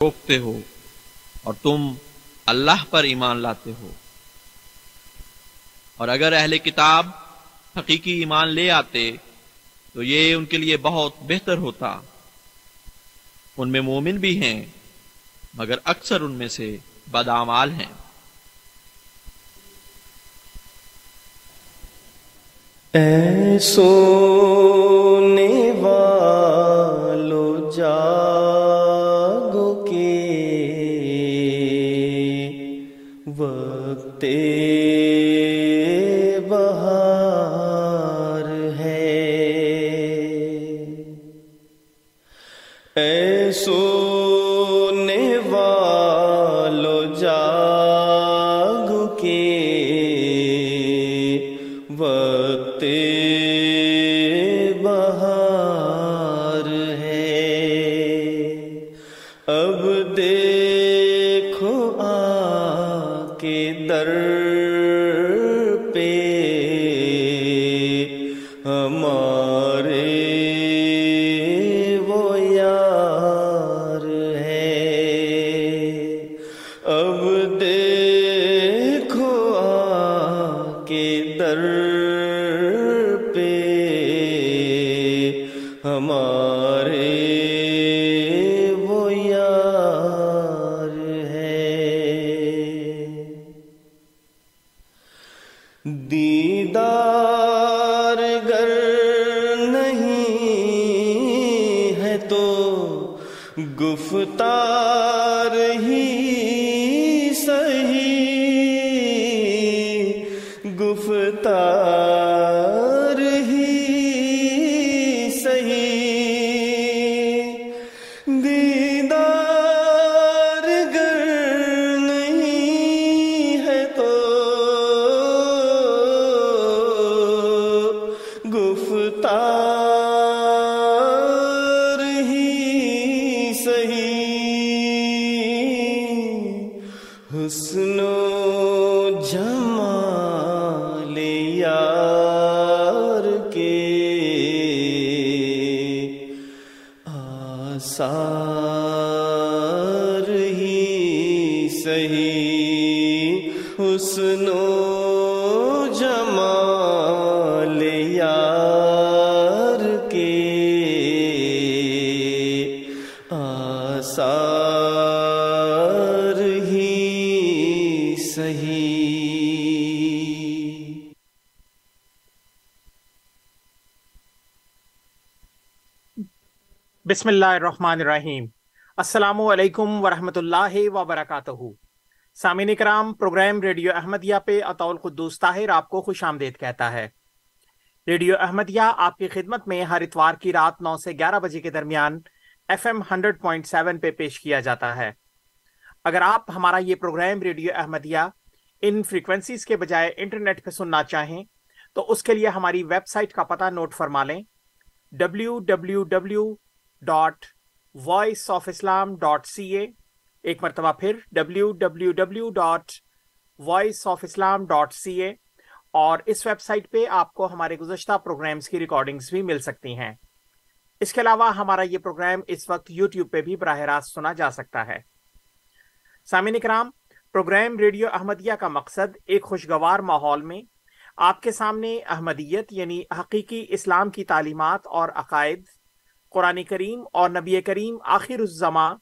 روکتے ہو اور تم اللہ پر ایمان لاتے ہو۔ اور اگر اہل کتاب حقیقی ایمان لے آتے تو یہ ان کے لیے بہت بہتر ہوتا۔ ان میں مومن بھی ہیں، مگر اکثر ان میں سے بدامال ہیں۔ اے سونے بسم اللہ الرحمن الرحیم۔ السلام علیکم ورحمۃ اللہ وبرکاتہ۔ سامعین کرام، پروگرام ریڈیو احمدیہ پہ اطول قدوس طاہر آپ کو خوش آمدید کہتا ہے۔ ریڈیو احمدیہ آپ کی خدمت میں ہر اتوار کی رات نو سے گیارہ بجے کے درمیان F M hundred point seven پہ پیش کیا جاتا ہے۔ اگر آپ ہمارا یہ پروگرام ریڈیو احمدیہ ان فریکوینسیز کے بجائے انٹرنیٹ پہ سننا چاہیں تو اس کے لیے ہماری ویب سائٹ کا پتہ نوٹ فرما لیں۔ W W W dot voice of Islam dot C A ایک مرتبہ پھر W W W dot voice of Islam dot C A اور اس ویب سائٹ پہ آپ کو ہمارے گزشتہ پروگرامز کی ریکارڈنگز بھی مل سکتی ہیں۔ اس کے علاوہ ہمارا یہ پروگرام اس وقت یوٹیوب پہ بھی براہ راست سنا جا سکتا ہے۔ سامعین کرام پروگرام ریڈیو احمدیہ کا مقصد ایک خوشگوار ماحول میں آپ کے سامنے احمدیت یعنی حقیقی اسلام کی تعلیمات اور عقائد قرآن کریم اور نبی کریم آخر الزما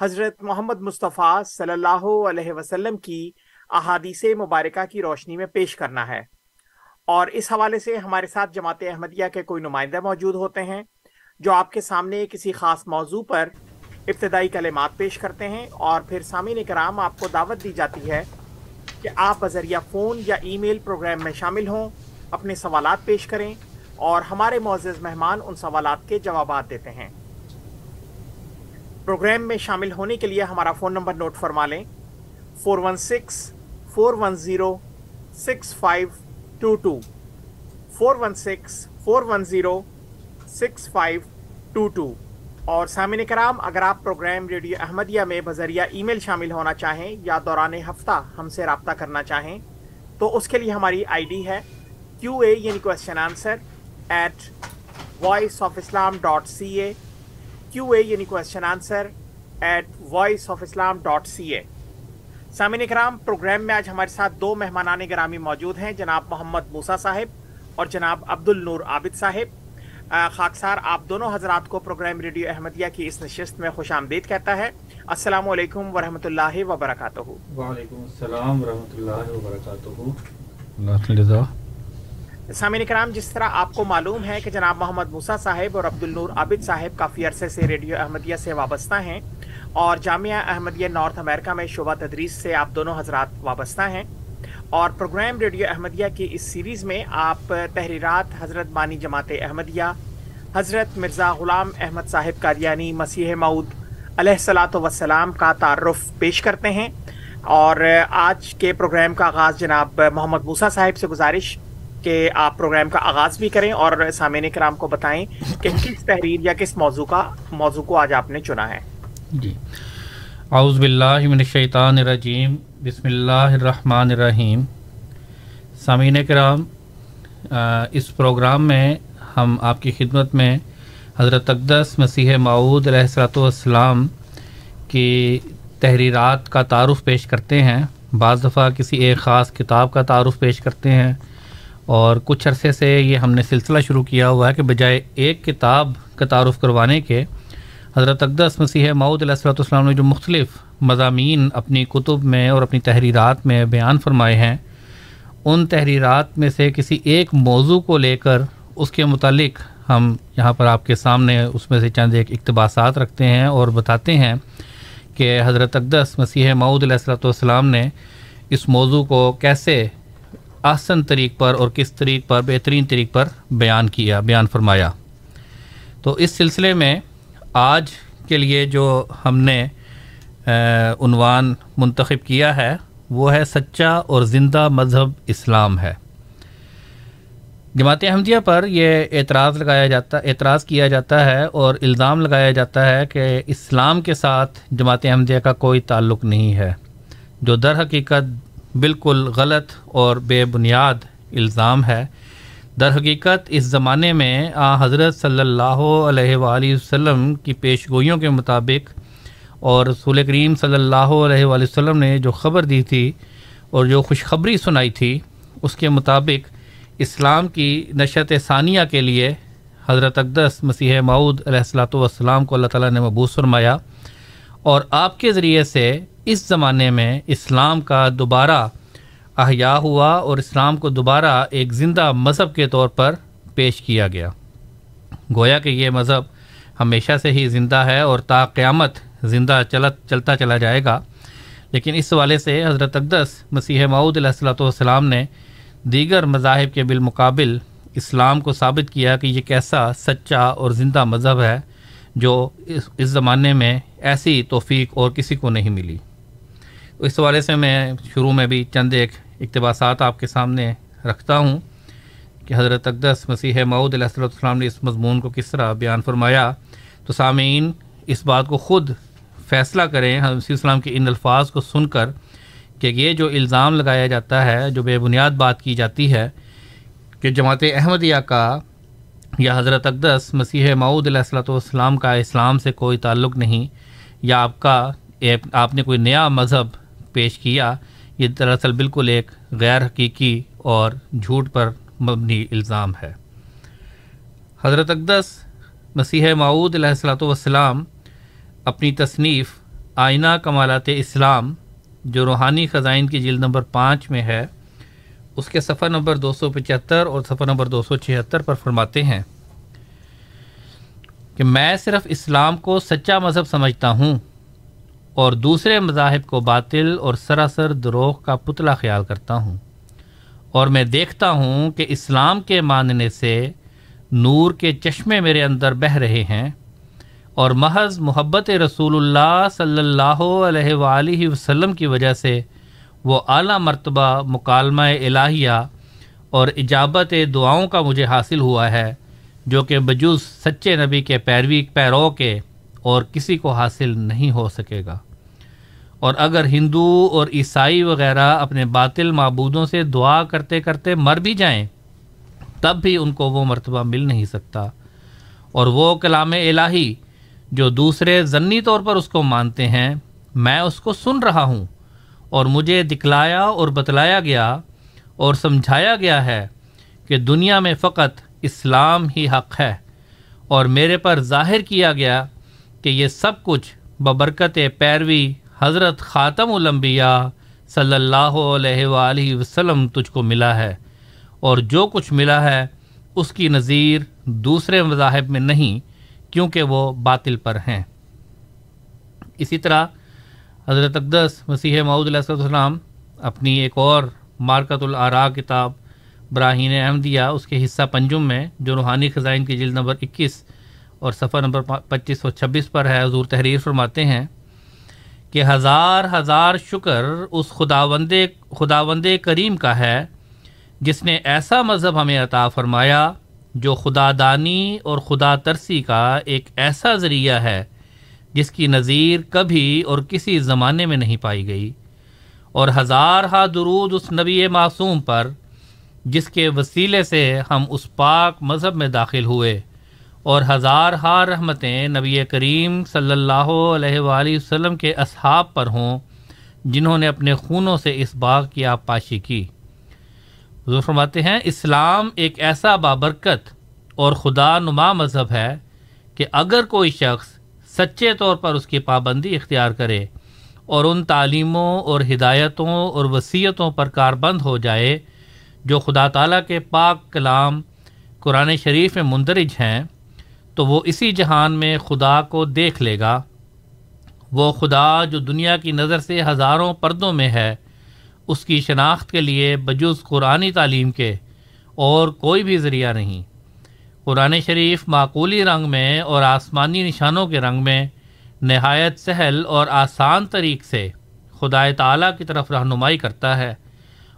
حضرت محمد مصطفیٰ صلی اللہ علیہ وسلم کی احادیث مبارکہ کی روشنی میں پیش کرنا ہے۔ اور اس حوالے سے ہمارے ساتھ جماعت احمدیہ کے کوئی نمائندہ موجود ہوتے ہیں جو آپ کے سامنے کسی خاص موضوع پر ابتدائی کلمات پیش کرتے ہیں اور پھر سامعین کرام آپ کو دعوت دی جاتی ہے کہ آپ بذریعہ فون یا ای میل پروگرام میں شامل ہوں، اپنے سوالات پیش کریں اور ہمارے معزز مہمان ان سوالات کے جوابات دیتے ہیں۔ پروگرام میں شامل ہونے کے لیے ہمارا فون نمبر نوٹ فرما لیں۔ Four one six, four one zero, six five two two. Four one six, four one zero, six five two two. اور سامعین کرام، اگر آپ پروگرام ریڈیو احمدیہ میں بذریعہ ای میل شامل ہونا چاہیں یا دوران ہفتہ ہم سے رابطہ کرنا چاہیں، تو اس کے لیے ہماری آئی ڈی ہے کیو اے یعنی question answer at voice of Islam dot C A Q A یعنی question answer at voice of Islam dot C A سامعین کرام پروگرام میں آج ہمارے ساتھ دو مہمانان گرامی موجود ہیں جناب محمد موسا صاحب اور جناب عبد النور عابد صاحب. خاکسار آپ دونوں حضرات کو پروگرام ریڈیو احمدیہ کی اس نشست میں خوش آمدید کہتا ہے. السلام علیکم ورحمۃ اللہ وبرکاتہ. وعلیکم السلام ورحمۃ اللہ وبرکاتہ. سامعین کرام، جس طرح آپ کو معلوم ہے کہ جناب محمد موسا صاحب اور عبد النور عابد صاحب کافی عرصے سے ریڈیو احمدیہ سے وابستہ ہیں اور جامعہ احمدیہ نارتھ امریکہ میں شعبہ تدریس سے آپ دونوں حضرات وابستہ ہیں اور پروگرام ریڈیو احمدیہ کی اس سیریز میں آپ تحریرات حضرت بانی جماعت احمدیہ، حضرت مرزا غلام احمد صاحب قادیانی مسیح معود علیہ السلاۃ وسلام کا تعارف پیش کرتے ہیں اور آج کے پروگرام کا آغاز جناب محمد موسا صاحب سے گزارش کہ آپ پروگرام کا آغاز بھی کریں اور سامعین کرام کو بتائیں کہ کس تحریر یا کس موضوع کا موضوع کو آج آپ نے چنا ہے۔ جی۔ اعوذ باللہ من الشیطان الرجیم۔ بسم اللہ الرحمن الرحیم۔ سامعین کرام اس پروگرام میں ہم آپ کی خدمت میں حضرت اقدس مسیح معود علیہ السلۃ والسلام کی تحریرات کا تعارف پیش کرتے ہیں۔ بعض دفعہ کسی ایک خاص کتاب کا تعارف پیش کرتے ہیں۔ اور کچھ عرصے سے یہ ہم نے سلسلہ شروع کیا ہوا ہے کہ بجائے ایک کتاب کا تعارف کروانے کے، حضرت اقدس مسیح معود علیہ السلۃ والسلام نے جو مختلف مضامین اپنی کتب میں اور اپنی تحریرات میں بیان فرمائے ہیں، ان تحریرات میں سے کسی ایک موضوع کو لے کر اس کے متعلق ہم یہاں پر آپ کے سامنے اس میں سے چند ایک اقتباسات رکھتے ہیں اور بتاتے ہیں کہ حضرت اقدس مسیح معود علیہ السلۃ والسلام نے اس موضوع کو کیسے آسن طریق پر اور کس طریق پر، بہترین طریق پر بیان کیا، بیان فرمایا۔ تو اس سلسلے میں آج کے لیے جو ہم نے عنوان منتخب کیا ہے، وہ ہے سچا اور زندہ مذہب اسلام ہے۔ جماعت احمدیہ پر یہ اعتراض لگایا جاتا، اعتراض کیا جاتا ہے اور الزام لگایا جاتا ہے کہ اسلام کے ساتھ جماعت احمدیہ کا کوئی تعلق نہیں ہے۔ جو در حقیقت بالکل غلط اور بے بنیاد الزام ہے۔ در حقیقت، اس زمانے میں آ حضرت صلی اللہ علیہ وآلہ وسلم کی پیش گوئیوں کے مطابق اور رسول کریم صلی اللہ علیہ وآلہ وسلم نے جو خبر دی تھی اور جو خوشخبری سنائی تھی، اس کے مطابق اسلام کی نشت ثانیہ کے لیے حضرت اقدس مسیح معود علیہ السلاۃ والسلام کو اللہ تعالیٰ نے مبوس فرمایا۔ اور آپ کے ذریعے سے اس زمانے میں اسلام کا دوبارہ احیاء ہوا اور اسلام کو دوبارہ ایک زندہ مذہب کے طور پر پیش کیا گیا۔ گویا کہ یہ مذہب ہمیشہ سے ہی زندہ ہے اور تا قیامت زندہ چلت چلتا چلا جائے گا۔ لیکن اس حوالے سے حضرت اقدس مسیح معود علیہ السلۃ والسلام نے دیگر مذاہب کے بالمقابل اسلام کو ثابت کیا کہ یہ کیسا سچا اور زندہ مذہب ہے۔ جو اس اس زمانے میں ایسی توفیق اور کسی کو نہیں ملی۔ اس حوالے سے میں شروع میں بھی چند ایک اقتباسات آپ کے سامنے رکھتا ہوں کہ حضرت اقدس مسیح معود علیہ السلام نے اس مضمون کو کس طرح بیان فرمایا۔ تو سامعین، اس بات کو خود فیصلہ کریں، حضرت السلام کے ان الفاظ کو سن کر کہ یہ جو الزام لگایا جاتا ہے، جو بے بنیاد بات کی جاتی ہے کہ جماعت احمدیہ کا یا حضرت اقدس مسیح معود علیہ السلۃ والسلام کا اسلام سے کوئی تعلق نہیں، یا آپ کا آپ نے کوئی نیا مذہب پیش کیا، یہ دراصل بالکل ایک غیر حقیقی اور جھوٹ پر مبنی الزام ہے۔ حضرت اقدس مسیح معود علیہ السلاۃ والسلام اپنی تصنیف آئینہ کمالات اسلام، جو روحانی خزائن کی جلد نمبر پانچ میں ہے اس کے صفحہ نمبر دو سو پچہتر اور صفحہ نمبر دو سو چھہتر پر فرماتے ہیں کہ میں صرف اسلام کو سچا مذہب سمجھتا ہوں اور دوسرے مذاہب کو باطل اور سراسر دروغ کا پتلا خیال کرتا ہوں اور میں دیکھتا ہوں کہ اسلام کے ماننے سے نور کے چشمے میرے اندر بہہ رہے ہیں اور محض محبت رسول اللہ صلی اللہ علیہ وآلہ وسلم کی وجہ سے وہ اعلیٰ مرتبہ مکالمہ الہیہ اور اجابت دعاؤں کا مجھے حاصل ہوا ہے، جو کہ بجوز سچے نبی کے پیروی، پیرو کے اور کسی کو حاصل نہیں ہو سکے گا۔ اور اگر ہندو اور عیسائی وغیرہ اپنے باطل معبودوں سے دعا کرتے کرتے مر بھی جائیں، تب بھی ان کو وہ مرتبہ مل نہیں سکتا۔ اور وہ کلام الہی جو دوسرے ضنی طور پر اس کو مانتے ہیں، میں اس کو سن رہا ہوں۔ اور مجھے دکھلایا اور بتلایا گیا اور سمجھایا گیا ہے کہ دنیا میں فقط اسلام ہی حق ہے اور میرے پر ظاہر کیا گیا کہ یہ سب کچھ ببرکت پیروی حضرت خاتم الانبیاء صلی اللہ علیہ وآلہ وسلم تجھ کو ملا ہے اور جو کچھ ملا ہے اس کی نظیر دوسرے مذاہب میں نہیں کیونکہ وہ باطل پر ہیں۔ اسی طرح حضرت اقدس مسیح معود علیہ السلام اپنی ایک اور مارکت العرا کتاب براہین احمدیہ، اس کے حصہ پنجم میں، جو روحانی خزائن کی جلد نمبر اکیس اور صفحہ نمبر پچیس سو چھبیس پر ہے، حضور تحریر فرماتے ہیں کہ ہزار ہزار شکر اس خدا وند خدا وند کریم کا ہے جس نے ایسا مذہب ہمیں عطا فرمایا جو خدا دانی اور خدا ترسی کا ایک ایسا ذریعہ ہے جس کی نظیر کبھی اور کسی زمانے میں نہیں پائی گئی، اور ہزار ہا درود اس نبی معصوم پر، جس کے وسیلے سے ہم اس پاک مذہب میں داخل ہوئے، اور ہزار ہا رحمتیں نبی کریم صلی اللہ علیہ وآلہ وسلم کے اصحاب پر ہوں، جنہوں نے اپنے خونوں سے اس باغ کی آپ پاشی کی۔ حضور فرماتے ہیں، اسلام ایک ایسا بابرکت اور خدا نما مذہب ہے کہ اگر کوئی شخص سچے طور پر اس کی پابندی اختیار کرے اور ان تعلیموں اور ہدایتوں اور وصیتوں پر کاربند ہو جائے جو خدا تعالیٰ کے پاک کلام قرآن شریف میں مندرج ہیں، تو وہ اسی جہان میں خدا کو دیکھ لے گا۔ وہ خدا جو دنیا کی نظر سے ہزاروں پردوں میں ہے، اس کی شناخت کے لیے بجز قرآن تعلیم کے اور کوئی بھی ذریعہ نہیں۔ قرآن شریف معقولی رنگ میں اور آسمانی نشانوں کے رنگ میں نہایت سہل اور آسان طریق سے خدا تعالیٰ کی طرف رہنمائی کرتا ہے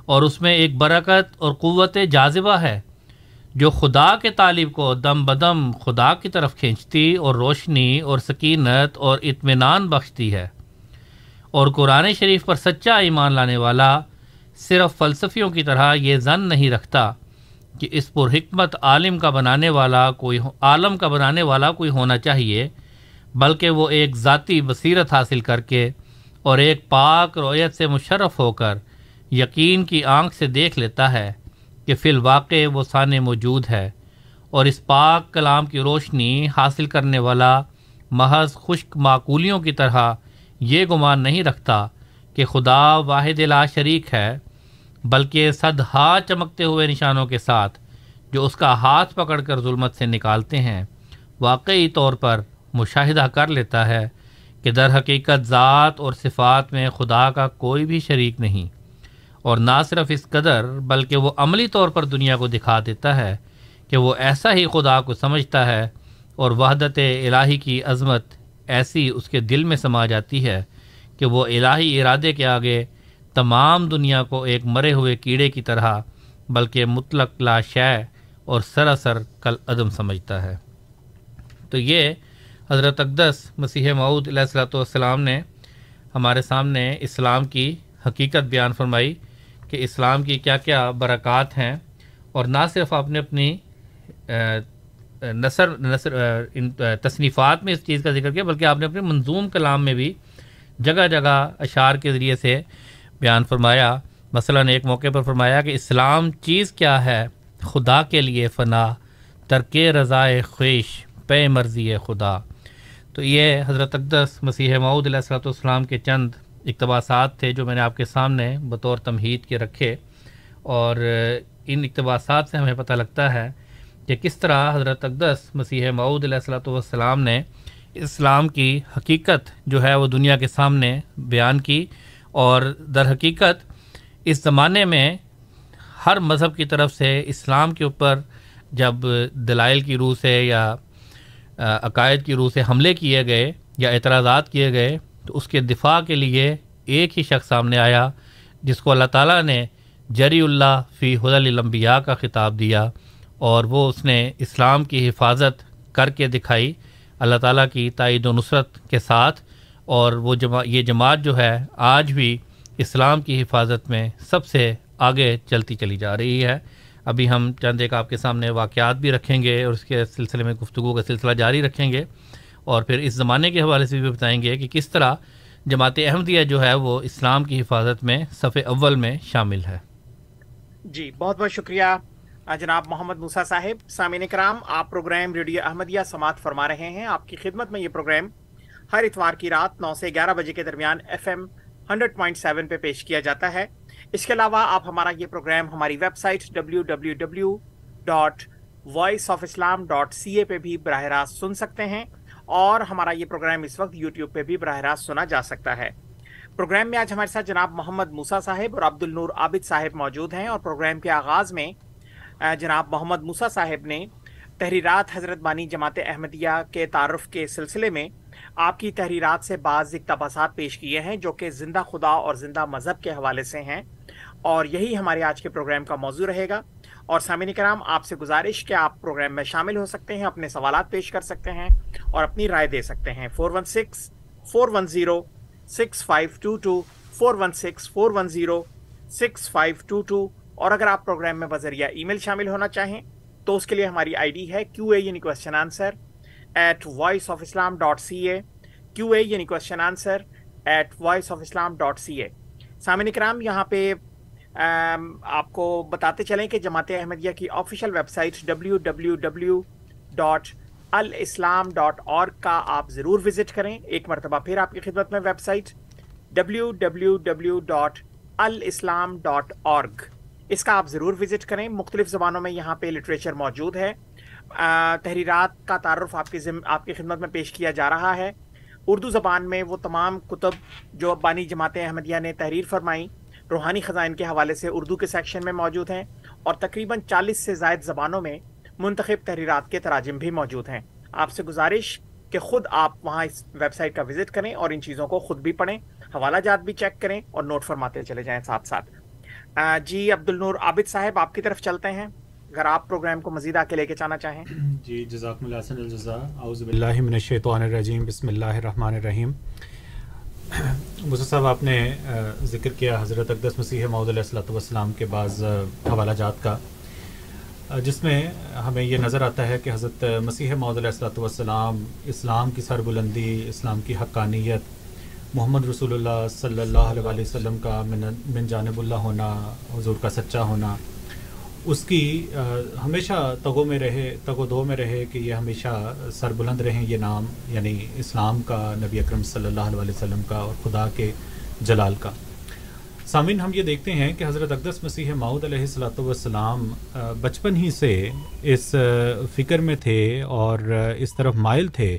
اور اس میں ایک برکت اور قوت جاذبہ ہے جو خدا کے طالب کو دم بدم خدا کی طرف کھینچتی اور روشنی اور سکینت اور اطمینان بخشتی ہے اور قرآن شریف پر سچا ایمان لانے والا صرف فلسفیوں کی طرح یہ زن نہیں رکھتا کہ اس پر حکمت عالم کا بنانے والا کوئی عالم کا بنانے والا کوئی ہونا چاہیے، بلکہ وہ ایک ذاتی بصیرت حاصل کر کے اور ایک پاک رویت سے مشرف ہو کر یقین کی آنکھ سے دیکھ لیتا ہے کہ فی الواقع وہ سانے موجود ہے اور اس پاک کلام کی روشنی حاصل کرنے والا محض خشک معقولیوں کی طرح یہ گمان نہیں رکھتا کہ خدا واحد لا شریک ہے بلکہ صد ہاتھ چمکتے ہوئے نشانوں کے ساتھ جو اس کا ہاتھ پکڑ کر ظلمت سے نکالتے ہیں، واقعی طور پر مشاہدہ کر لیتا ہے کہ در حقیقت ذات اور صفات میں خدا کا کوئی بھی شریک نہیں۔ اور نہ صرف اس قدر، بلکہ وہ عملی طور پر دنیا کو دکھا دیتا ہے کہ وہ ایسا ہی خدا کو سمجھتا ہے اور وحدت الہی کی عظمت ایسی اس کے دل میں سما جاتی ہے کہ وہ الہی ارادے کے آگے تمام دنیا کو ایک مرے ہوئے کیڑے کی طرح، بلکہ مطلق لا شے اور سراسر کل عدم سمجھتا ہے۔ تو یہ حضرت اقدس مسیح معود علیہ السلۃ والسلام نے ہمارے سامنے اسلام کی حقیقت بیان فرمائی کہ اسلام کی کیا کیا برکات ہیں۔ اور نہ صرف آپ نے اپنی نثر نثر ان تصنیفات میں اس چیز کا ذکر کیا، بلکہ آپ نے اپنے منظوم کلام میں بھی جگہ جگہ اشعار کے ذریعے سے بیان فرمایا، مثلا ایک موقع پر فرمایا کہ اسلام چیز کیا ہے؟ خدا کے لیے فنا، ترک رضائے خویش پے مرضی خدا۔ تو یہ حضرت اقدس مسیح معود علیہ السلۃ والسلام کے چند اقتباسات تھے جو میں نے آپ کے سامنے بطور تمہید کے رکھے۔ اور ان اقتباسات سے ہمیں پتہ لگتا ہے کہ کس طرح حضرت اقدس مسیح معود علیہ السلۃ والسلام نے اسلام کی حقیقت جو ہے وہ دنیا کے سامنے بیان کی۔ اور در حقیقت اس زمانے میں ہر مذہب کی طرف سے اسلام کے اوپر جب دلائل کی روح سے یا عقائد کی روح سے حملے کیے گئے یا اعتراضات کیے گئے تو اس کے دفاع کے لیے ایک ہی شخص سامنے آیا جس کو اللہ تعالیٰ نے جری اللہ فی حد الانبیاء کا خطاب دیا اور وہ اس نے اسلام کی حفاظت کر کے دکھائی اللہ تعالیٰ کی تائید و نصرت کے ساتھ اور وہ جما، یہ جماعت جو ہے، آج بھی اسلام کی حفاظت میں سب سے آگے چلتی چلی جا رہی ہے۔ ابھی ہم چند ایک آپ کے سامنے واقعات بھی رکھیں گے اور اس کے سلسلے میں گفتگو کا سلسلہ جاری رکھیں گے۔ اور پھر اس زمانے کے حوالے سے بھی بتائیں گے کہ کس طرح جماعت احمدیہ جو ہے وہ اسلام کی حفاظت میں صف اول میں شامل ہے۔ جی بہت بہت شکریہ۔ جناب محمد موسا صاحب، سامعین کرام، آپ پروگرام ریڈیو احمدیہ سماعت فرما رہے ہیں۔ آپ کی خدمت میں یہ پروگرام ہر اتوار کی رات نو سے گیارہ بجے کے درمیان F M hundred point seven پہ پیش کیا جاتا ہے۔ اس کے علاوہ آپ ہمارا یہ پروگرام، ہماری website W W W dot voice of Islam dot C A پہ بھی براہ راست سن سکتے ہیں اور ہمارا یہ پروگرام اس وقت یوٹیوب پہ بھی براہ راست سنا جا سکتا ہے۔ پروگرام میں آج ہمارے ساتھ جناب محمد موسا صاحب اور عبد النور عابد صاحب موجود ہیں اور پروگرام کے آغاز میں جناب محمد موسا صاحب نے تحریرات حضرت بانی جماعت احمدیہ کے تعارف کے سلسلے میں آپ کی تحریرات سے بعض اقتباسات پیش کیے ہیں جو کہ زندہ خدا اور زندہ مذہب کے حوالے سے ہیں۔ اور یہی ہمارے آج کے پروگرام کا موضوع رہے گا۔ اور سامعین کرام، آپ سے گزارش کہ آپ پروگرام میں شامل ہو سکتے ہیں، اپنے سوالات پیش کر سکتے ہیں اور اپنی رائے دے سکتے ہیں۔ Four one six, four one zero, six five two two, four one six, four one zero, six five two two. اور اگر آپ پروگرام میں بذریعہ ای میل شامل ہونا چاہیں، تو اس کے لیے ہماری آئی ڈی ہے کیو اے یعنی question answer at voice of Islam dot C A Q A یعنی question answer at voice of Islam dot C A سامعین کرام یہاں پہ آپ کو بتاتے چلیں کہ جماعت احمدیہ کی official website W W W dot alislam dot org کا آپ ضرور وزٹ کریں۔ ایک مرتبہ پھر آپ کی خدمت میں website W W W dot alislam dot org اس کا آپ ضرور وزٹ کریں۔ مختلف زبانوں میں یہاں پہ لٹریچر موجود ہے۔ تحریرات کا تعارف آپ کی آپ کی خدمت میں پیش کیا جا رہا ہے۔ اردو زبان میں وہ تمام کتب جو بانی جماعت احمدیہ نے تحریر فرمائی، روحانی خزائن کے حوالے سے اردو کے سیکشن میں موجود ہیں اور تقریباً چالیس سے زائد زبانوں میں منتخب تحریرات کے تراجم بھی موجود ہیں۔ آپ سے گزارش کہ خود آپ وہاں اس ویب سائٹ کا وزٹ کریں اور ان چیزوں کو خود بھی پڑھیں، حوالہ جات بھی چیک کریں اور نوٹ فرماتے چلے جائیں ساتھ ساتھ۔ جی عبد النور عابد صاحب، آپ کی طرف چلتے ہیں۔ اگر آپ پروگرام کو مزید آ کے لے کے جانا چاہیں۔ جی جزاکم اللہ حسن الجزا اعوذ باللہ من الشیطان الرجیم بسم اللہ الرحمن الرحیم۔ مصر صاحب آپ نے ذکر کیا حضرت اقدس مسیح محدود علیہ السلۃ والسلام کے بعض حوالہ جات کا۔ جس میں ہمیں یہ نظر آتا ہے کہ حضرت مسیح محدود علیہ السلۃ والسلام اسلام کی سر بلندی اسلام کی حقانیت محمد رسول اللہ صلی اللہ علیہ وسلم کا من جانب اللہ ہونا حضور کا سچا ہونا اس کی ہمیشہ تگو میں رہے تگ و دو میں رہے کہ یہ ہمیشہ سر بلند رہیں یہ نام یعنی اسلام کا، نبی اکرم صلی اللہ علیہ وسلم کا اور خدا کے جلال کا۔ سامعین، ہم یہ دیکھتے ہیں کہ حضرت اقدس مسیح معود علیہ السلاۃ والسلام بچپن ہی سے اس فکر میں تھے اور اس طرف مائل تھے۔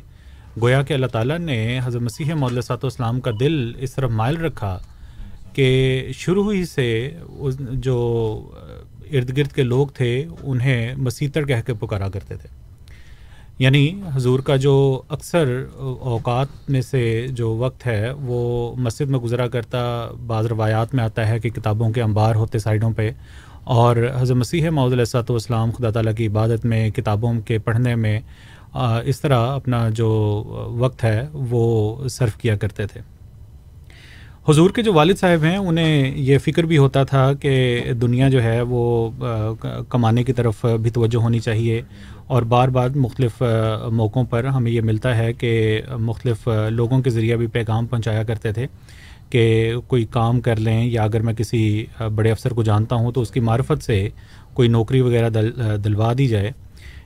گویا کہ اللہ تعالیٰ نے حضرت مسیح صاحب اسلام کا دل اس طرف مائل رکھا کہ شروع ہی سے جو ارد گرد کے لوگ تھے، انہیں مسیطر کہہ کے پکارا کرتے تھے۔ یعنی حضور کا جو اکثر اوقات میں سے جو وقت ہے، وہ مسجد میں گزرا کرتا، بعض روایات میں آتا ہے کہ کتابوں کے انبار ہوتے سائڈوں پہ۔ اور حضرت مسیح علیہ السلط والسلام، خدا تعالیٰ کی عبادت میں، کتابوں کے پڑھنے میں اس طرح اپنا جو وقت ہے، وہ صرف کیا کرتے تھے۔ حضور کے جو والد صاحب ہیں، انہیں یہ فکر بھی ہوتا تھا کہ دنیا جو ہے وہ کمانے کی طرف بھی توجہ ہونی چاہیے اور بار بار مختلف موقعوں پر ہمیں یہ ملتا ہے کہ مختلف لوگوں کے ذریعہ بھی پیغام پہنچایا کرتے تھے کہ کوئی کام کر لیں یا اگر میں کسی بڑے افسر کو جانتا ہوں تو اس کی معرفت سے کوئی نوکری وغیرہ دل دلوا دی جائے۔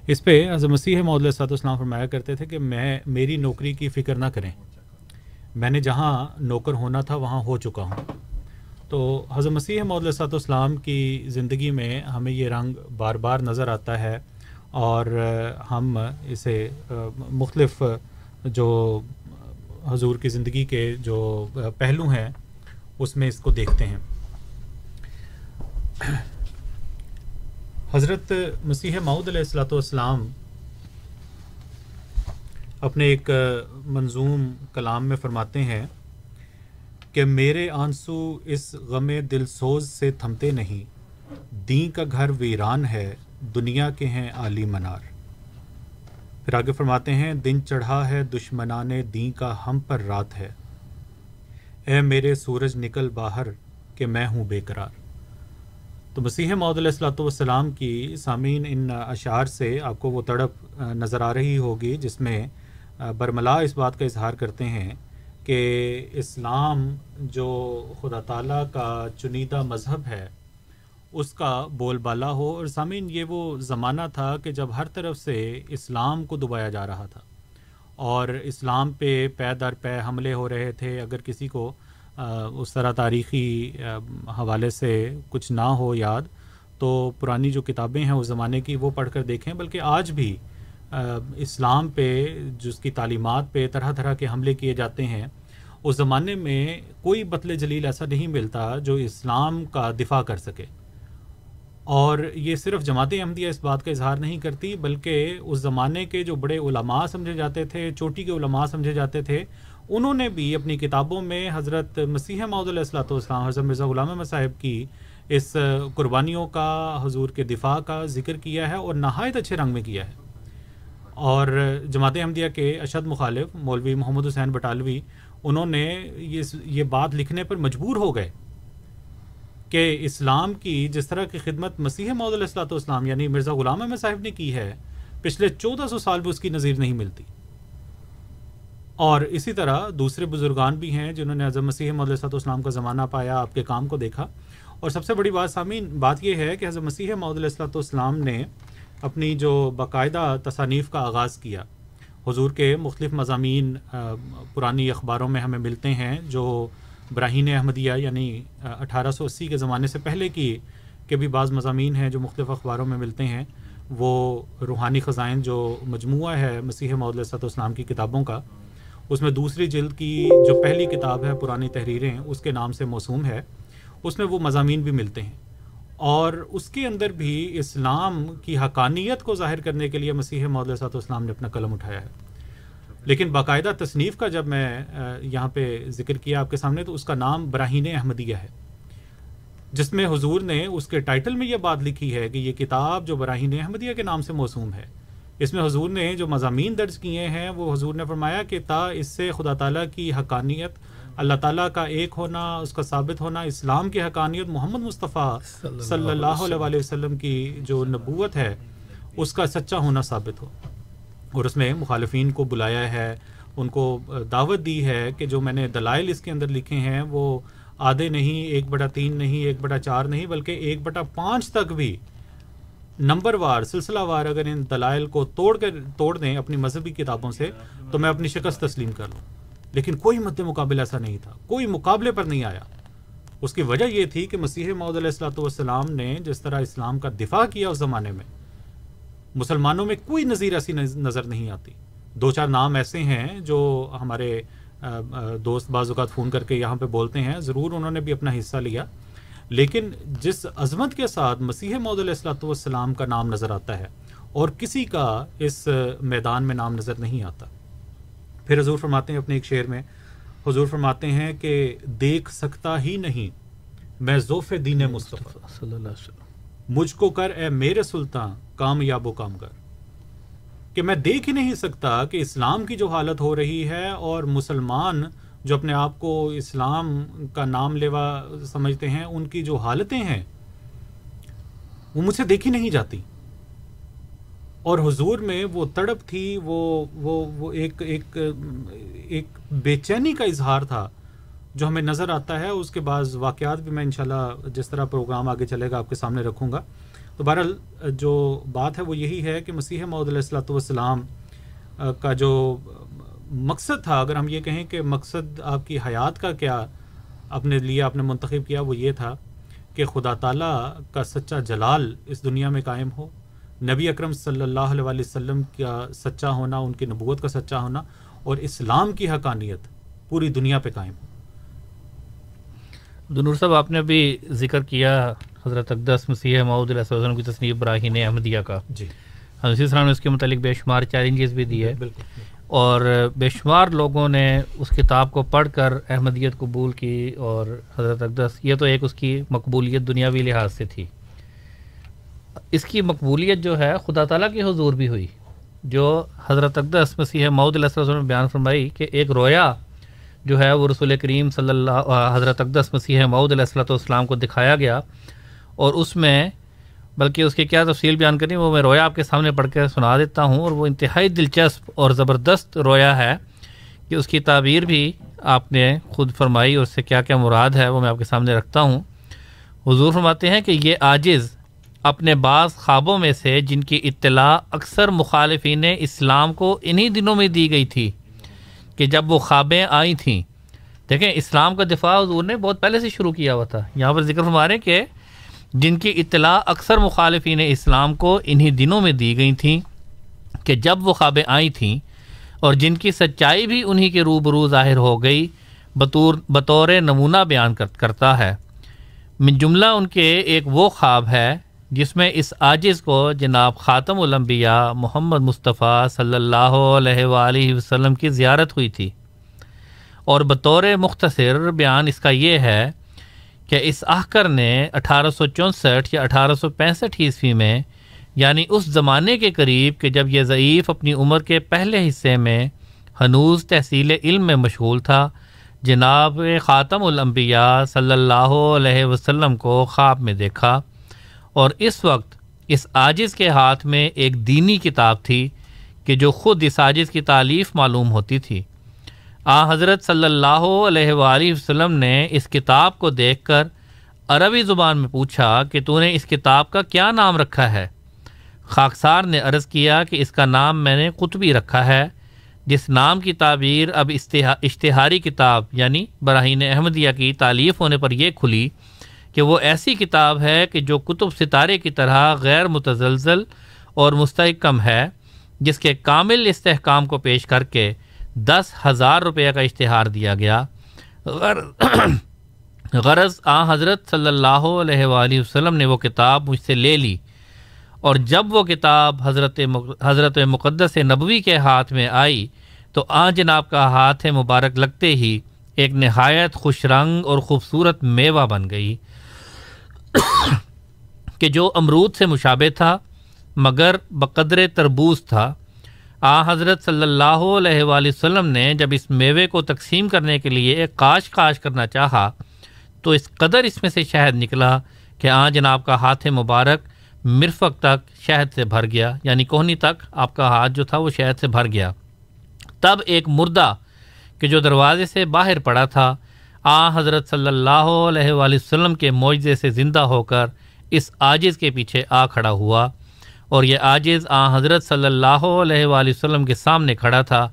اس پہ حضرت مسیح محدود صاحب اسلام فرمایا کرتے تھے کہ میں، میری نوکری کی فکر نہ کریں۔ میں نے جہاں نوکر ہونا تھا وہاں ہو چکا ہوں۔ تو حضرت مسیح محدود صاحب اسلام کی زندگی میں ہمیں یہ رنگ بار بار نظر آتا ہے اور ہم اسے، مختلف جو حضور کی زندگی کے جو پہلو ہیں، اس میں اس کو دیکھتے ہیں۔ حضرت مسیح معود علیہ السلاۃ والسلام اپنے ایک منظوم کلام میں فرماتے ہیں کہ میرے آنسو اس غم دل سوز سے تھمتے نہیں دین کا گھر ویران ہے، دنیا کے ہیں عالی منار۔ پھر آگے فرماتے ہیں، دن چڑھا ہے، دشمنان دین کا ہم پر رات ہے۔ اے میرے سورج، نکل باہر کہ میں ہوں بے قرار۔ تو مسیح علیہ السلاۃ والسلام کی سامعین ان اشعار سے آپ کو وہ تڑپ نظر آ رہی ہوگی جس میں برملا اس بات کا اظہار کرتے ہیں کہ اسلام جو خدا تعالیٰ کا چنیدہ مذہب ہے، اس کا بول بالا ہو۔ اور سامعین، یہ وہ زمانہ تھا کہ جب ہر طرف سے اسلام کو دبایا جا رہا تھا۔ اور اسلام پہ پے در پے حملے ہو رہے تھے۔ اگر کسی کو اس طرح تاریخی حوالے سے کچھ نہ ہو یاد، تو پرانی جو کتابیں ہیں اس زمانے کی، وہ پڑھ کر دیکھیں۔ بلکہ آج بھی اسلام پہ جس کی تعلیمات پہ طرح طرح کے حملے کیے جاتے ہیں، اس زمانے میں کوئی بطل جلیل ایسا نہیں ملتا جو اسلام کا دفاع کر سکے۔ اور یہ صرف جماعت احمدیہ اس بات کا اظہار نہیں کرتی، بلکہ اس زمانے کے جو بڑے علماء سمجھے جاتے تھے، چوٹی کے علماء سمجھے جاتے تھے، انہوں نے بھی اپنی کتابوں میں حضرت مسیح معود علیہ السلاۃ والسلام، حضرت مرزا غلام صاحب کی اس قربانیوں کا، حضور کے دفاع کا ذکر کیا ہے اور نہایت اچھے رنگ میں کیا ہے۔ اور جماعت احمدیہ کے اشد مخالف مولوی محمد حسین بٹالوی، انہوں نے یہ یہ بات لکھنے پر مجبور ہو گئے کہ اسلام کی جس طرح کی خدمت مسیح محدود السلاۃ والسلام یعنی مرزا غلام احمد صاحب نے کی ہے، پچھلے چودہ سو سال بھی اس کی نظیر نہیں ملتی۔ اور اسی طرح دوسرے بزرگان بھی ہیں جنہوں نے حضرت مسیح محدود علیہ والسلام کا زمانہ پایا، آپ کے کام کو دیکھا۔ اور سب سے بڑی بات سامعین، بات یہ ہے کہ حضرت مسیح محدود السلاۃ والسلام نے اپنی جو باقاعدہ تصانیف کا آغاز کیا۔ حضور کے مختلف مضامین پرانی اخباروں میں ہمیں ملتے ہیں جو براہین احمدیہ یعنی اٹھارہ سو اسی کے زمانے سے پہلے کی، کے بھی بعض مضامین ہیں جو مختلف اخباروں میں ملتے ہیں۔ وہ روحانی خزائن جو مجموعہ ہے مسیح محدود صد اسلام کی کتابوں کا، اس میں دوسری جلد کی جو پہلی کتاب ہے، پرانی تحریریں، اس کے نام سے موسوم ہے۔ اس میں وہ مضامین بھی ملتے ہیں۔ اور اس کے اندر بھی اسلام کی حقانیت کو ظاہر کرنے کے لیے مسیح محدود صد اسلام نے اپنا قلم اٹھایا ہے۔ لیکن باقاعدہ تصنیف کا جب میں یہاں پہ ذکر کیا آپ کے سامنے، تو اس کا نام براہین احمدیہ ہے۔ جس میں حضور نے اس کے ٹائٹل میں یہ بات لکھی ہے کہ یہ کتاب جو براہین احمدیہ کے نام سے موسوم ہے، اس میں حضور نے جو مضامین درج کیے ہیں، وہ حضور نے فرمایا کہ تا اس سے خدا تعالیٰ کی حقانیت اللہ تعالیٰ کا ایک ہونا، اس کا ثابت ہونا اسلام کی حقانیت محمد مصطفیٰ صلی اللہ علیہ وسلم کی جو نبوت ہے، اس کا سچا ہونا ثابت ہو۔ اور اس میں مخالفین کو بلایا ہے، ان کو دعوت دی ہے کہ جو میں نے دلائل اس کے اندر لکھے ہیں، وہ آدھے نہیں، ایک بٹا تین نہیں، ایک بٹا چار نہیں، بلکہ ایک بٹا پانچ تک بھی۔ نمبر وار، سلسلہ وار اگر ان دلائل کو توڑ کر، توڑ دیں اپنی مذہبی کتابوں سے، تو میں اپنی شکست تسلیم کر لوں۔ لیکن کوئی مد مقابل ایسا نہیں تھا، کوئی مقابلے پر نہیں آیا۔ اس کی وجہ یہ تھی کہ مسیح معود علیہ السلاۃ والسلام نے جس طرح اسلام کا دفاع کیا اس زمانے میں، مسلمانوں میں کوئی نظیر ایسی نظر نہیں آتی۔ دو چار نام ایسے ہیں جو ہمارے دوست بعض اوقات فون کر کے یہاں پہ بولتے ہیں، ضرور انہوں نے بھی اپنا حصہ لیا۔ لیکن جس عظمت کے ساتھ مسیح محدود علیہ السلاۃ والسلام کا نام نظر آتا ہے اور کسی کا اس میدان میں نام نظر نہیں آتا پھر حضور فرماتے ہیں اپنے ایک شعر میں حضور فرماتے ہیں کہ دیکھ سکتا ہی نہیں میں ذوف دین مصطفیٰ۔ صلی اللہ علیہ وسلم۔ مجھ کو کر اے میرے سلطان کامیاب و کام کر کہ میں دیکھ ہی نہیں سکتا کہ اسلام کی جو حالت ہو رہی ہے اور مسلمان جو اپنے آپ کو اسلام کا نام لیوا سمجھتے ہیں ان کی جو حالتیں ہیں وہ مجھ سے دیکھی نہیں جاتی۔ اور حضور میں وہ تڑپ تھی، وہ وہ وہ ایک ایک ایک بے چینی کا اظہار تھا جو ہمیں نظر آتا ہے۔ اس کے بعض واقعات بھی میں انشاءاللہ جس طرح پروگرام آگے چلے گا آپ کے سامنے رکھوں گا۔ تو بہرحال، جو بات ہے وہ یہی ہے کہ مسیح معود علیہ السلاۃ والسلام کا جو مقصد تھا، اگر ہم یہ کہیں کہ مقصد آپ کی حیات کا کیا اپنے لیے آپ نے منتخب کیا، وہ یہ تھا کہ خدا تعالیٰ کا سچا جلال اس دنیا میں قائم ہو۔ نبی اکرم صلی اللہ علیہ وسلم کا سچا ہونا ان کی نبوت کا سچا ہونا اور اسلام کی حقانیت پوری دنیا پہ قائم ہو۔ دنور صاحب آپ نے ابھی ذکر کیا حضرت اقدس مسیح معود علیہ وسلم کی تصنیف براہین احمدیہ کا۔ جی۔ حضرت السلام نے اس کے متعلق بے شمار چیلنجز بھی دیے۔ اور بے شمار لوگوں نے اس کتاب کو پڑھ کر احمدیت قبول کی اور حضرت اقدس یہ تو ایک اس کی مقبولیت دنیاوی لحاظ سے تھی۔ اس کی مقبولیت جو ہے خدا تعالیٰ کی حضور بھی ہوئی، جو حضرت اقدس مسیح معود علیہ وسلم نے بیان فرمائی کہ ایک رویا جو ہے وہ رسول کریم صلی اللہ حضرت اقدس مسیح معود علیہ السلۃ والسلام کو دکھایا گیا اور اس میں، بلکہ اس کی کیا تفصیل بیان کرنی، وہ میں رویا آپ کے سامنے پڑھ کے سنا دیتا ہوں اور وہ انتہائی دلچسپ اور زبردست رویا ہے کہ اس کی تعبیر بھی آپ نے خود فرمائی اور اس سے کیا کیا مراد ہے وہ میں آپ کے سامنے رکھتا ہوں۔ حضور فرماتے ہیں کہ یہ عاجز اپنے بعض خوابوں میں سے جن کی اطلاع اکثر مخالفین اسلام کو انہی دنوں میں دی گئی تھی کہ جب وہ خوابیں آئی تھیں۔ دیکھیں، اسلام کا دفاع حضور نے بہت پہلے سے شروع کیا ہوا تھا۔ یہاں پر ذکر فرما رہے کہ جن کی اطلاع اکثر مخالفین اسلام کو انہی دنوں میں دی گئی تھیں کہ جب وہ خوابیں آئی تھیں اور جن کی سچائی بھی انہی کے روبرو ظاہر ہو گئی، بطور بطور نمونہ بیان کرتا ہے۔ من جملہ ان کے ایک وہ خواب ہے جس میں اس عاجز کو جناب خاتم الانبیاء محمد مصطفیٰ صلی اللہ علیہ وآلہ وسلم کی زیارت ہوئی تھی۔ اور بطور مختصر بیان اس کا یہ ہے کہ اس آخر نے اٹھارہ سو چونسٹھ یا اٹھارہ سو پینسٹھ عیسوی میں یعنی اس زمانے کے قریب کہ جب یہ ضعیف اپنی عمر کے پہلے حصے میں ہنوز تحصیل علم میں مشغول تھا، جناب خاتم الانبیاء صلی اللہ علیہ وسلم کو خواب میں دیکھا۔ اور اس وقت اس عاجز کے ہاتھ میں ایک دینی کتاب تھی کہ جو خود اس عاجز کی تعلیف معلوم ہوتی تھی۔ آ، حضرت صلی اللہ علیہ وآلہ وسلم نے اس کتاب کو دیکھ کر عربی زبان میں پوچھا کہ تو نے اس کتاب کا کیا نام رکھا ہے؟ خاکسار نے عرض کیا کہ اس کا نام میں نے قطبی رکھا ہے، جس نام کی تعبیر اب اشتہاری کتاب یعنی براہین احمدیہ کی تعلیف ہونے پر یہ کھلی کہ وہ ایسی کتاب ہے کہ جو کتب ستارے کی طرح غیر متزلزل اور مستحکم ہے، جس کے کامل استحکام کو پیش کر کے دس ہزار روپے کا اشتہار دیا گیا۔ غرض، آ، حضرت صلی اللہ علیہ وآلہ وسلم نے وہ کتاب مجھ سے لے لی۔ اور جب وہ کتاب حضرت حضرت مقدس نبوی کے ہاتھ میں آئی، تو آ، جناب کا ہاتھ مبارک لگتے ہی ایک نہایت خوش رنگ اور خوبصورت میوہ بن گئی۔ کہ جو امرود سے مشابہ تھا، مگر بقدر تربوز تھا۔ آ، حضرت صلی اللہ علیہ وآلہ وسلم نے جب اس میوے کو تقسیم کرنے کے لیے ایک کاش کاش کرنا چاہا، تو اس قدر اس میں سے شہد نکلا کہ آ، جناب کا ہاتھ مبارک مرفق تک شہد سے بھر گیا۔ یعنی کوہنی تک آپ کا ہاتھ جو تھا وہ شہد سے بھر گیا۔ تب ایک مردہ کہ جو دروازے سے باہر پڑا تھا آ حضرت صلی اللہ علیہ وآلہ وسلم کے معجزے سے زندہ ہو کر اس عاجز کے پیچھے آ کھڑا ہوا اور یہ عاجز آ حضرت صلی اللہ علیہ وآلہ وسلم کے سامنے کھڑا تھا،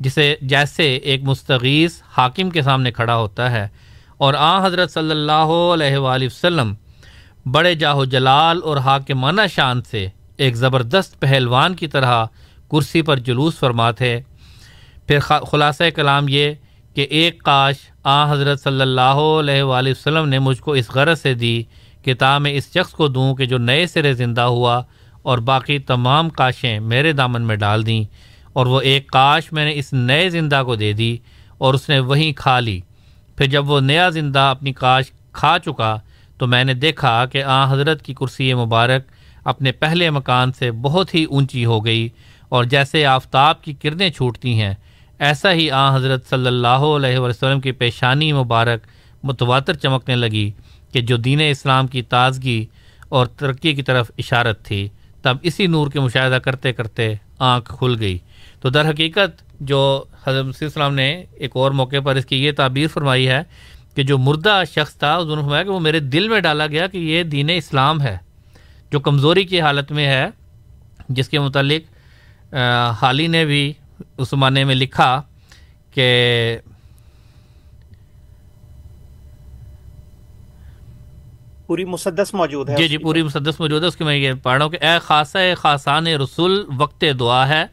جسے جیسے ایک مستغیث حاکم کے سامنے کھڑا ہوتا ہے۔ اور آ حضرت صلی اللہ علیہ وآلہ وسلم بڑے جاہو جلال اور حاکمانہ شان سے ایک زبردست پہلوان کی طرح کرسی پر جلوس فرماتے۔ پھر خلاصہ کلام یہ کہ ایک کاش آ، حضرت صلی اللہ علیہ وآلہ وسلم نے مجھ کو اس غرض سے دی کہ تا میں اس شخص کو دوں کہ جو نئے سرے زندہ ہوا اور باقی تمام کاشیں میرے دامن میں ڈال دیں اور وہ ایک کاش میں نے اس نئے زندہ کو دے دی اور اس نے وہیں کھا لی۔ پھر جب وہ نیا زندہ اپنی کاش کھا چکا تو میں نے دیکھا کہ آ، حضرت کی کرسی مبارک اپنے پہلے مکان سے بہت ہی اونچی ہو گئی اور جیسے آفتاب کی کرنیں چھوٹتی ہیں ایسا ہی آ حضرت صلی اللہ علیہ وسلم کی پیشانی مبارک متواتر چمکنے لگی کہ جو دین اسلام کی تازگی اور ترقی کی طرف اشارت تھی، تب اسی نور کے مشاہدہ کرتے کرتے آنکھ کھل گئی۔ تو در حقیقت جو حضرت مسیح السلام نے ایک اور موقع پر اس کی یہ تعبیر فرمائی ہے کہ جو مردہ شخص تھا اس نے فرمایا کہ وہ میرے دل میں ڈالا گیا کہ یہ دین اسلام ہے، جو کمزوری کی حالت میں ہے، جس کے متعلق حالی نے بھی اس زمانے میں لکھا کہ پوری مسدس موجود ہے جی جی پوری مسدس موجود ہے اس کی میں یہ پڑھ رہا ہوں کہ اے خاصا خاصان رسول وقت دعا ہے۔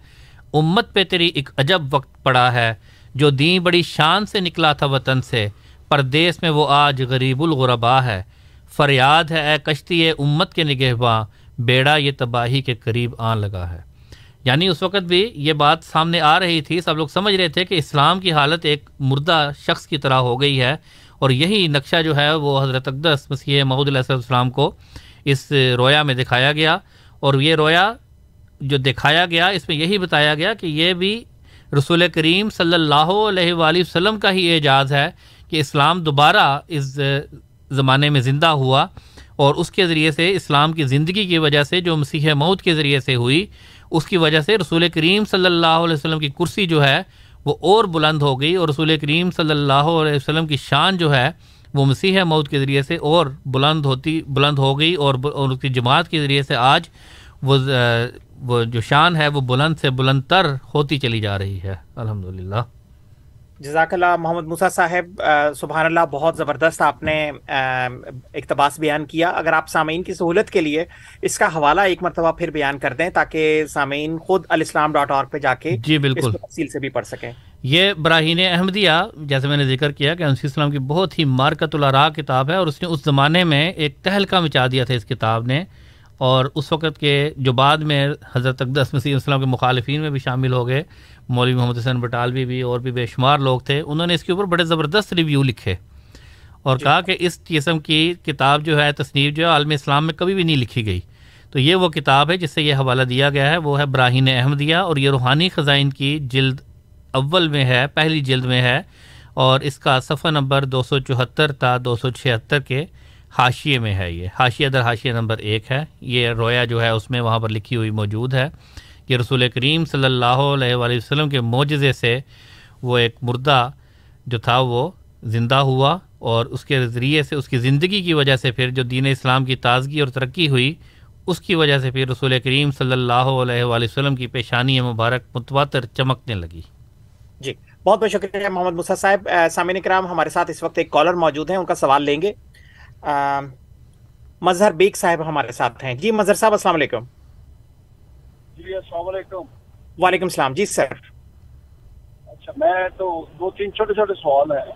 امت پہ تیری ایک عجب وقت پڑا ہے۔ جو دین بڑی شان سے نکلا تھا وطن سے پردیس میں وہ آج غریب الغربا ہے۔ فریاد ہے اے کشتی امت کے نگہباں بیڑا یہ تباہی کے قریب آن لگا ہے۔ یعنی اس وقت بھی یہ بات سامنے آ رہی تھی، سب لوگ سمجھ رہے تھے کہ اسلام کی حالت ایک مردہ شخص کی طرح ہو گئی ہے اور یہی نقشہ جو ہے وہ حضرت اقدس مسیح محدود علیہ السلام کو اس رویا میں دکھایا گیا اور یہ رویا جو دکھایا گیا، اس میں یہی بتایا گیا کہ یہ بھی رسول کریم صلی اللہ علیہ وآلہ وسلم کا ہی اعجاز ہے کہ اسلام دوبارہ اس زمانے میں زندہ ہوا اور اس کے ذریعے سے، اسلام کی زندگی کی وجہ سے جو مسیح موت کے ذریعے سے ہوئی اس کی وجہ سے رسول کریم صلی اللہ علیہ وسلم کی کرسی جو ہے وہ اور بلند ہو گئی اور رسول کریم صلی اللہ علیہ وسلم کی شان جو ہے وہ مسیح موت کے ذریعے سے اور بلند ہوتی، بلند ہو گئی اور اس کی جماعت کے ذریعے سے آج وہ وہ جو شان ہے وہ بلند سے بلند تر ہوتی چلی جا رہی ہے۔ الحمد للہ جزاک اللہ محمد موسا صاحب سبحان اللہ بہت زبردست آپ نے اقتباس بیان کیا۔ اگر آپ سامعین کی سہولت کے لیے اس کا حوالہ ایک مرتبہ پھر بیان کر دیں تاکہ سامعین خود الاسلام ڈاٹ اور پہ جا کے جی بالکل۔ تفصیل سے بھی پڑھ سکیں۔ یہ براہین احمدیہ جیسے میں نے ذکر کیا کہ انسی اسلام کی بہت ہی مارکت الرا کتاب ہے اور اس نے اس زمانے میں ایک تہلکہ مچا دیا تھا اس کتاب نے۔ اور اس وقت کے جو بعد میں حضرت اقدس مسیح السلام کے مخالفین میں بھی شامل ہو گئے۔ مولوی محمد حسین بٹالوی بھی اور بھی بے شمار لوگ تھے انہوں نے اس کے اوپر بڑے زبردست ریویو لکھے اور کہا کہ اس قسم کی کتاب جو ہے تصنیف جو ہے عالم اسلام میں کبھی بھی نہیں لکھی گئی۔ تو یہ وہ کتاب ہے جس سے یہ حوالہ دیا گیا ہے وہ ہے براہین احمدیہ اور یہ روحانی خزائن کی جلد اول میں ہے پہلی جلد میں ہے اور اس کا صفحہ نمبر دو سو چوہتر تا دو سو چھہتر کے حاشیے میں ہے یہ۔ حاشیہ در حاشیہ نمبر ایک ہے۔ یہ رویا جو ہے اس میں وہاں پر لکھی ہوئی موجود ہے۔ کہ رسول کریم صلی اللہ علیہ وآلہ وسلم کے معجزے سے وہ ایک مردہ جو تھا وہ زندہ ہوا اور اس کے ذریعے سے اس کی زندگی کی وجہ سے پھر جو دین اسلام کی تازگی اور ترقی ہوئی، اس کی وجہ سے پھر رسول کریم صلی اللہ علیہ وآلہ وسلم کی پیشانی مبارک متواتر چمکنے لگی۔ جی بہت بہت شکریہ محمد مسا صاحب۔ سامعین کرام، ہمارے ساتھ اس وقت ایک کالر موجود ہیں، ان کا سوال لیں گے۔ مظہر بیگ صاحب ہمارے ساتھ ہیں۔ جی مظہر صاحب، السلام علیکم۔ جی السلام علیکم۔ وعلیکم السلام۔ جی سر۔ اچھا میں تو دو تین چھوٹے چھوٹے سوال ہیں۔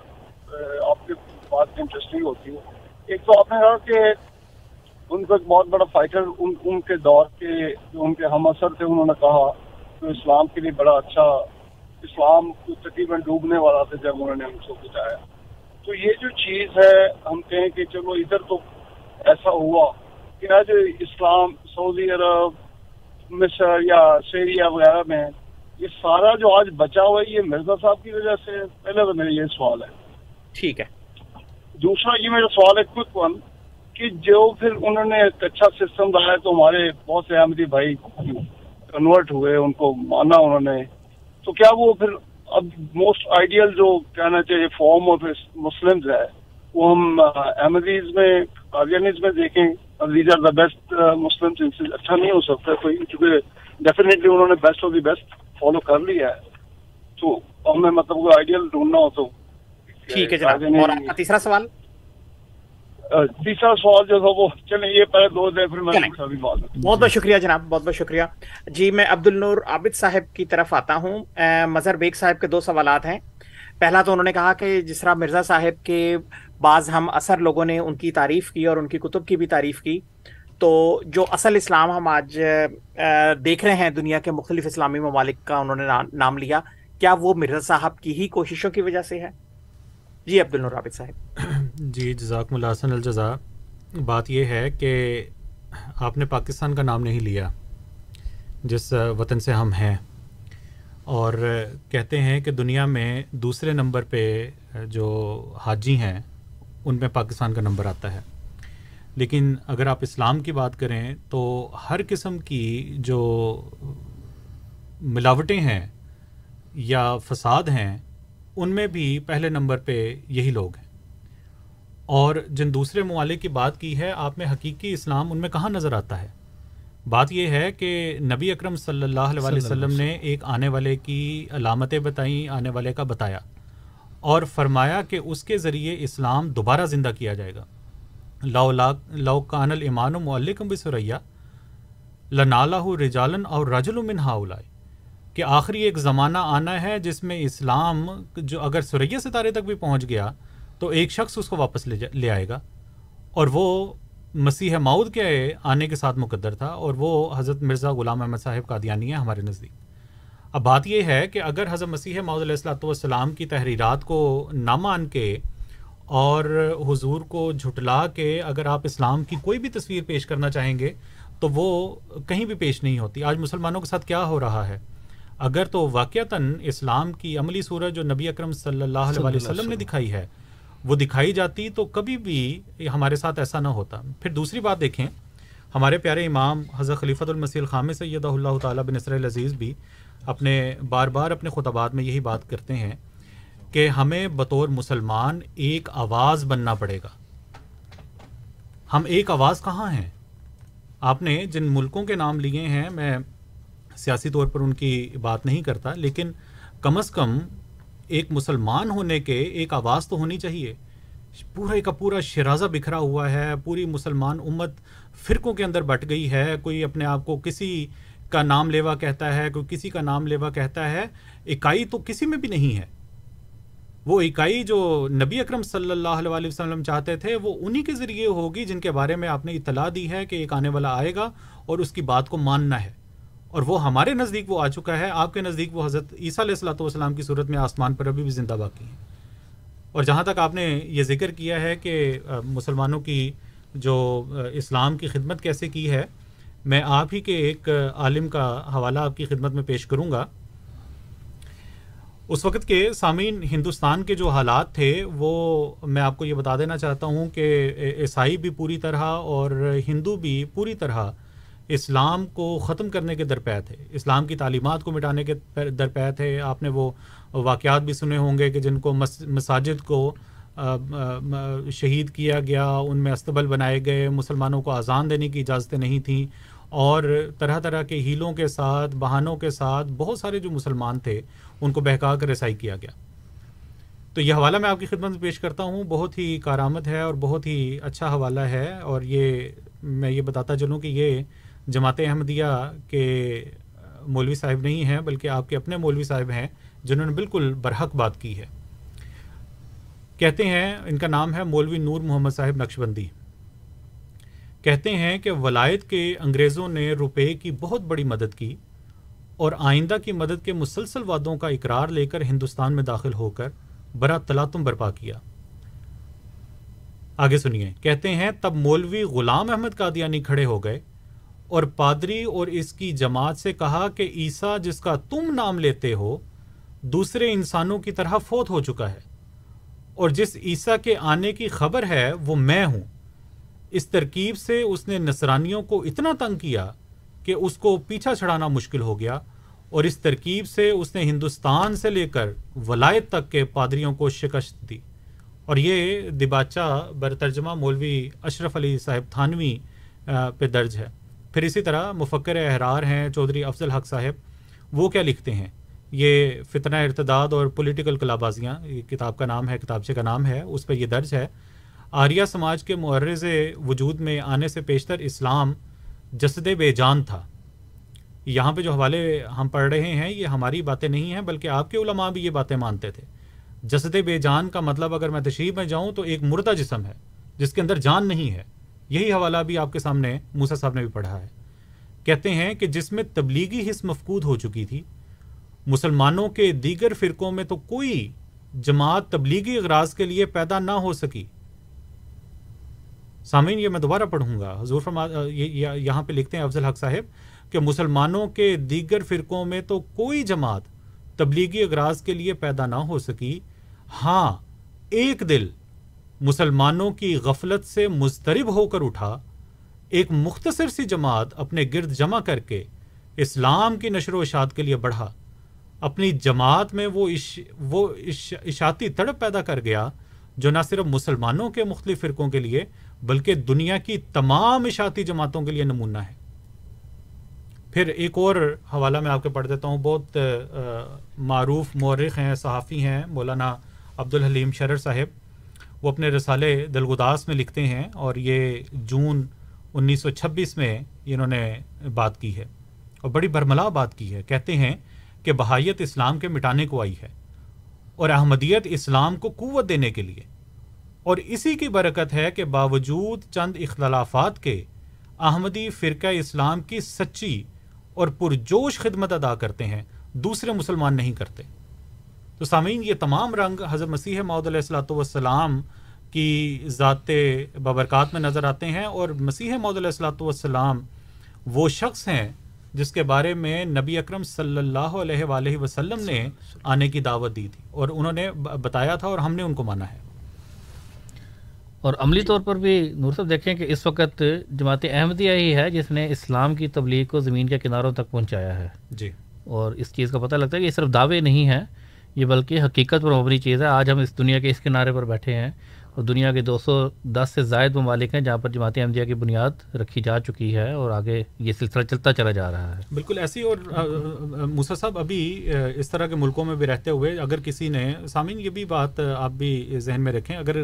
آپ کی بات انٹرسٹنگ ہوتی ہے ایک تو آپ نے کہا کہ ان کو ایک بہت بڑا فائٹر ان ان کے دور کے جو ان کے ہم اثر تھے انہوں نے کہا کہ اسلام کے لیے بڑا اچھا اسلام کو تقریباً ڈوبنے والا تھا جب انہوں نے ہم کو بتایا تو یہ جو چیز ہے ہم کہیں کہ چلو ادھر تو ایسا ہوا کہ آج اسلام سعودی عرب مصر یا سیریا وغیرہ میں یہ سارا جو آج بچا ہوا ہے یہ مرزا صاحب کی وجہ سے پہلے تو میرا یہ سوال ہے۔ ٹھیک ہے۔ دوسرا یہ میرا سوال ہے کوئک ون کہ جو پھر انہوں نے ایک اچھا سسٹم رہا ہے تو ہمارے بہت سے احمدی بھائی کنورٹ ہوئے ان کو مانا انہوں نے۔ تو کیا وہ پھر اب موسٹ آئیڈیل جو کہنا چاہیے فارم آف مسلم ہے وہ ہم احمدیز میں قادیانیز میں دیکھیں۔ These are the best Muslim اچھا نہیں ہو سکتا کوئی کیونکہ ڈیفینیٹلی انہوں نے best of the best follow کر لیا ہے تو ہمیں مطلب کوئی آئیڈیل ڈھونڈنا ہو تو ٹھیک ہے جناب اور تیسرا سوال تیسرا سوال جو تھا وہ چلیں یہ پہلے دو دیں پھر میں بہت بہت شکریہ جناب بہت بہت شکریہ جی میں عبد النور عابد صاحب کی طرف آتا ہوں مظہر بیگ صاحب کے دو سوالات ہیں پہلا تو انہوں نے کہا کہ جس طرح مرزا صاحب کے بعض ہم اثر لوگوں نے ان کی تعریف کی اور ان کی کتب کی بھی تعریف کی۔ تو جو اصل اسلام ہم آج دیکھ رہے ہیں دنیا کے مختلف اسلامی ممالک کا، انہوں نے نام لیا، کیا وہ مرزا صاحب کی ہی کوششوں کی وجہ سے ہے؟ جی عبد الرابط صاحب۔ جی جزاک الحسن الجزا بات یہ ہے کہ آپ نے پاکستان کا نام نہیں لیا، جس وطن سے ہم ہیں۔ اور کہتے ہیں کہ دنیا میں دوسرے نمبر پہ جو حاجی ہیں ان میں پاکستان کا نمبر آتا ہے۔ لیکن اگر آپ اسلام کی بات کریں تو ہر قسم کی جو ملاوٹیں ہیں یا فساد ہیں ان میں بھی پہلے نمبر پہ یہی لوگ ہیں۔ اور جن دوسرے ممالک کی بات کی ہے آپ نے حقیقی اسلام ان میں کہاں نظر آتا ہے؟ بات یہ ہے کہ نبی اکرم صلی اللہ علیہ وسلم۔ نے ایک آنے والے کی علامتیں بتائیں آنے والے کا بتایا۔ اور فرمایا کہ اس کے ذریعے اسلام دوبارہ زندہ کیا جائے گا۔ لو لو کان المان و ملکم بسریا لنالہ رجالن اور رجل من ہاؤلائے کہ آخری ایک زمانہ آنا ہے جس میں اسلام جو اگر سریا ستارے تک بھی پہنچ گیا تو ایک شخص اس کو واپس لے لے آئے گا۔ اور وہ مسیح ماؤد کے آنے کے ساتھ مقدر تھا اور وہ حضرت مرزا غلام احمد صاحب قادیانی ہے ہمارے نزدیک۔ اب بات یہ ہے کہ اگر حضرت مسیح معود علیہ السلاۃ والسلام کی تحریرات کو نہ مان کے اور حضور کو جھٹلا کے اگر آپ اسلام کی کوئی بھی تصویر پیش کرنا چاہیں گے تو وہ کہیں بھی پیش نہیں ہوتی۔ آج مسلمانوں کے ساتھ کیا ہو رہا ہے؟ اگر تو واقعتاً اسلام کی عملی صورت جو نبی اکرم صلی اللہ علیہ وسلم نے دکھائی ہے، وہ دکھائی جاتی تو کبھی بھی ہمارے ساتھ ایسا نہ ہوتا۔ پھر دوسری بات دیکھیں، ہمارے پیارے امام حضرت خلیفۃ المسیح الخام سید اللہ تعالیٰ بن نصر العزیز بھی اپنے بار بار اپنے خطبات میں یہی بات کرتے ہیں کہ ہمیں بطور مسلمان ایک آواز بننا پڑے گا۔ ہم ایک آواز کہاں ہیں؟ آپ نے جن ملکوں کے نام لیے ہیں، میں سیاسی طور پر ان کی بات نہیں کرتا، لیکن کم از کم ایک مسلمان ہونے کے ایک آواز تو ہونی چاہیے۔ پورا کا پورا شرازہ بکھرا ہوا ہے، پوری مسلمان امت فرقوں کے اندر بٹ گئی ہے، کوئی اپنے آپ کو کسی کا نام لیوا کہتا ہے، کوئی کسی کا نام لیوا کہتا ہے اکائی تو کسی میں بھی نہیں ہے۔ وہ اکائی جو نبی اکرم صلی اللہ علیہ وسلم چاہتے تھے، وہ انہی کے ذریعے ہوگی جن کے بارے میں آپ نے اطلاع دی ہے کہ ایک آنے والا آئے گا اور اس کی بات کو ماننا ہے۔ اور وہ ہمارے نزدیک وہ آ چکا ہے۔ آپ کے نزدیک وہ حضرت عیسیٰ علیہ السلۃ والسلام کی صورت میں آسمان پر ابھی بھی زندہ باقی ہیں۔ اور جہاں تک آپ نے یہ ذکر کیا ہے کہ مسلمانوں کی جو اسلام کی خدمت کیسے کی ہے میں آپ ہی کے ایک عالم کا حوالہ آپ کی خدمت میں پیش کروں گا۔ اس وقت کے سامعین ہندوستان کے جو حالات تھے، وہ میں آپ کو یہ بتا دینا چاہتا ہوں کہ عیسائی بھی پوری طرح اور ہندو بھی پوری طرح اسلام کو ختم کرنے کے درپے تھے۔ اسلام کی تعلیمات کو مٹانے کے درپے تھے۔ آپ نے وہ واقعات بھی سنے ہوں گے کہ جن کو مساجد کو شہید کیا گیا، ان میں استبل بنائے گئے، مسلمانوں کو اذان دینے کی اجازتیں نہیں تھیں اور طرح طرح کے ہیلوں کے ساتھ، بہانوں کے ساتھ بہت سارے جو مسلمان تھے، ان کو بہکا کر رسائی کیا گیا۔ تو یہ حوالہ میں آپ کی خدمت میں پیش کرتا ہوں۔ بہت ہی کارآمد ہے اور بہت ہی اچھا حوالہ ہے۔ اور یہ میں یہ بتاتا چلوں کہ یہ جماعت احمدیہ کے مولوی صاحب نہیں ہیں، بلکہ آپ کے اپنے مولوی صاحب ہیں، جنہوں نے بالکل برحق بات کی ہے۔ کہتے ہیں، ان کا نام ہے مولوی نور محمد صاحب نقش بندی کہتے ہیں کہ ولایت کے انگریزوں نے روپے کی بہت بڑی مدد کی اور آئندہ کی مدد کے مسلسل وعدوں کا اقرار لے کر ہندوستان میں داخل ہو کر برا تلاتم برپا کیا۔ آگے سنیے، کہتے ہیں تب مولوی غلام احمد قادیانی کھڑے ہو گئے اور پادری اور اس کی جماعت سے کہا کہ عیسیٰ جس کا تم نام لیتے ہو، دوسرے انسانوں کی طرح فوت ہو چکا ہے اور جس عیسیٰ کے آنے کی خبر ہے، وہ میں ہوں۔ اس ترکیب سے اس نے نصرانیوں کو اتنا تنگ کیا کہ اس کو پیچھا چھڑانا مشکل ہو گیا اور اس ترکیب سے اس نے ہندوستان سے لے کر ولایت تک کے پادریوں کو شکست دی۔ اور یہ دباچہ برترجمہ مولوی اشرف علی صاحب تھانوی پہ درج ہے۔ پھر اسی طرح مفکر احرار ہیں چودھری افضل حق صاحب، وہ کیا لکھتے ہیں؟ یہ فتنہ ارتداد اور پولیٹیکل کلابازیاں، یہ کتاب کا نام ہے، کتابچے کا نام ہے، اس پہ یہ درج ہے۔ آریہ سماج کے معرض وجود میں آنے سے پیشتر اسلام جسد بے جان تھا۔ یہاں پہ جو حوالے ہم پڑھ رہے ہیں، یہ ہماری باتیں نہیں ہیں، بلکہ آپ کے علماء بھی یہ باتیں مانتے تھے۔ جسد بے جان کا مطلب اگر میں تشریف میں جاؤں تو ایک مردہ جسم ہے، جس کے اندر جان نہیں ہے۔ یہی حوالہ بھی آپ کے سامنے موسا صاحب نے بھی پڑھا ہے۔ کہتے ہیں کہ جس میں تبلیغی حص مفقود ہو چکی تھی، مسلمانوں کے دیگر فرقوں میں تو کوئی جماعت تبلیغی اغراض کے لیے پیدا نہ ہو سکی۔ سامعین، یہ میں دوبارہ پڑھوں گا۔ حضور فرما یہاں پہ لکھتے ہیں افضل حق صاحب کہ مسلمانوں کے دیگر فرقوں میں تو کوئی جماعت تبلیغی اغراض کے لیے پیدا نہ ہو سکی۔ ہاں ایک دل مسلمانوں کی غفلت سے مضطرب ہو کر اٹھا۔ ایک مختصر سی جماعت اپنے گرد جمع کر کے اسلام کی نشر و اشاعت کے لیے بڑھا۔ اپنی جماعت میں وہ اش وہ اش، اشاعتی تڑپ پیدا کر گیا جو نہ صرف مسلمانوں کے مختلف فرقوں کے لیے بلکہ دنیا کی تمام اشاعتی جماعتوں کے لیے نمونہ ہے۔ پھر ایک اور حوالہ میں آپ کے پڑھ دیتا ہوں۔ بہت معروف مورخ ہیں، صحافی ہیں، مولانا عبد الحلیم شرر صاحب۔ وہ اپنے رسالے دلگداس میں لکھتے ہیں اور یہ جون انیس سو چھبیس میں انہوں نے بات کی ہے اور بڑی برملا بات کی ہے۔ کہتے ہیں کہ بہائیت اسلام کے مٹانے کو آئی ہے اور احمدیت اسلام کو قوت دینے کے لیے اور اسی کی برکت ہے کہ باوجود چند اختلافات کے، احمدی فرقہ اسلام کی سچی اور پرجوش خدمت ادا کرتے ہیں، دوسرے مسلمان نہیں کرتے۔ تو سامعین، یہ تمام رنگ حضرت مسیح معود علیہ السلاۃ والسلام کی ذات ببرکات میں نظر آتے ہیں اور مسیح معود علیہ السلاۃ والسلام وہ شخص ہیں جس کے بارے میں نبی اکرم صلی اللہ علیہ وآلہ وسلم نے آنے کی دعوت دی تھی اور انہوں نے بتایا تھا اور ہم نے ان کو مانا ہے۔ اور عملی طور پر بھی نور صاحب دیکھیں کہ اس وقت جماعت احمدیہ ہی ہے جس نے اسلام کی تبلیغ کو زمین کے کناروں تک پہنچایا ہے۔ جی۔ اور اس چیز کا پتہ لگتا ہے کہ یہ صرف دعوے نہیں ہیں یہ بلکہ حقیقت پر مبنی چیز ہے۔ آج ہم اس دنیا کے اس کنارے پر بیٹھے ہیں اور دنیا کے دو سو دس سے زائد ممالک ہیں جہاں پر جماعت احمدیہ کی بنیاد رکھی جا چکی ہے اور آگے یہ سلسلہ چلتا چلا جا رہا ہے۔ بالکل ایسی اور موسا صاحب ابھی اس طرح کے ملکوں میں بھی رہتے ہوئے اگر کسی نے سامعین یہ بھی بات آپ بھی ذہن میں رکھیں اگر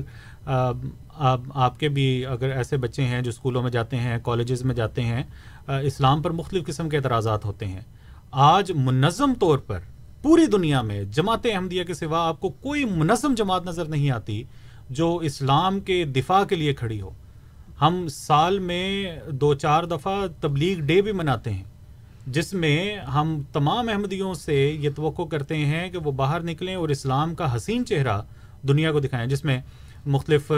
آپ آپ کے بھی اگر ایسے بچے ہیں جو اسکولوں میں جاتے ہیں، کالجز میں جاتے ہیں اسلام پر مختلف قسم کے اعتراضات ہوتے ہیں۔ آج منظم طور پر پوری دنیا میں جماعت احمدیہ کے سوا آپ کو کوئی منظم جماعت نظر نہیں آتی جو اسلام کے دفاع کے لیے کھڑی ہو۔ ہم سال میں دو چار دفعہ تبلیغ ڈے بھی مناتے ہیں، جس میں ہم تمام احمدیوں سے یہ توقع کرتے ہیں کہ وہ باہر نکلیں اور اسلام کا حسین چہرہ دنیا کو دکھائیں، جس میں مختلف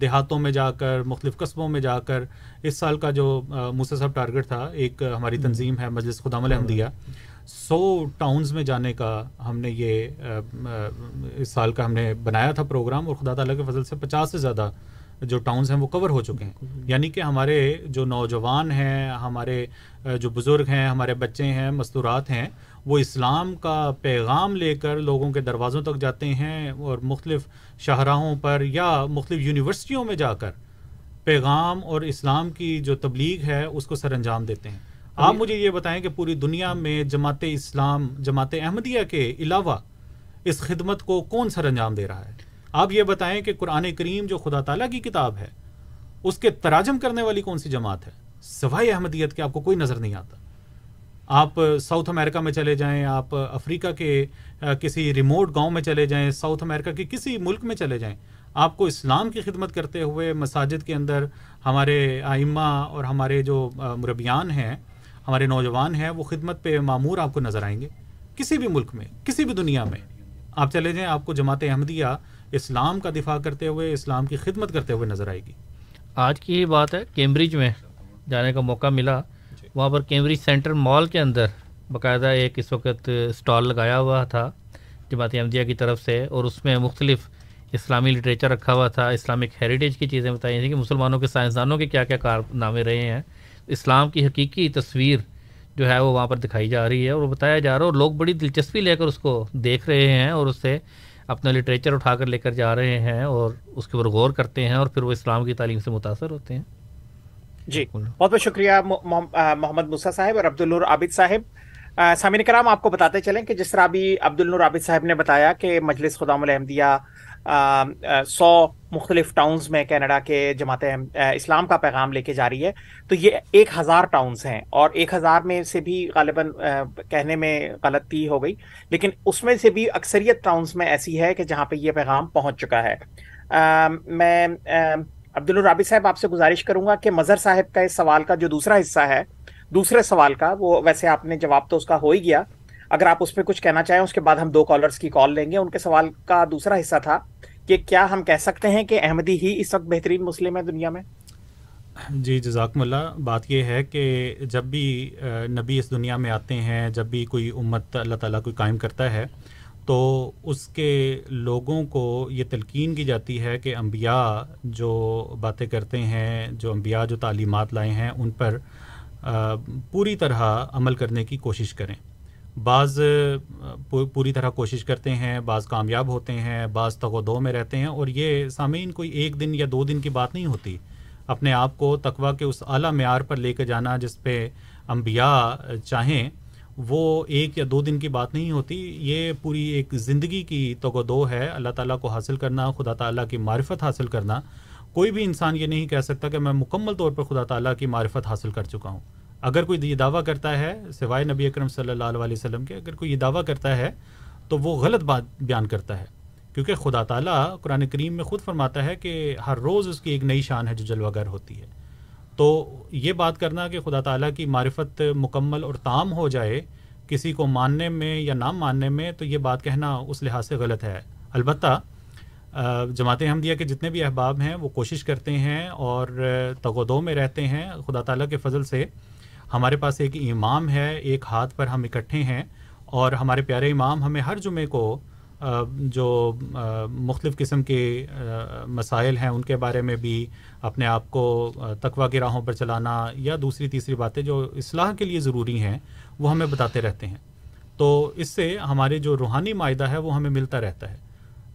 دیہاتوں میں جا کر مختلف قصبوں میں جا کر اس سال کا جو صاحب ٹارگٹ تھا ایک ہماری تنظیم ہے مجلس خدام الحمدیہ سو ٹاؤنز میں جانے کا ہم نے یہ اس سال کا ہم نے بنایا تھا پروگرام اور خدا تعالیٰ کے فضل سے پچاس سے زیادہ جو ٹاؤنز ہیں وہ کور ہو چکے ہیں۔ یعنی کہ ہمارے جو نوجوان ہیں ہمارے جو بزرگ ہیں ہمارے بچے ہیں مستورات ہیں وہ اسلام کا پیغام لے کر لوگوں کے دروازوں تک جاتے ہیں اور مختلف شاہراہوں پر یا مختلف یونیورسٹیوں میں جا کر پیغام اور اسلام کی جو تبلیغ ہے اس کو سر انجام دیتے ہیں۔ آپ مجھے یہ بتائیں کہ پوری دنیا میں جماعت اسلام جماعت احمدیہ کے علاوہ اس خدمت کو کون سر انجام دے رہا ہے؟ آپ یہ بتائیں کہ قرآن کریم جو خدا تعالیٰ کی کتاب ہے اس کے تراجم کرنے والی کون سی جماعت ہے؟ سوائے احمدیت کے آپ کو کوئی نظر نہیں آتا۔ آپ ساؤتھ امریکہ میں چلے جائیں، آپ افریقہ کے کسی ریموٹ گاؤں میں چلے جائیں، ساؤتھ امریکہ کے کسی ملک میں چلے جائیں، آپ کو اسلام کی خدمت کرتے ہوئے مساجد کے اندر ہمارے آئمہ اور ہمارے جو مربیان ہیں، ہمارے نوجوان ہیں، وہ خدمت پہ معمور آپ کو نظر آئیں گے، کسی بھی ملک میں، کسی بھی دنیا میں۔ آپ چلے جائیں، آپ کو جماعت احمدیہ اسلام کا دفاع کرتے ہوئے، اسلام کی خدمت کرتے ہوئے نظر آئے گی۔ آج کی یہ بات ہے، کیمبرج میں جانے کا موقع ملا۔ وہاں پر کیمبرج سینٹر مال کے اندر باقاعدہ ایک اس وقت اسٹال لگایا ہوا تھا، جماعت احمدیہ کی طرف سے، اور اس میں مختلف اسلامی لٹریچر رکھا ہوا تھا، اسلامک ہیریٹیج کی چیزیں بتائی تھیں کہ مسلمانوں کے سائنسدانوں کے کیا کیا کارنامے رہے ہیں۔ اسلام کی حقیقی تصویر جو ہے وہ وہاں پر دکھائی جا رہی ہے، اور بتایا جا رہا ہے، اور لوگ بڑی دلچسپی لے کر اس کو دیکھ رہے ہیں، اور اس سے اپنا لٹریچر اٹھا کر لے کر جا رہے ہیں، اور اس کے اوپر غور کرتے ہیں، اور پھر وہ اسلام کی تعلیم سے متاثر ہوتے ہیں۔ جی بہت بہت شکریہ محمد مسا صاحب اور عبد النور عابد صاحب۔ سامعین کرام آپ کو بتاتے چلیں کہ جس طرح ابھی عبد النور عابد صاحب نے بتایا کہ مجلس خدام الحمدیہ سو مختلف ٹاؤنز میں کینیڈا کے جماعت اسلام کا پیغام لے کے جا رہی ہے تو یہ ایک ہزار ٹاؤنز ہیں اور ایک ہزار میں سے بھی غالباً کہنے میں غلطی ہو گئی لیکن اس میں سے بھی اکثریت ٹاؤنز میں ایسی ہے کہ جہاں پہ یہ پیغام پہنچ چکا ہے۔ میں عبد الرابی صاحب، آپ سے گزارش کروں گا کہ مظہر صاحب کا اس سوال کا جو دوسرا حصہ ہے، دوسرے سوال کا، وہ ویسے آپ نے جواب تو اس کا ہو ہی گیا، اگر آپ اس پہ کچھ کہنا چاہیں، اس کے بعد ہم دو کالرز کی کال لیں گے۔ ان کے سوال کا دوسرا حصہ تھا کہ کیا ہم کہہ سکتے ہیں کہ احمدی ہی اس وقت بہترین مسلم ہے دنیا میں؟ جی جزاکم اللہ۔ بات یہ ہے کہ جب بھی نبی اس دنیا میں آتے ہیں، جب بھی کوئی امت اللہ تعالیٰ کوئی قائم کرتا ہے تو اس کے لوگوں کو یہ تلقین کی جاتی ہے کہ انبیاء جو باتیں کرتے ہیں، جو انبیاء جو تعلیمات لائے ہیں، ان پر پوری طرح عمل کرنے کی کوشش کریں۔ بعض پوری طرح کوشش کرتے ہیں، بعض کامیاب ہوتے ہیں، بعض تگ و دو میں رہتے ہیں اور یہ سامعین کوئی ایک دن یا دو دن کی بات نہیں ہوتی۔ اپنے آپ کو تقوا کے اس اعلیٰ معیار پر لے کے جانا جس پہ انبیاء چاہیں وہ ایک یا دو دن کی بات نہیں ہوتی، یہ پوری ایک زندگی کی تگ و دو ہے۔ اللہ تعالیٰ کو حاصل کرنا، خدا تعالیٰ کی معرفت حاصل کرنا۔ کوئی بھی انسان یہ نہیں کہہ سکتا کہ میں مکمل طور پر خدا تعالیٰ کی معرفت حاصل کر چکا ہوں۔ اگر کوئی یہ دعویٰ کرتا ہے سوائے نبی اکرم صلی اللہ علیہ وسلم کے، اگر کوئی یہ دعویٰ کرتا ہے تو وہ غلط بات بیان کرتا ہے۔ کیونکہ خدا تعالیٰ قرآن کریم میں خود فرماتا ہے کہ ہر روز اس کی ایک نئی شان ہے جو جلوہ گر ہوتی ہے۔ تو یہ بات کرنا کہ خدا تعالیٰ کی معرفت مکمل اور تام ہو جائے کسی کو ماننے میں یا نہ ماننے میں، تو یہ بات کہنا اس لحاظ سے غلط ہے۔ البتہ جماعت احمدیہ کے جتنے بھی احباب ہیں، وہ کوشش کرتے ہیں اور تغدو میں رہتے ہیں۔ خدا تعالیٰ کے فضل سے ہمارے پاس ایک امام ہے، ایک ہاتھ پر ہم اکٹھے ہیں اور ہمارے پیارے امام ہمیں ہر جمعے کو جو مختلف قسم کے مسائل ہیں، ان کے بارے میں بھی اپنے آپ کو تقوا کی راہوں پر چلانا یا دوسری، تیسری باتیں جو اصلاح کے لیے ضروری ہیں، وہ ہمیں بتاتے رہتے ہیں۔ تو اس سے ہمارے جو روحانی معاہدہ ہے، وہ ہمیں ملتا رہتا ہے۔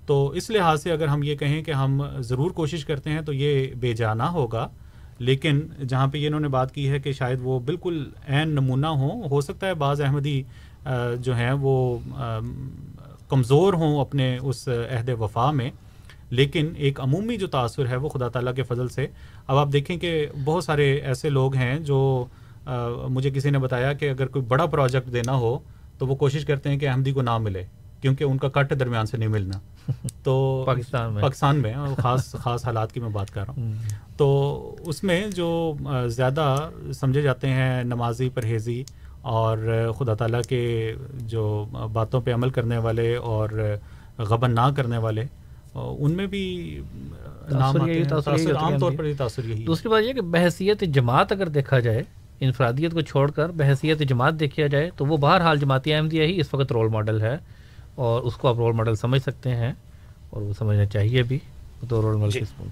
تو اس لحاظ سے اگر ہم یہ کہیں کہ ہم ضرور کوشش کرتے ہیں، تو یہ بے جانا ہوگا۔ لیکن جہاں پہ یہ انہوں نے بات کی ہے کہ شاید وہ بالکل عین نمونہ ہوں، ہو سکتا ہے بعض احمدی جو ہیں وہ کمزور ہوں اپنے اس عہد وفا میں۔ لیکن ایک عمومی جو تاثر ہے وہ خدا تعالیٰ کے فضل سے۔ اب آپ دیکھیں کہ بہت سارے ایسے لوگ ہیں جو مجھے کسی نے بتایا کہ اگر کوئی بڑا پروجیکٹ دینا ہو تو وہ کوشش کرتے ہیں کہ احمدی کو نہ ملے کیونکہ ان کا کٹ درمیان سے نہیں ملنا۔ تو پاکستان میں۔ پاکستان میں خاص خاص حالات کی میں بات کر رہا ہوں۔ تو اس میں جو زیادہ سمجھے جاتے ہیں نمازی پرہیزی اور خدا تعالیٰ کے جو باتوں پہ عمل کرنے والے اور غبن نہ کرنے والے ان میں بھی عام طور پر تاثر یہی دوسری بات یہ کہ بحثیت جماعت اگر دیکھا جائے انفرادیت کو چھوڑ کر بحثیت جماعت دیکھا جائے تو وہ بہرحال جماعتی احمدیہ ہی اس وقت رول ماڈل ہے اور اس کو آپ رول ماڈل سمجھ سکتے ہیں اور وہ سمجھنا چاہیے بھی۔ تو رول ماڈل جی.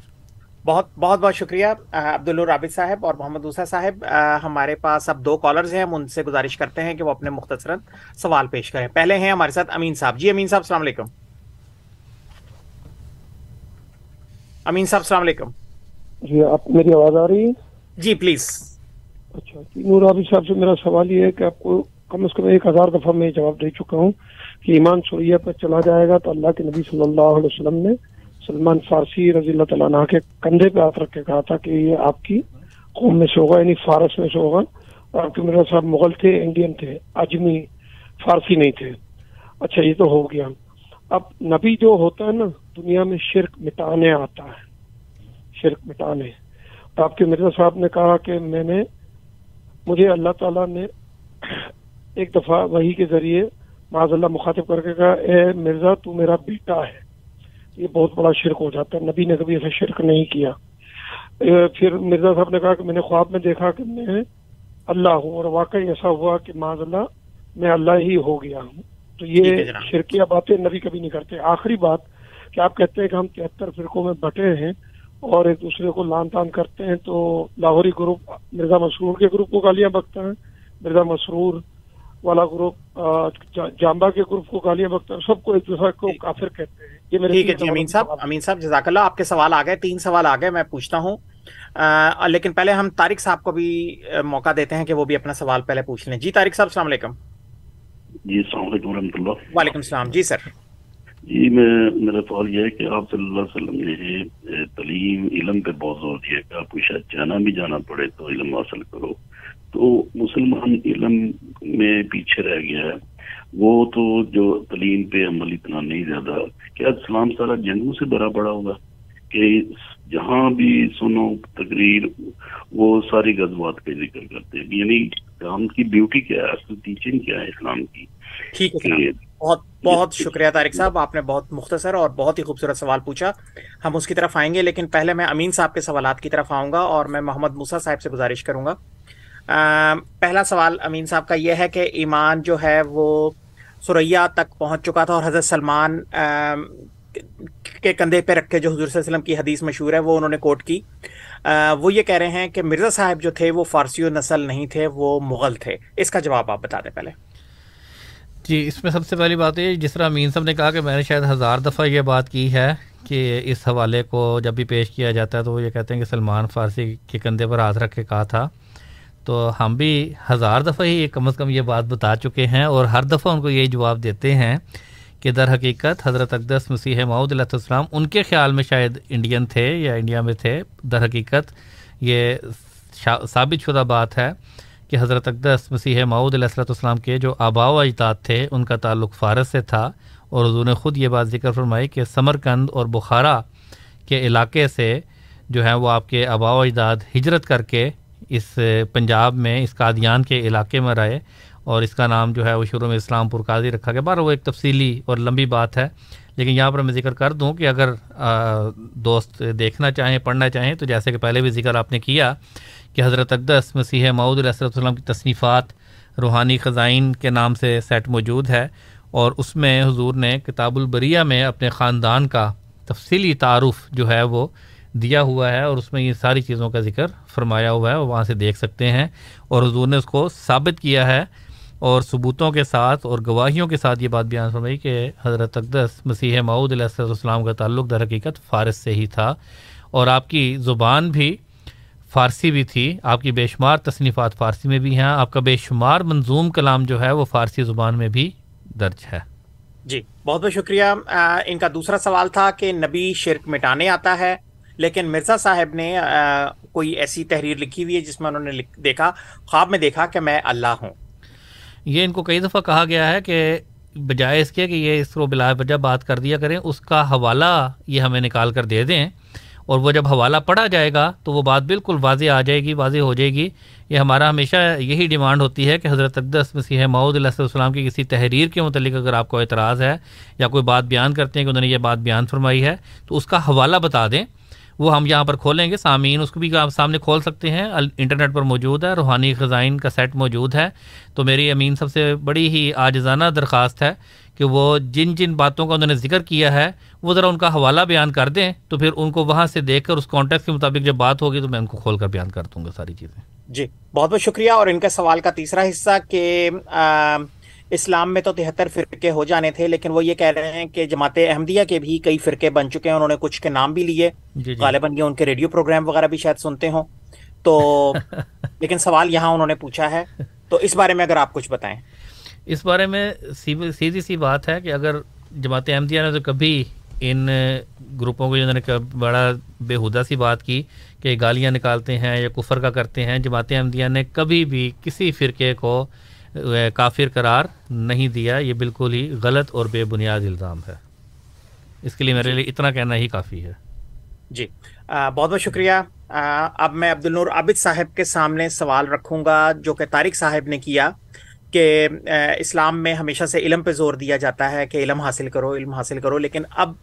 بہت بہت بہت شکریہ عبد الرابط صاحب اور محمد دوسا صاحب۔ ہمارے پاس اب دو کالرز ہیں ہم ان سے گزارش کرتے ہیں کہ وہ اپنے مختصراً سوال پیش کریں۔ پہلے ہیں ہمارے ساتھ امین صاحب۔ جی امین صاحب السلام علیکم۔ امین صاحب السلام علیکم۔ جی آپ میری آواز آ رہی ہے؟ جی پلیز۔ اچھا جی نور عابد صاحب سے میرا سوال یہ ہے کہ آپ کو کم از کم ایک ہزار دفعہ میں جواب دے چکا ہوں کہ ایمان سوریہ پر چلا جائے گا تو اللہ کے نبی صلی اللہ علیہ وسلم نے سلمان فارسی رضی اللہ تعالیٰ عنہ کے کندھے پہ ہاتھ رکھ کے کہا تھا کہ یہ آپ کی قوم میں سے ہوگا یعنی فارس میں سے ہوگا۔ اور آپ کے مرزا صاحب مغل تھے انڈین تھے اجمی فارسی نہیں تھے۔ اچھا یہ تو ہو گیا۔ اب نبی جو ہوتا ہے نا دنیا میں شرک مٹانے آتا ہے۔ شرک مٹانے۔ آپ کے مرزا صاحب نے کہا کہ میں نے مجھے اللہ تعالیٰ نے ایک دفعہ وہی کے ذریعے معذ اللہ مخاطب کر کے کہا اے مرزا تو میرا بیٹا ہے۔ یہ بہت بڑا شرک ہو جاتا ہے۔ نبی نے کبھی ایسا شرک نہیں کیا۔ پھر مرزا صاحب نے کہا کہ میں نے خواب میں دیکھا کہ میں اللہ ہوں اور واقعی ایسا ہوا کہ معذ اللہ میں اللہ ہی ہو گیا ہوں۔ تو یہ شرکیہ باتیں نبی کبھی نہیں کرتے۔ آخری بات کہ آپ کہتے ہیں کہ ہم تہتر فرقوں میں بٹے ہیں اور ایک دوسرے کو لان تان کرتے ہیں تو لاہوری گروپ مرزا مسرور کے گروپ کو گالیاں بکتا ہے مرزا مسرور والا گروپ جامبا کے گروپ کو گالیاں بکتا ہے سب کو ایک دوسرے کو کافر کہتے ہیں۔ یہ میرے ٹھیک ہے جی امین صاحب امین صاحب جزاک اللہ آپ کے سوال آ گئے تین سوال آ گئے میں پوچھتا ہوں۔ لیکن پہلے ہم طارق صاحب کو بھی موقع دیتے ہیں کہ وہ بھی اپنا سوال پہلے پوچھ لیں۔ جی طارق صاحب السلام علیکم۔ جی السلام علیکم ورحمۃ اللہ۔ وعلیکم السلام۔ جی سر۔ جی میں میرا سوال یہ ہے کہ آپ صلی اللہ علیہ وسلم نے تعلیم علم پہ بہت زور دیا کہ آپ کو شاید جانا بھی جانا پڑے تو علم حاصل کرو۔ تو مسلمان علم میں پیچھے رہ گیا ہے۔ وہ تو جو تعلیم پہ عمل اتنا نہیں زیادہ کیا اسلام سارا جنگوں سے بھرا پڑا ہوگا؟ کہ جہاں بھی سنو تقریر وہ ساری غزوات پہ ذکر کرتے ہیں۔ یعنی اسلام کی بیوٹی کیا ہے؟ اصل ٹیچنگ کیا ہے اسلام کی؟ ٹھیک ہے۔ بہت بہت شکریہ طارق صاحب آپ نے بہت مختصر اور بہت ہی خوبصورت سوال پوچھا۔ ہم اس کی طرف آئیں گے لیکن پہلے میں امین صاحب کے سوالات کی طرف آؤں گا اور میں محمد موسا صاحب سے گزارش کروں گا۔ پہلا سوال امین صاحب کا یہ ہے کہ ایمان جو ہے وہ سریا تک پہنچ چکا تھا اور حضرت سلمان کے کندھے پہ رکھ کے جو حضور صلی اللہ علیہ وسلم کی حدیث مشہور ہے وہ انہوں نے کوٹ کی۔ وہ یہ کہہ رہے ہیں کہ مرزا صاحب جو تھے وہ فارسی و نسل نہیں تھے وہ مغل تھے۔ اس کا جواب آپ بتا دیں پہلے۔ جی اس میں سب سے پہلی بات یہ، جس طرح امین صاحب نے کہا کہ میں نے شاید ہزار دفعہ یہ بات کی ہے کہ اس حوالے کو جب بھی پیش کیا جاتا ہے تو وہ یہ کہتے ہیں کہ سلمان فارسی کے کندھے پر ہاتھ رکھ کے کہا تھا۔ تو ہم بھی ہزار دفعہ ہی کم از کم یہ بات بتا چکے ہیں اور ہر دفعہ ان کو یہی جواب دیتے ہیں کہ در حقیقت حضرت اقدس مسیح معود علیہ السلام ان کے خیال میں شاید انڈین تھے یا انڈیا میں تھے۔ در حقیقت یہ ثابت شدہ بات ہے۔ کہ حضرت اقدس مسیح معود علیہ السلۃ السلام کے جو آبا و اجداد تھے، ان کا تعلق فارس سے تھا اور حضور نے خود یہ بات ذکر فرمائی کہ سمرکند اور بخارا کے علاقے سے جو ہے وہ آپ کے آبا و اجداد ہجرت کر کے اس پنجاب میں، اس قادیان کے علاقے میں رہے اور اس کا نام جو ہے وہ شروع میں اسلام پور قاضی رکھا گیا۔ بار وہ ایک تفصیلی اور لمبی بات ہے، لیکن یہاں پر میں ذکر کر دوں کہ اگر دوست دیکھنا چاہیں، پڑھنا چاہیں تو جیسے کہ پہلے بھی ذکر آپ نے کیا کہ حضرت اقدس مسیح معود علیہ السلام کی تصنیفات روحانی خزائن کے نام سے سیٹ موجود ہے اور اس میں حضور نے کتاب البریہ میں اپنے خاندان کا تفصیلی تعارف جو ہے وہ دیا ہوا ہے اور اس میں یہ ساری چیزوں کا ذکر فرمایا ہوا ہے وہاں سے دیکھ سکتے ہیں۔ اور حضور نے اس کو ثابت کیا ہے اور ثبوتوں کے ساتھ اور گواہیوں کے ساتھ یہ بات بیان فرمائی کہ حضرت اقدس مسیح معود علیہ السلام کا تعلق در حقیقت فارس سے ہی تھا۔ اور آپ کی زبان بھی فارسی بھی تھی آپ کی بے شمار تصنیفات فارسی میں بھی ہیں آپ کا بے شمار منظوم کلام جو ہے وہ فارسی زبان میں بھی درج ہے۔ جی بہت بہت شکریہ۔ ان کا دوسرا سوال تھا کہ نبی شرک مٹانے آتا ہے لیکن مرزا صاحب نے کوئی ایسی تحریر لکھی ہوئی ہے جس میں انہوں نے دیکھا خواب میں دیکھا کہ میں اللہ ہوں؟ یہ ان کو کئی دفعہ کہا گیا ہے کہ بجائے اس کے کہ یہ اس کو بلا وجہ بات کر دیا کریں اس کا حوالہ یہ ہمیں نکال کر دے دیں۔ اور وہ جب حوالہ پڑھا جائے گا تو وہ بات بالکل واضح آ جائے گی، واضح ہو جائے گی۔ یہ ہمارا ہمیشہ یہی ڈیمانڈ ہوتی ہے کہ حضرت اقدس مسیح معود علیہ السلام کی کسی تحریر کے متعلق اگر آپ کو اعتراض ہے یا کوئی بات بیان کرتے ہیں کہ انہوں نے یہ بات بیان فرمائی ہے تو اس کا حوالہ بتا دیں۔ وہ ہم یہاں پر کھولیں گے، سامعین اس کو بھی آپ سامنے کھول سکتے ہیں۔ انٹرنیٹ پر موجود ہے، روحانی خزائن کا سیٹ موجود ہے۔ تو میری امین سب سے بڑی ہی آجزانہ درخواست ہے کہ وہ جن جن باتوں کا انہوں نے ذکر کیا ہے، وہ ذرا ان کا حوالہ بیان کر دیں۔ تو پھر ان کو وہاں سے دیکھ کر، اس کانٹیکٹ کے مطابق جب بات ہوگی تو میں ان کو کھول کر بیان کر دوں گا ساری چیزیں۔ جی بہت بہت شکریہ۔ اور ان کا سوال کا تیسرا حصہ کہ اسلام میں تو تہتر فرقے ہو جانے تھے لیکن وہ یہ کہہ رہے ہیں کہ جماعت احمدیہ کے بھی کئی فرقے بن چکے ہیں انہوں نے کچھ کے نام بھی لیے۔ جی جی۔ غالباً یہ ان کے ریڈیو پروگرام وغیرہ بھی شاید سنتے ہوں۔ تو لیکن سوال یہاں انہوں نے پوچھا ہے۔ تو اس بارے میں اگر آپ کچھ بتائیں۔ اس بارے میں سیدھی سی بات ہے کہ اگر جماعت احمدیہ نے تو کبھی ان گروپوں کو جنہوں نے بڑا بےحدہ سی بات کی کہ گالیاں نکالتے ہیں یا کفر کا کرتے ہیں جماعت احمدیہ نے کبھی بھی کسی فرقے کو کافر قرار نہیں دیا، یہ بالکل ہی غلط اور بے بنیاد الزام ہے۔ اس کے لیے میرے لیے اتنا کہنا ہی کافی ہے۔ جی۔ بہت بہت شکریہ۔ اب میں عبد النور عابد صاحب کے سامنے سوال رکھوں گا، جو کہ طارق صاحب نے کیا کہ اسلام میں ہمیشہ سے علم پہ زور دیا جاتا ہے کہ علم حاصل کرو، علم حاصل کرو، لیکن اب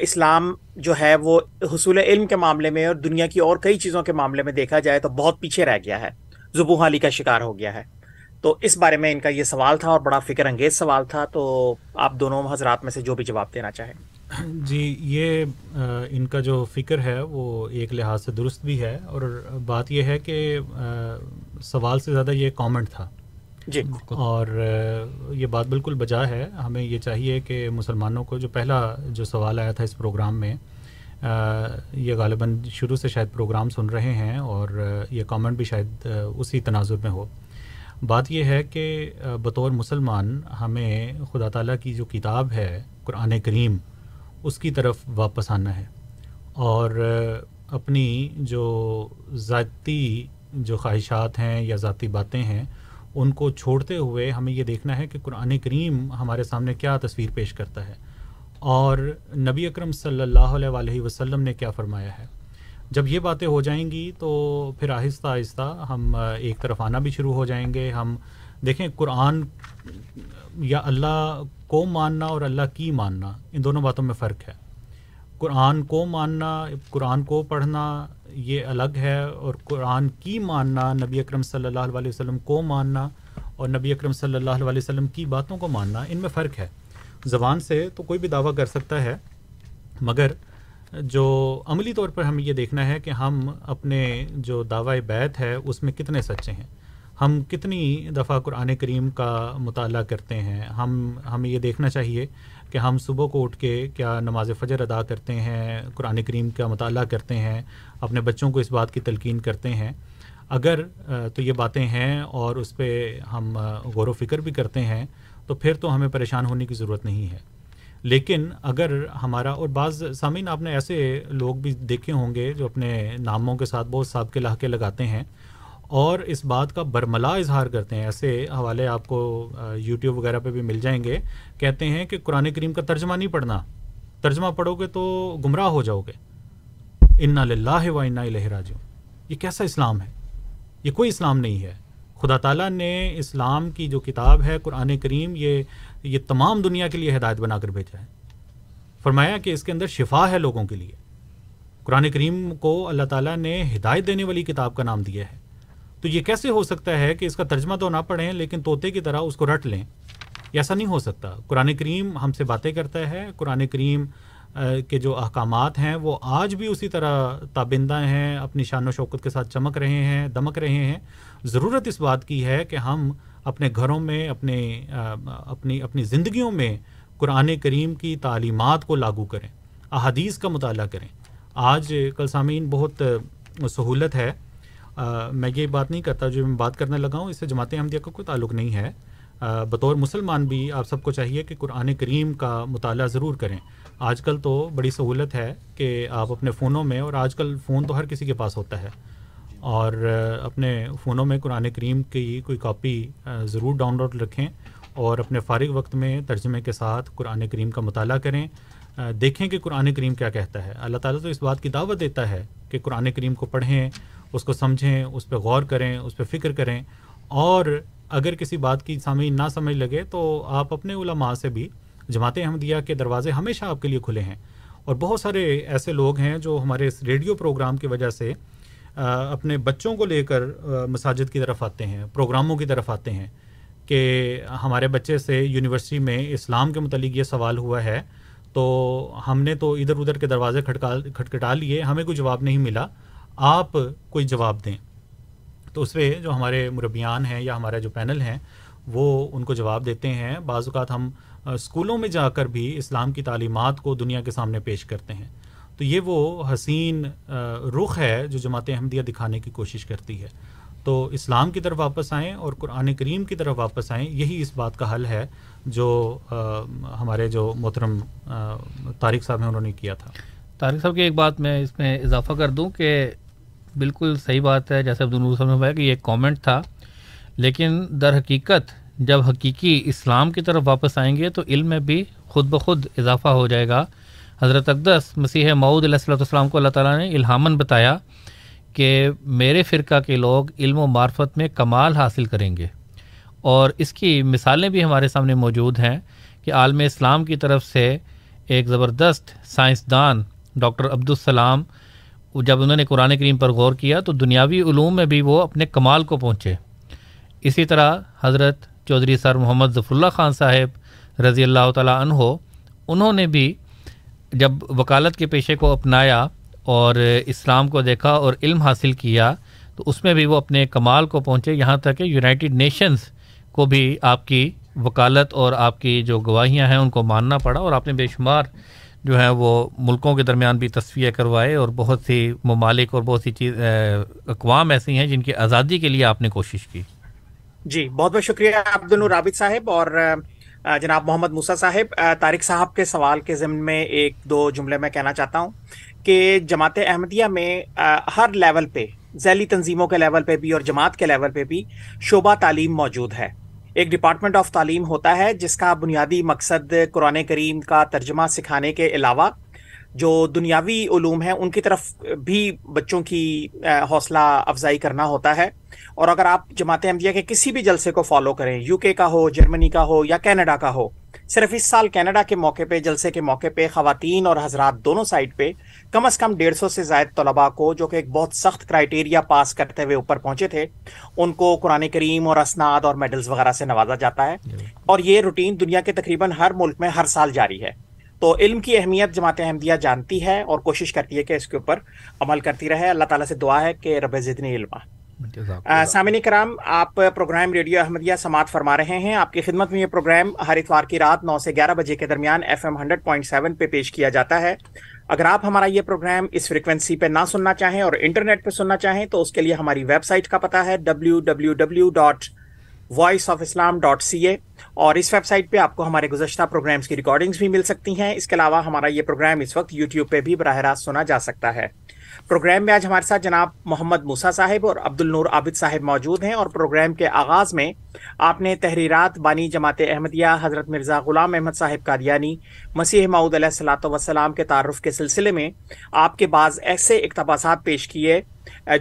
اسلام جو ہے وہ حصول علم کے معاملے میں اور دنیا کی اور کئی چیزوں کے معاملے میں دیکھا جائے تو بہت پیچھے رہ گیا ہے۔ زبو حالی کا شکار ہو گیا ہے۔ تو اس بارے میں ان کا یہ سوال تھا اور بڑا فکر انگیز سوال تھا تو آپ دونوں حضرات میں سے جو بھی جواب دینا چاہیں۔ جی یہ ان کا جو فکر ہے وہ ایک لحاظ سے درست بھی ہے اور بات یہ ہے کہ سوال سے زیادہ یہ کامنٹ تھا۔ جی۔ اور یہ بات بالکل بجا ہے۔ ہمیں یہ چاہیے کہ مسلمانوں کو جو پہلا جو سوال آیا تھا اس پروگرام میں یہ غالباً شروع سے شاید پروگرام سن رہے ہیں اور یہ کامنٹ بھی شاید اسی تناظر میں ہو۔ بات یہ ہے کہ بطور مسلمان ہمیں خدا تعالیٰ کی جو کتاب ہے، قرآن کریم، اس کی طرف واپس آنا ہے۔ اور اپنی جو ذاتی جو خواہشات ہیں یا ذاتی باتیں ہیں، ان کو چھوڑتے ہوئے ہمیں یہ دیکھنا ہے کہ قرآن کریم ہمارے سامنے کیا تصویر پیش کرتا ہے۔ اور نبی اکرم صلی اللہ علیہ وسلم نے کیا فرمایا ہے؟ جب یہ باتیں ہو جائیں گی تو پھر آہستہ آہستہ ہم ایک طرف آنا بھی شروع ہو جائیں گے۔ ہم دیکھیں قرآن یا اللہ کو ماننا اور اللہ کی ماننا، ان دونوں باتوں میں فرق ہے۔ قرآن کو ماننا، قرآن کو پڑھنا، یہ الگ ہے۔ اور قرآن کی ماننا، نبی اکرم صلی اللہ علیہ وسلم کو ماننا اور نبی اکرم صلی اللہ علیہ وسلم کی باتوں کو ماننا، ان میں فرق ہے۔ زبان سے تو کوئی بھی دعویٰ کر سکتا ہے، مگر جو عملی طور پر ہمیں یہ دیکھنا ہے کہ ہم اپنے جو دعوی بیت ہے، اس میں کتنے سچے ہیں۔ ہم کتنی دفعہ قرآن کریم کا مطالعہ کرتے ہیں۔ ہم، ہمیں یہ دیکھنا چاہیے کہ ہم صبح کو اٹھ کے کیا نماز فجر ادا کرتے ہیں، قرآن کریم کا مطالعہ کرتے ہیں، اپنے بچوں کو اس بات کی تلقین کرتے ہیں۔ اگر تو یہ باتیں ہیں اور اس پہ ہم غور و فکر بھی کرتے ہیں، تو پھر تو ہمیں پریشان ہونے کی ضرورت نہیں ہے۔ لیکن اگر ہمارا اور بعض سامعین آپ نے ایسے لوگ بھی دیکھے ہوں گے جو اپنے ناموں کے ساتھ بہت صاحب کے لاہکے لگاتے ہیں اور اس بات کا برملا اظہار کرتے ہیں، ایسے حوالے آپ کو یوٹیوب وغیرہ پہ بھی مل جائیں گے۔ کہتے ہیں کہ قرآن کریم کا ترجمہ نہیں پڑھنا۔ ترجمہ پڑھو گے تو گمراہ ہو جاؤ گے۔ انا لاہ و انا لہراج یہ کیسا اسلام ہے؟ یہ کوئی اسلام نہیں ہے۔ خدا تعالیٰ نے اسلام کی جو کتاب ہے، قرآن کریم، یہ یہ تمام دنیا کے لیے ہدایت بنا کر بھیجا ہے۔ فرمایا کہ اس کے اندر شفا ہے لوگوں کے لیے۔ قرآن کریم کو اللہ تعالیٰ نے ہدایت دینے والی کتاب کا نام دیا ہے۔ تو یہ کیسے ہو سکتا ہے کہ اس کا ترجمہ تو نہ پڑھیں لیکن طوطے کی طرح اس کو رٹ لیں؟ ایسا نہیں ہو سکتا۔ قرآن کریم ہم سے باتیں کرتا ہے۔ قرآن کریم کے جو احکامات ہیں وہ آج بھی اسی طرح تابندہ ہیں، اپنی شان و شوکت کے ساتھ چمک رہے ہیں، دمک رہے ہیں۔ ضرورت اس بات کی ہے کہ ہم اپنے گھروں میں، اپنے اپنی اپنی زندگیوں میں قرآن کریم کی تعلیمات کو لاگو کریں، احادیث کا مطالعہ کریں۔ آج کل سامعین بہت سہولت ہے۔ میں یہ بات نہیں کرتا جو میں بات کرنے لگا ہوں، اس سے جماعت احمدیہ کا کوئی تعلق نہیں ہے۔ بطور مسلمان بھی آپ سب کو چاہیے کہ قرآن کریم کا مطالعہ ضرور کریں۔ آج کل تو بڑی سہولت ہے کہ آپ اپنے فونوں میں، اور آج کل فون تو ہر کسی کے پاس ہوتا ہے۔ اور اپنے فونوں میں قرآن کریم کی کوئی کاپی ضرور ڈاؤن لوڈ رکھیں اور اپنے فارغ وقت میں ترجمے کے ساتھ قرآن کریم کا مطالعہ کریں۔ دیکھیں کہ قرآن کریم کیا کہتا ہے۔ اللہ تعالیٰ تو اس بات کی دعوت دیتا ہے کہ قرآن کریم کو پڑھیں، اس کو سمجھیں، اس پہ غور کریں، اس پہ فکر کریں۔ اور اگر کسی بات کی سامعین نہ سمجھ لگے تو آپ اپنے علماء سے بھی جماعت احمدیہ کے دروازے ہمیشہ آپ کے لیے کھلے ہیں۔ اور بہت سارے ایسے لوگ ہیں جو ہمارے اس ریڈیو پروگرام کی وجہ سے اپنے بچوں کو لے کر مساجد کی طرف آتے ہیں، پروگراموں کی طرف آتے ہیں کہ ہمارے بچے سے یونیورسٹی میں اسلام کے متعلق یہ سوال ہوا ہے، تو ہم نے تو ادھر ادھر کے دروازے کھٹکا، کھٹکھٹا لیے، ہمیں کوئی جواب نہیں ملا، آپ کوئی جواب دیں۔ تو اس پہ جو ہمارے مربیان ہیں یا ہمارا جو پینل ہیں، وہ ان کو جواب دیتے ہیں۔ بعض اوقات ہم اسکولوں میں جا کر بھی اسلام کی تعلیمات کو دنیا کے سامنے پیش کرتے ہیں۔ تو یہ وہ حسین رخ ہے جو جماعت احمدیہ دکھانے کی کوشش کرتی ہے۔ تو اسلام کی طرف واپس آئیں اور قرآن کریم کی طرف واپس آئیں، یہی اس بات کا حل ہے جو ہمارے جو محترم طارق صاحب ہیں، انہوں نے کیا تھا۔ طارق صاحب کی ایک بات میں اس میں اضافہ کر دوں کہ بالکل صحیح بات ہے، جیسے عبدالنور صاحب نے بتایا کہ یہ ایک کامنٹ تھا۔ لیکن در حقیقت جب حقیقی اسلام کی طرف واپس آئیں گے تو علم میں بھی خود بخود اضافہ ہو جائے گا۔ حضرت اقدس مسیح معود علیہ السلۃ والسلام کو اللہ تعالیٰ نے الہامن بتایا کہ میرے فرقہ کے لوگ علم و معرفت میں کمال حاصل کریں گے۔ اور اس کی مثالیں بھی ہمارے سامنے موجود ہیں کہ عالم اسلام کی طرف سے ایک زبردست سائنسدان ڈاکٹر عبدالسلام، جب انہوں نے قرآن کریم پر غور کیا تو دنیاوی علوم میں بھی وہ اپنے کمال کو پہنچے۔ اسی طرح حضرت چودھری سر محمد ظفر اللہ خان صاحب رضی اللہ تعالیٰ عنہ، انہوں نے بھی جب وکالت کے پیشے کو اپنایا اور اسلام کو دیکھا اور علم حاصل کیا، تو اس میں بھی وہ اپنے کمال کو پہنچے۔ یہاں تک کہ یونائٹڈ نیشنز کو بھی آپ کی وکالت اور آپ کی جو گواہیاں ہیں، ان کو ماننا پڑا اور آپ نے بے شمار جو ہے وہ ملکوں کے درمیان بھی تصفیہ کروائے اور بہت سی ممالک اور بہت سی چیز اقوام ایسی ہیں جن کی آزادی کے لیے آپ نے کوشش کی۔ جی بہت بہت شکریہ عبد الرابط صاحب اور جناب محمد موسا صاحب طارق صاحب کے سوال کے ضمن میں ایک دو جملے میں کہنا چاہتا ہوں کہ جماعت احمدیہ میں ہر لیول پہ، ذیلی تنظیموں کے لیول پہ بھی اور جماعت کے لیول پہ بھی شعبہ تعلیم موجود ہے۔ ایک ڈپارٹمنٹ آف تعلیم ہوتا ہے جس کا بنیادی مقصد قرآن کریم کا ترجمہ سکھانے کے علاوہ جو دنیاوی علوم ہیں، ان کی طرف بھی بچوں کی حوصلہ افزائی کرنا ہوتا ہے۔ اور اگر آپ جماعت احمدیہ کے کسی بھی جلسے کو فالو کریں یو کے کا ہو جرمنی کا ہو یا کینیڈا کا ہو صرف اس سال کینیڈا کے موقع پہ جلسے کے موقع پہ خواتین اور حضرات دونوں سائڈ پہ کم از کم ڈیڑھ سو سے زائد طلباء کو جو کہ ایک بہت سخت کرائٹیریا پاس کرتے ہوئے اوپر پہنچے تھے ان کو قرآن کریم اور اسناد اور میڈلز وغیرہ سے نوازا جاتا ہے۔ جی۔ اور یہ روٹین دنیا کے تقریباً ہر ملک میں ہر سال جاری ہے۔ تو علم کی اہمیت جماعت احمدیہ جانتی ہے اور کوشش کرتی ہے کہ اس کے اوپر عمل کرتی رہے۔ اللہ تعالیٰ سے دعا ہے کہ رب زدنی علم سامعین کرام آپ پروگرام ریڈیو احمدیہ سماعت فرما رہے ہیں۔ آپ کی خدمت میں یہ پروگرام ہر اتوار کی رات نو سے گیارہ بجے کے درمیان F M hundred point seven پہ پیش کیا جاتا ہے۔ اگر آپ ہمارا یہ پروگرام اس فریکوینسی پہ نہ سننا چاہیں اور انٹرنیٹ پہ سننا چاہیں تو اس کے لیے ہماری ویب سائٹ کا پتا ہے W W W dot voice of Islam dot C A اور اس ویب سائٹ پہ آپ کو ہمارے گزشتہ پروگرامس کی ریکارڈنگس بھی مل سکتی ہیں۔ اس کے علاوہ ہمارا یہ پروگرام اس وقت یوٹیوب پہ بھی براہ راست سنا جا سکتا ہے۔ پروگرام میں آج ہمارے ساتھ جناب محمد موسا صاحب اور عبد النور عابد صاحب موجود ہیں اور پروگرام کے آغاز میں آپ نے تحریرات بانی جماعت احمدیہ حضرت مرزا غلام احمد صاحب قادیانی، مسیح معود علیہ السلاۃ وسلام کے تعارف کے سلسلے میں آپ کے بعض ایسے اقتباسات پیش کیے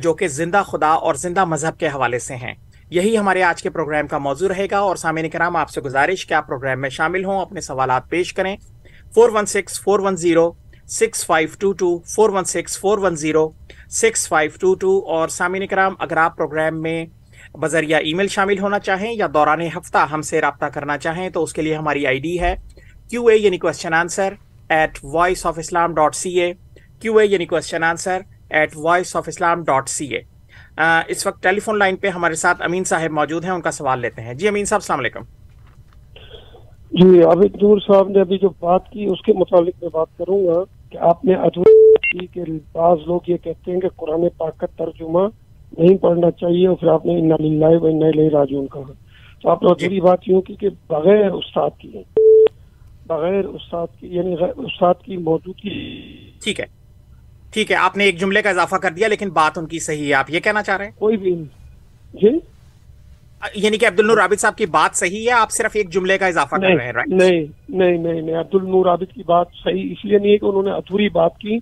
جو کہ زندہ خدا اور زندہ مذہب کے حوالے سے ہیں۔ یہی ہمارے آج کے پروگرام کا موضوع رہے گا اور سامعین کرام، آپ سے گزارش کہ آپ پروگرام میں شامل ہوں، اپنے سوالات پیش کریں۔ Four one six, four one zero six five two two four one six four one zero six five two two اور سامعین کرام، اگر آپ پروگرام میں بذریعہ ای میل شامل ہونا چاہیں یا دوران ہفتہ ہم سے رابطہ کرنا چاہیں تو اس کے لیے ہماری آئی ڈی ہے کیو اے یعنی question answer at voice of Islam dot C A Q A یعنی question answer at voice of Islam dot C A اس وقت ٹیلی فون لائن پہ ہمارے ساتھ امین صاحب موجود ہیں، ان کا سوال لیتے ہیں۔ جی امین صاحب، السلام علیکم۔ جی عابد نور صاحب نے ابھی جو بات کی، اس کے متعلق میں بات کروں گا۔ کہ آپ نے ادھوری کہ بعض لوگ یہ کہتے ہیں کہ قرآن پاک کا ترجمہ نہیں پڑھنا چاہیے اور پھر آپ نے انا للہ و انا الیہ راجعون کہا۔ تو آپ نے ادھوری بات یوں کی کہ بغیر استاد کی بغیر استاد کی یعنی استاد کی موجودگی۔ ٹھیک ہے۔ ٹھیک ہے آپ نے ایک جملے کا اضافہ کر دیا لیکن بات ان کی صحیح ہے۔ آپ یہ کہنا چاہ رہے کوئی بھی۔ جی؟ ہیں یعنی کہ عبد النور عابد صاحب کی بات صحیح ہے آپ صرف ایک جملے کا اضافہ کر رہے ہیں رائٹ نہیں نہیں نہیں نہیں عبد النور عابد کی بات صحیح اس لیے نہیں ہے کہ انہوں نے ادھوری بات کی۔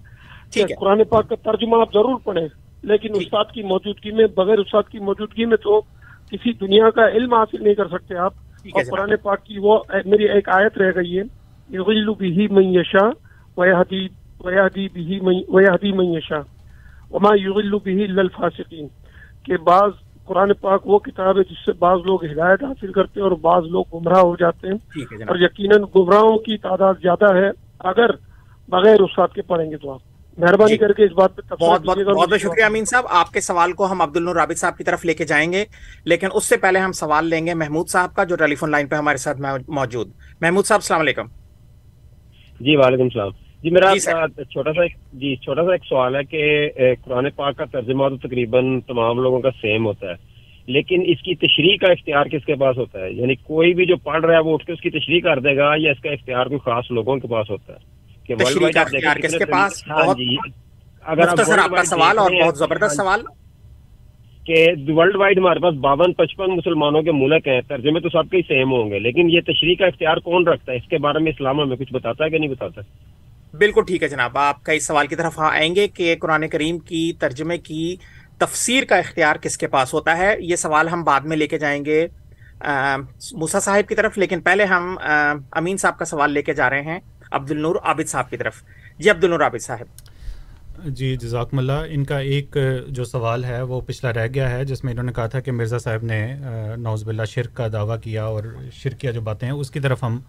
ٹھیک ہے۔ قرآن پاک کا ترجمہ آپ ضرور پڑھیں لیکن۔ استاد کی موجودگی میں بغیر استاد کی موجودگی میں تو کسی دنیا کا علم حاصل نہیں کر سکتے آپ۔ اور۔ قرآن پاک کی وہ میری ایک آیت رہ گئی ہے۔ یغل به من یشا ویہدی ویہدی به من ویہدی من یشا وما یغل به الا الفاسقین۔ کہ بعض قرآن پاک وہ کتاب ہے جس سے بعض لوگ ہدایت حاصل کرتے ہیں اور بعض لوگ گمراہ ہو جاتے ہیں اور یقیناً گمراہوں کی تعداد زیادہ ہے۔ اگر بغیر استاد کے پڑھیں گے تو آپ۔ مہربانی جی۔ کر کے اس بات پہ بہت بہت بہت شکریہ امین صاحب۔ آپ کے سوال کو ہم عبد النور رابط صاحب کی طرف لے کے جائیں گے۔ لیکن اس سے پہلے ہم سوال لیں گے محمود صاحب کا جو ٹیلی فون لائن پہ ہمارے ساتھ مو- موجود۔ محمود صاحب السلام علیکم۔ جی وعلیکم السلام۔ جی میرا جی چھوٹا سا ایک جی چھوٹا سا ایک سوال ہے کہ قرآن پاک کا ترجمہ تو تقریباً تمام لوگوں کا سیم ہوتا ہے لیکن اس کی تشریح کا اختیار کس کے پاس ہوتا ہے؟ یعنی کوئی بھی جو پڑھ رہا ہے وہ اٹھ کے اس کی تشریح کر دے گا یا اس کا اختیار کوئی خاص لوگوں کے پاس ہوتا ہے؟ کہ ہاں جی اگر آپ کا سوال اور بہت زبردست سوال۔ کہ ورلڈ وائڈ ہمارے پاس باون پچپن مسلمانوں کے ملک ہیں ترجمے تو سب کے ہی سیم ہوں گے لیکن یہ تشریح کا اختیار کون رکھتا ہے؟ اس کے بارے میں اسلام ہمیں کچھ بتاتا ہے کہ نہیں بتاتا؟ بالکل ٹھیک ہے جناب۔ آپ کا اس سوال کی طرف ہاں آئیں گے کہ قرآن کریم کی ترجمے کی تفسیر کا اختیار کس کے پاس ہوتا ہے؟ یہ سوال ہم بعد میں لے کے جائیں گے آ، موسیٰ صاحب کی طرف لیکن پہلے ہم آ، امین صاحب کا سوال لے کے جا رہے ہیں عبد النور عابد صاحب کی طرف۔ جی عبد النور عابد صاحب۔ جی جزاکم اللہ۔ ان کا ایک جو سوال ہے وہ پچھلا رہ گیا ہے جس میں انہوں نے کہا تھا کہ مرزا صاحب نے نوز باللہ شرک کا دعویٰ کیا اور شرکیہ جو باتیں ہیں اس کی طرف ہم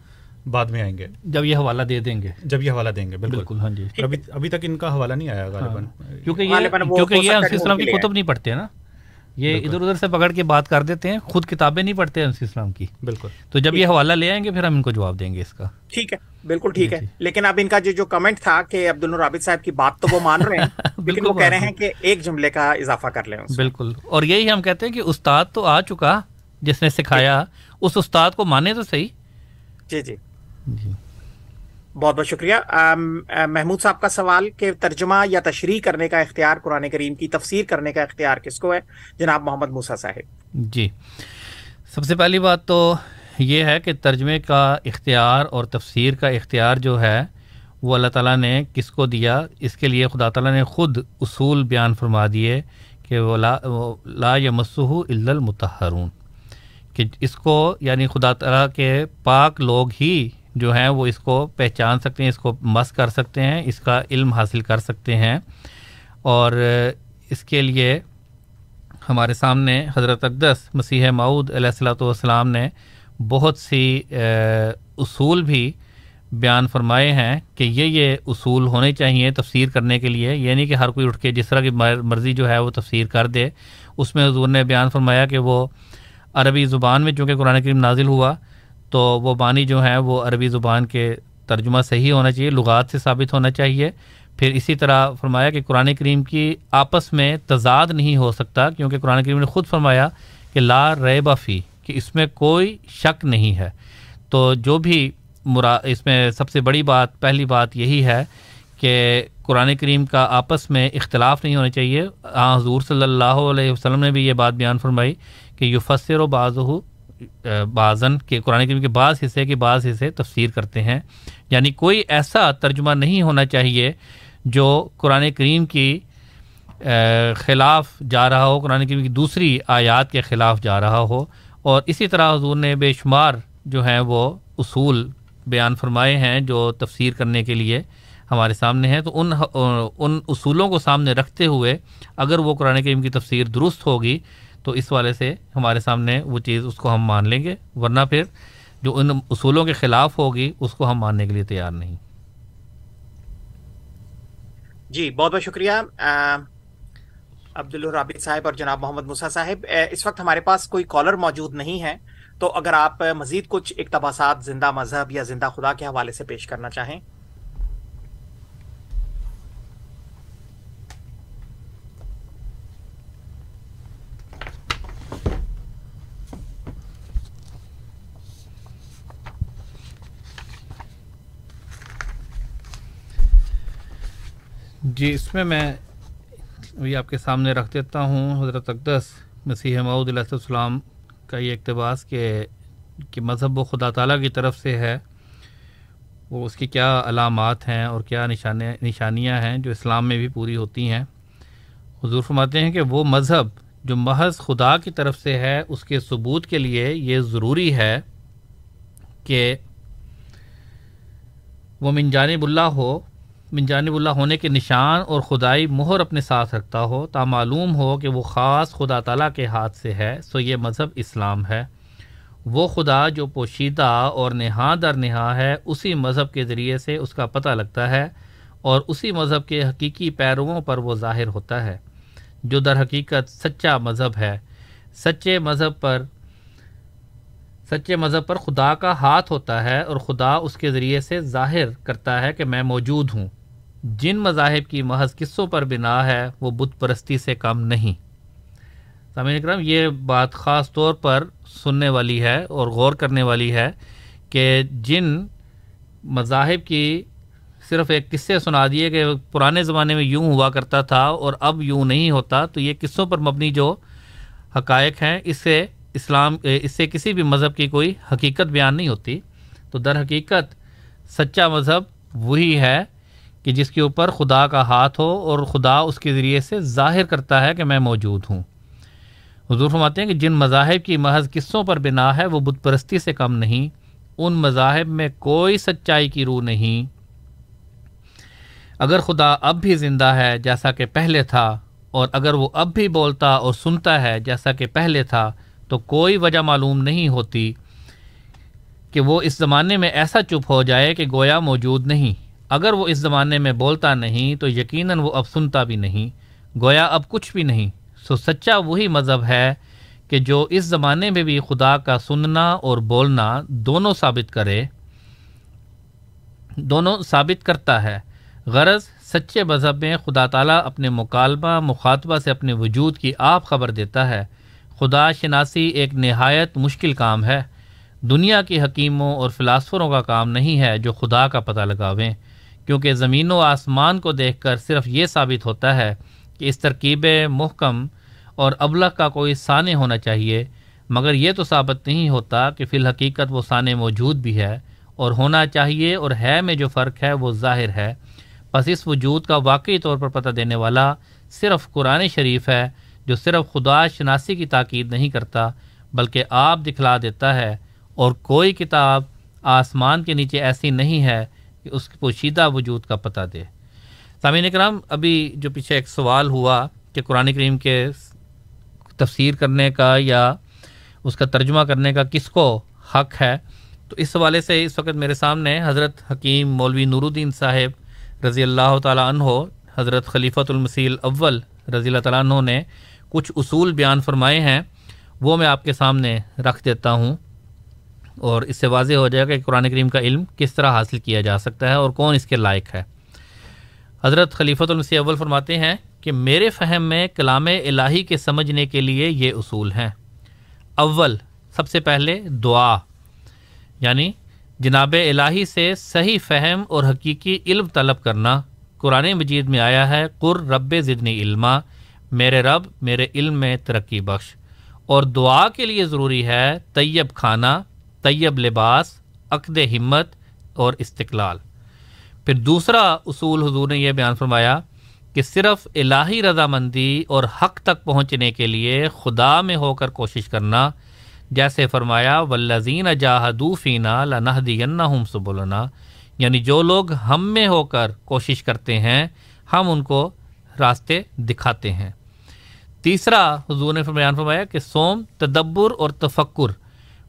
بعد میں آئیں گے۔ جب یہ حوالہ دے دیں گے۔ جب یہ حوالہ دیں گے بالکل۔ ہاں جی۔ ابھی ابھی تک ان کا حوالہ نہیں آیا غالباً۔ کیونکہ یہ کیونکہ یہ انسی اسلام کی کتب نہیں پڑھتے نا۔ یہ ادھر ادھر سے پکڑ کے بات کر دیتے ہیں خود کتابیں نہیں پڑھتے انسی اسلام کی۔ بالکل۔ تو جب یہ حوالہ لے آئیں گے پھر ہم ان کو جواب دیں گے اس کا۔ ٹھیک ہے بالکل ٹھیک جی، ہے۔ لیکن اب ان کا جو جو کمنٹ تھا کہ عبد النور عابد صاحب کی بات تو وہ مان رہے ہیں لیکن بالکل وہ کہہ رہے ہیں۔ کہ ایک جملے کا اضافہ کر لیں۔ بالکل۔ اور یہی ہم کہتے ہیں کہ استاد تو آ چکا جس نے سکھایا۔ اس استاد کو مانے تو صحیح۔ جی جی۔ جی۔ بہت بہت شکریہ۔ محمود صاحب کا سوال کہ ترجمہ یا تشریح کرنے کا اختیار قرآن کریم کی تفسیر کرنے کا اختیار کس کو ہے؟ جناب محمد موسیٰ صاحب۔ جی۔ سب سے پہلی بات تو یہ ہے کہ ترجمے کا اختیار اور تفسیر کا اختیار جو ہے وہ اللہ تعالیٰ نے کس کو دیا؟ اس کے لیے خدا تعالیٰ نے خود اصول بیان فرما دیے کہ وہ لا لا یمسہ الا المتحرون کہ اس کو یعنی خدا تعالیٰ کے پاک لوگ ہی جو ہیں وہ اس کو پہچان سکتے ہیں، اس کو مس کر سکتے ہیں، اس کا علم حاصل کر سکتے ہیں۔ اور اس کے لیے ہمارے سامنے حضرت اقدس مسیح معود علیہ السلاۃ والسلام نے بہت سی اصول بھی بیان فرمائے ہیں کہ یہ یہ اصول ہونے چاہیے تفسیر کرنے کے لیے۔ یہ نہیں کہ ہر کوئی اٹھ کے جس طرح کی مرضی جو ہے وہ تفسیر کر دے۔ اس میں حضور نے بیان فرمایا کہ وہ عربی زبان میں چونکہ قرآن کریم نازل ہوا تو وہ بانی جو ہے وہ عربی زبان کے ترجمہ صحیح ہونا چاہیے، لغات سے ثابت ہونا چاہیے۔ پھر اسی طرح فرمایا کہ قرآن کریم کی آپس میں تضاد نہیں ہو سکتا، کیونکہ قرآن کریم نے خود فرمایا کہ لا ریبا فی، کہ اس میں کوئی شک نہیں ہے۔ تو جو بھی مرا، اس میں سب سے بڑی بات، پہلی بات یہی ہے کہ قرآن کریم کا آپس میں اختلاف نہیں ہونا چاہیے۔ ہاں حضور صلی اللہ علیہ وسلم نے بھی یہ بات بیان فرمائی کہ یو فصر و بعض ہو بعضن کہ قرآن کریم کے بعض حصے کے بعض حصے تفسیر کرتے ہیں۔ یعنی کوئی ایسا ترجمہ نہیں ہونا چاہیے جو قرآن کریم کی خلاف جا رہا ہو، قرآن کریم کی دوسری آیات کے خلاف جا رہا ہو۔ اور اسی طرح حضور نے بے شمار جو ہیں وہ اصول بیان فرمائے ہیں جو تفسیر کرنے کے لیے ہمارے سامنے ہیں۔ تو ان ان اصولوں کو سامنے رکھتے ہوئے اگر وہ قرآن کریم کی تفسیر درست ہوگی تو اس والے سے ہمارے سامنے وہ چیز اس کو ہم مان لیں گے، ورنہ پھر جو ان اصولوں کے خلاف ہوگی، اس کو ہم ماننے کے لیے تیار نہیں۔ جی بہت بہت شکریہ عبد الرابط صاحب اور جناب محمد مسا صاحب۔ اس وقت ہمارے پاس کوئی کالر موجود نہیں ہے، تو اگر آپ مزید کچھ اقتباسات، زندہ مذہب یا زندہ خدا کے حوالے سے پیش کرنا چاہیں۔ جی اس میں میں ابھی آپ کے سامنے رکھ دیتا ہوں، حضرت اقدس مسیح معود علیہ السلام کا یہ اقتباس کہ کہ مذہب و خدا تعالیٰ کی طرف سے ہے۔ وہ اس کی کیا علامات ہیں اور کیا نشانے، نشانیاں ہیں جو اسلام میں بھی پوری ہوتی ہیں۔ حضور فرماتے ہیں کہ وہ مذہب جو محض خدا کی طرف سے ہے، اس کے ثبوت کے لیے یہ ضروری ہے کہ وہ من جانب اللہ ہو من جانب اللہ ہونے کے نشان اور خدائی مہر اپنے ساتھ رکھتا ہو تا معلوم ہو کہ وہ خاص خدا تعالیٰ کے ہاتھ سے ہے، سو یہ مذہب اسلام ہے۔ وہ خدا جو پوشیدہ اور نہا در نہا ہے، اسی مذہب کے ذریعے سے اس کا پتہ لگتا ہے اور اسی مذہب کے حقیقی پیرووں پر وہ ظاہر ہوتا ہے۔ جو در حقیقت سچا مذہب ہے، سچے مذہب پر، سچے مذہب پر خدا کا ہاتھ ہوتا ہے اور خدا اس کے ذریعے سے ظاہر کرتا ہے کہ میں موجود ہوں۔ جن مذاہب کی محض قصوں پر بنا ہے، وہ بت پرستی سے کم نہیں۔ سامعین کرم یہ بات خاص طور پر سننے والی ہے اور غور کرنے والی ہے کہ جن مذاہب کی صرف ایک قصے سنا دیے کہ پرانے زمانے میں یوں ہوا کرتا تھا اور اب یوں نہیں ہوتا، تو یہ قصوں پر مبنی جو حقائق ہیں اس سے اسلام، اس سے کسی بھی مذہب کی کوئی حقیقت بیان نہیں ہوتی۔ تو در حقیقت سچا مذہب وہی ہے کہ جس کے اوپر خدا کا ہاتھ ہو اور خدا اس کے ذریعے سے ظاہر کرتا ہے کہ میں موجود ہوں۔ حضور فرماتے ہیں کہ جن مذاہب کی محض قصوں پر بنا ہے وہ بت پرستی سے کم نہیں، ان مذاہب میں کوئی سچائی کی روح نہیں۔ اگر خدا اب بھی زندہ ہے جیسا کہ پہلے تھا، اور اگر وہ اب بھی بولتا اور سنتا ہے جیسا کہ پہلے تھا، تو کوئی وجہ معلوم نہیں ہوتی کہ وہ اس زمانے میں ایسا چپ ہو جائے کہ گویا موجود نہیں۔ اگر وہ اس زمانے میں بولتا نہیں تو یقیناً وہ اب سنتا بھی نہیں، گویا اب کچھ بھی نہیں۔ سو سچا وہی مذہب ہے کہ جو اس زمانے میں بھی خدا کا سننا اور بولنا دونوں ثابت کرے، دونوں ثابت کرتا ہے۔ غرض، سچے مذہب میں خدا تعالیٰ اپنے مکالمہ، مخاطبہ سے اپنے وجود کی آپ خبر دیتا ہے۔ خدا شناسی ایک نہایت مشکل کام ہے۔ دنیا کے حکیموں اور فلاسفروں کا کام نہیں ہے جو خدا کا پتہ لگاویں۔ کیونکہ زمین و آسمان کو دیکھ کر صرف یہ ثابت ہوتا ہے کہ اس ترکیب محکم اور ابلغ کا کوئی سانے ہونا چاہیے، مگر یہ تو ثابت نہیں ہوتا کہ فی الحقیقت وہ سانے موجود بھی ہے اور ہونا چاہیے اور ہے میں جو فرق ہے وہ ظاہر ہے۔ بس اس وجود کا واقعی طور پر پتہ دینے والا صرف قرآن شریف ہے جو صرف خدا شناسی کی تاکید نہیں کرتا، بلکہ آپ دکھلا دیتا ہے اور کوئی کتاب آسمان کے نیچے ایسی نہیں ہے اس کے پوشیدہ وجود کا پتہ دے۔ سامعین کرام، ابھی جو پیچھے ایک سوال ہوا کہ قرآن کریم کے تفسیر کرنے کا یا اس کا ترجمہ کرنے کا کس کو حق ہے، تو اس حوالے سے اس وقت میرے سامنے حضرت حکیم مولوی نور الدین صاحب رضی اللہ تعالیٰ عنہ، حضرت خلیفۃ المسیل اول رضی اللہ تعالیٰ عنہ نے کچھ اصول بیان فرمائے ہیں، وہ میں آپ کے سامنے رکھ دیتا ہوں۔ اور اس سے واضح ہو جائے گا کہ قرآن کریم کا علم کس طرح حاصل کیا جا سکتا ہے اور کون اس کے لائق ہے۔ حضرت خلیفۃ المسی اول فرماتے ہیں کہ میرے فہم میں کلام الہی کے سمجھنے کے لیے یہ اصول ہیں۔ اول، سب سے پہلے دعا یعنی جناب الہی سے صحیح فہم اور حقیقی علم طلب کرنا۔ قرآن مجید میں آیا ہے، قر رب ضدنی علما، میرے رب میرے علم میں ترقی بخش۔ اور دعا کے لیے ضروری ہے، طیب کھانا طیب لباس، عقد ہمت اور استقلال۔ پھر دوسرا اصول حضور نے یہ بیان فرمایا کہ صرف الہی رضامندی اور حق تک پہنچنے کے لیے خدا میں ہو کر کوشش کرنا، جیسے فرمایا ولزین جاہدو فینا لنح دینا ہم سبولنا یعنی جو لوگ ہم میں ہو کر کوشش کرتے ہیں، ہم ان کو راستے دکھاتے ہیں۔ تیسرا حضور نے بیان فرمایا کہ سوم تدبر اور تفکر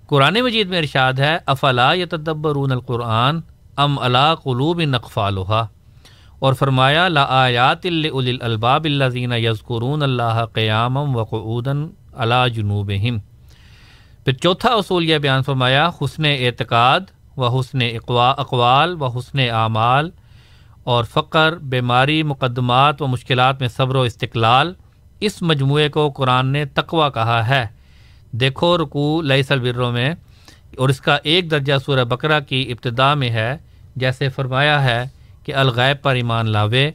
قرآن مجید میں ارشاد ہے، افلا یا تدبرون القرآن ام علا قلوب نقفالحا اور فرمایا، لا آیات الباب اللہ یزقرون اللہ قیام و قعودن علا جنوب پھر چوتھا اصول یہ بیان فرمایا، حسن اعتقاد و حسن اقوال و حسن اعمال اور فقر، بیماری، مقدمات و مشکلات میں صبر و استقلال، اس مجموعے کو قرآن نے تقوا کہا ہے۔ دیکھو رکو لئی سلبروں میں، اور اس کا ایک درجہ سورہ بکرا کی ابتدا میں ہے، جیسے فرمایا ہے کہ الغیب پر ایمان لاوے،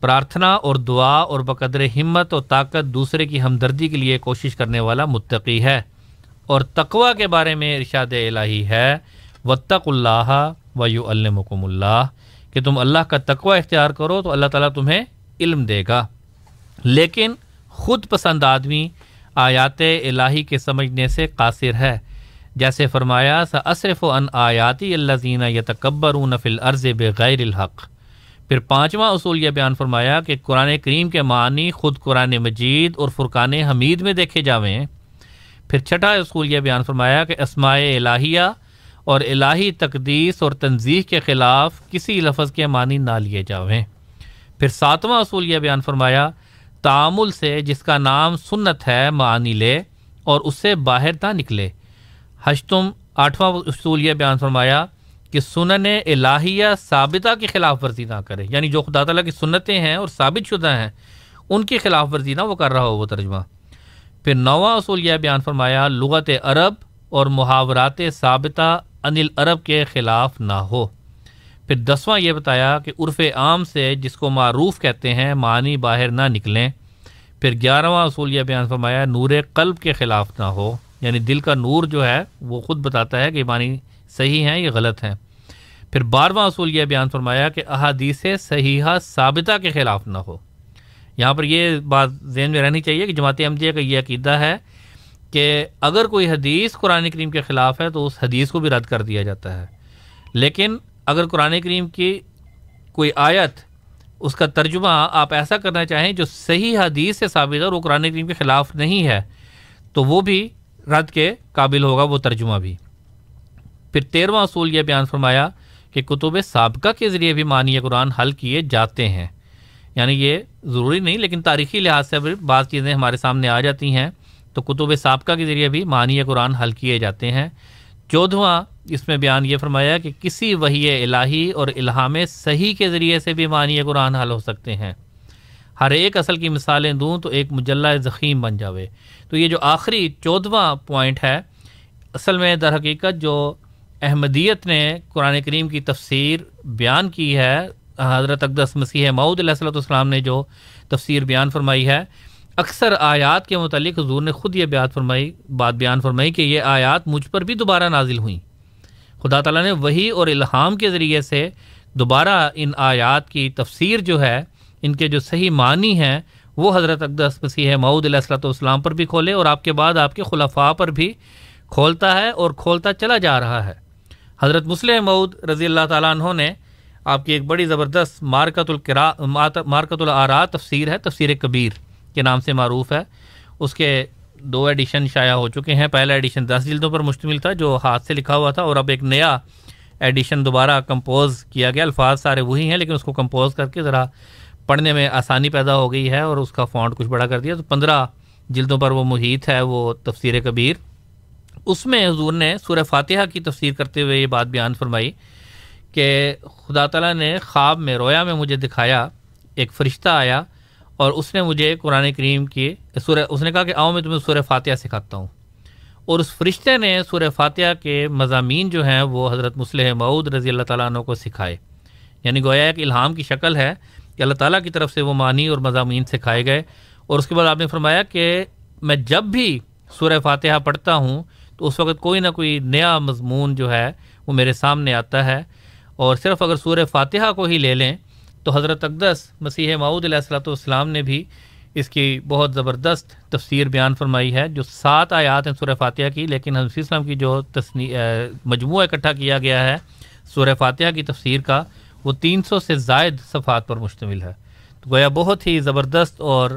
پرارتھنا اور دعا اور بقدر ہمت اور طاقت دوسرے کی ہمدردی کے لیے کوشش کرنے والا متقی ہے۔ اور تقوا کے بارے میں ارشاد الہی ہے وطق اللہ و یو المکم اللہ کہ تم اللہ کا تقوا اختیار کرو تو اللہ تعالیٰ تمہیں علم دے گا۔ لیکن خود پسند آدمی آیات الہی کے سمجھنے سے قاصر ہے۔ جیسے فرمایا سا اصرف و ان آیاتی اللہ زینہ یا تکبر نفل عرض بغیر الحق۔ پھر پانچواں اصول یہ بیان فرمایا کہ قرآن کریم کے معنی خود قرآن مجید اور فرقان حمید میں دیکھے جاویں۔ پھر چھٹا اصول یہ بیان فرمایا کہ اسماء الہیہ اور الہی تقدیس اور تنظیح کے خلاف کسی لفظ کے معنی نہ لیے جاویں۔ پھر ساتواں اصول یہ بیان فرمایا تعامل سے جس کا نام سنت ہے معنی لے اور اس سے باہر نہ نکلے۔ حشتم آٹھواں اصول یہ بیان فرمایا کہ سنن الہیہ ثابتہ کی خلاف ورزی نہ کرے۔ یعنی جو خدا تعالیٰ کی سنتیں ہیں اور ثابت شدہ ہیں، ان کی خلاف ورزی نہ وہ کر رہا ہو وہ ترجمہ۔ پھر نواں اصول یہ بیان فرمایا، لغت عرب اور محاورات ثابتہ انل عرب کے خلاف نہ ہو۔ پھر دسواں یہ بتایا کہ عرف عام سے جس کو معروف کہتے ہیں معنی باہر نہ نکلیں۔ پھر گیارہواں اصول یہ بیان فرمایا، نور قلب کے خلاف نہ ہو۔ یعنی دل کا نور جو ہے، وہ خود بتاتا ہے کہ معنی صحیح ہیں یا غلط ہیں۔ پھر بارہواں اصول یہ بیان فرمایا کہ احادیث صحیحہ ثابتہ کے خلاف نہ ہو۔ یہاں پر یہ بات ذہن میں رہنی چاہیے کہ جماعت احمدیہ کا یہ عقیدہ ہے کہ اگر کوئی حدیث قرآن کریم کے خلاف ہے تو اس حدیث کو بھی رد کر دیا جاتا ہے۔ لیکن اگر قرآن کریم کی کوئی آیت، اس کا ترجمہ آپ ایسا کرنا چاہیں جو صحیح حدیث سے ثابت ہے اور وہ قرآن کریم کے خلاف نہیں ہے، تو وہ بھی رد کے قابل ہوگا وہ ترجمہ بھی۔ پھر تیرواں اصول یہ بیان فرمایا کہ کتب سابقہ کے ذریعے بھی معنی قرآن حل کیے جاتے ہیں۔ یعنی یہ ضروری نہیں، لیکن تاریخی لحاظ سے بعض چیزیں ہمارے سامنے آ جاتی ہیں۔ تو کتب سابقہ کے ذریعے بھی معنی قرآن حل کیے جاتے ہیں۔ چودھواں اس میں بیان یہ فرمایا کہ کسی وہی الہی اور الہام صحیح کے ذریعے سے بھی معنی قرآن حل ہو سکتے ہیں۔ ہر ایک اصل کی مثالیں دوں تو ایک مجلہ زخیم بن جاوے۔ تو یہ جو آخری چودھواں پوائنٹ ہے، اصل میں در حقیقت جو احمدیت نے قرآن کریم کی تفسیر بیان کی ہے، حضرت اقدس مسیح معود علیہ صلاۃ والسلام نے جو تفسیر بیان فرمائی ہے، اکثر آیات کے متعلق حضور نے خود یہ بیان فرمائی، بات بیان فرمائی کہ یہ آیات مجھ پر بھی دوبارہ نازل ہوئیں۔ خدا تعالیٰ نے وہی اور الہام کے ذریعے سے دوبارہ ان آیات کی تفسیر جو ہے، ان کے جو صحیح معنی ہیں، وہ حضرت اقدس مسیح معود علیہ السلۃ والسلام پر بھی کھولے اور آپ کے بعد آپ کے خلفاء پر بھی کھولتا ہے اور کھولتا چلا جا رہا ہے۔ حضرت مسلم معود رضی اللہ تعالیٰ عنہ نے آپ کی ایک بڑی زبردست مارکت القرا مارکت العرا تفسیر ہے، تفسیر کبیر کے نام سے معروف ہے۔ اس کے دو ایڈیشن شائع ہو چکے ہیں۔ پہلا ایڈیشن دس جلدوں پر مشتمل تھا جو ہاتھ سے لکھا ہوا تھا اور اب ایک نیا ایڈیشن دوبارہ کمپوز کیا گیا۔ الفاظ سارے وہی ہیں لیکن اس کو کمپوز کر کے ذرا پڑھنے میں آسانی پیدا ہو گئی ہے اور اس کا فونٹ کچھ بڑا کر دیا۔ تو پندرہ جلدوں پر وہ محیط ہے، وہ تفسیر کبیر۔ اس میں حضور نے سورہ فاتحہ کی تفسیر کرتے ہوئے یہ بات بیان فرمائی کہ خدا تعالیٰ نے خواب میں رویا میں مجھے دکھایا، ایک فرشتہ آیا اور اس نے مجھے قرآن کریم کی سورہ اس نے کہا کہ آؤ میں تمہیں سورہ فاتحہ سکھاتا ہوں۔ اور اس فرشتے نے سورہ فاتحہ کے مضامین جو ہیں وہ حضرت مسلح معود رضی اللہ تعالیٰ عنہ کو سکھائے۔ یعنی گویا ایک الہام کی شکل ہے کہ اللہ تعالیٰ کی طرف سے وہ معنی اور مضامین سکھائے گئے۔ اور اس کے بعد آپ نے فرمایا کہ میں جب بھی سورہ فاتحہ پڑھتا ہوں تو اس وقت کوئی نہ کوئی نیا مضمون جو ہے وہ میرے سامنے آتا ہے۔ اور صرف اگر سورہ فاتحہ کو ہی لے لیں تو حضرت اقدس مسیح معود علیہ السلۃ والسلام نے بھی اس کی بہت زبردست تفسیر بیان فرمائی ہے، جو سات آیات ہیں سورہ فاتحہ کی، لیکن حضرت اسلام کی جو تصنی مجموعہ اکٹھا کیا گیا ہے سورہ فاتحہ کی تفسیر کا، وہ تین سو سے زائد صفحات پر مشتمل ہے۔ تو گویا بہت ہی زبردست اور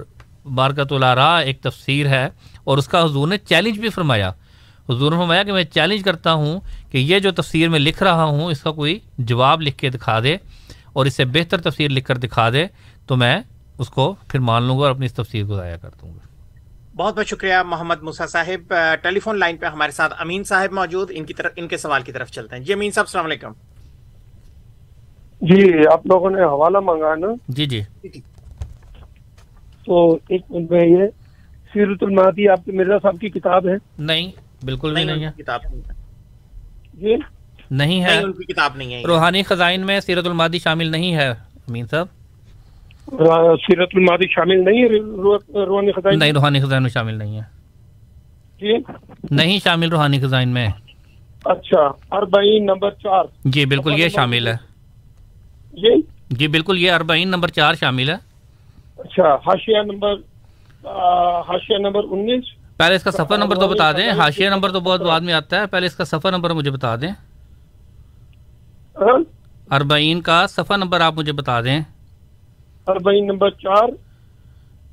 بارکت الارا ایک تفسیر ہے اور اس کا حضور نے چیلنج بھی فرمایا۔ حضور نے فرمایا کہ میں چیلنج کرتا ہوں کہ یہ جو تفسیر میں لکھ رہا ہوں، اس کا کوئی جواب لکھ کے دکھا دے۔ اور اس سے بہتر تفسیر لکھ کر دکھا دے تو میں اس کو پھر مان لوں گا اور اپنی اس تفسیر کو ضائع کر دوں گا۔ بہت بہت شکریہ محمد موسا صاحب۔ ٹیلی فون لائن پہ ہمارے ساتھ امین صاحب موجود ان کی طرف ان کے سوال کی طرف چلتے ہیں۔ جی امین صاحب السلام علیکم۔ جی آپ لوگوں نے حوالہ مانگا نا جی۔ جی تو ایک منٹ میں یہ سیرت المادی آپ کے مرزا صاحب کی کتاب ہے؟ نہیں بالکل نہیں ہے۔ کتاب جی۔ نہیں ہے۔ ان کی کتاب نہیں ہے روحانی خزائن میں سیرت المادی شامل نہیں ہے امین صاحب۔ سیرت المادی شامل نہیں ہے رو- روحانی خزائن؟ نہیں روحانی خزائن میں شامل نہیں ہے۔ جی؟ نہیں شامل روحانی خزائن میں۔ اچھا اربعین نمبر چار۔ جی بالکل یہ شامل ہے۔ جی؟ جی بالکل یہ اربعین نمبر چار شامل ہے۔ اچھا حاشیہ نمبر حاشیہ نمبر انیس۔ پہلے اس کا سفر نمبر تو بتا دیں۔ حاشیہ نمبر تو بہت بعد میں آتا ہے۔ پہلے اس کا سفر نمبر مجھے بتا دیں؟ اربعین کا سفر نمبر آپ مجھے بتا دیں۔ اربعین نمبر چار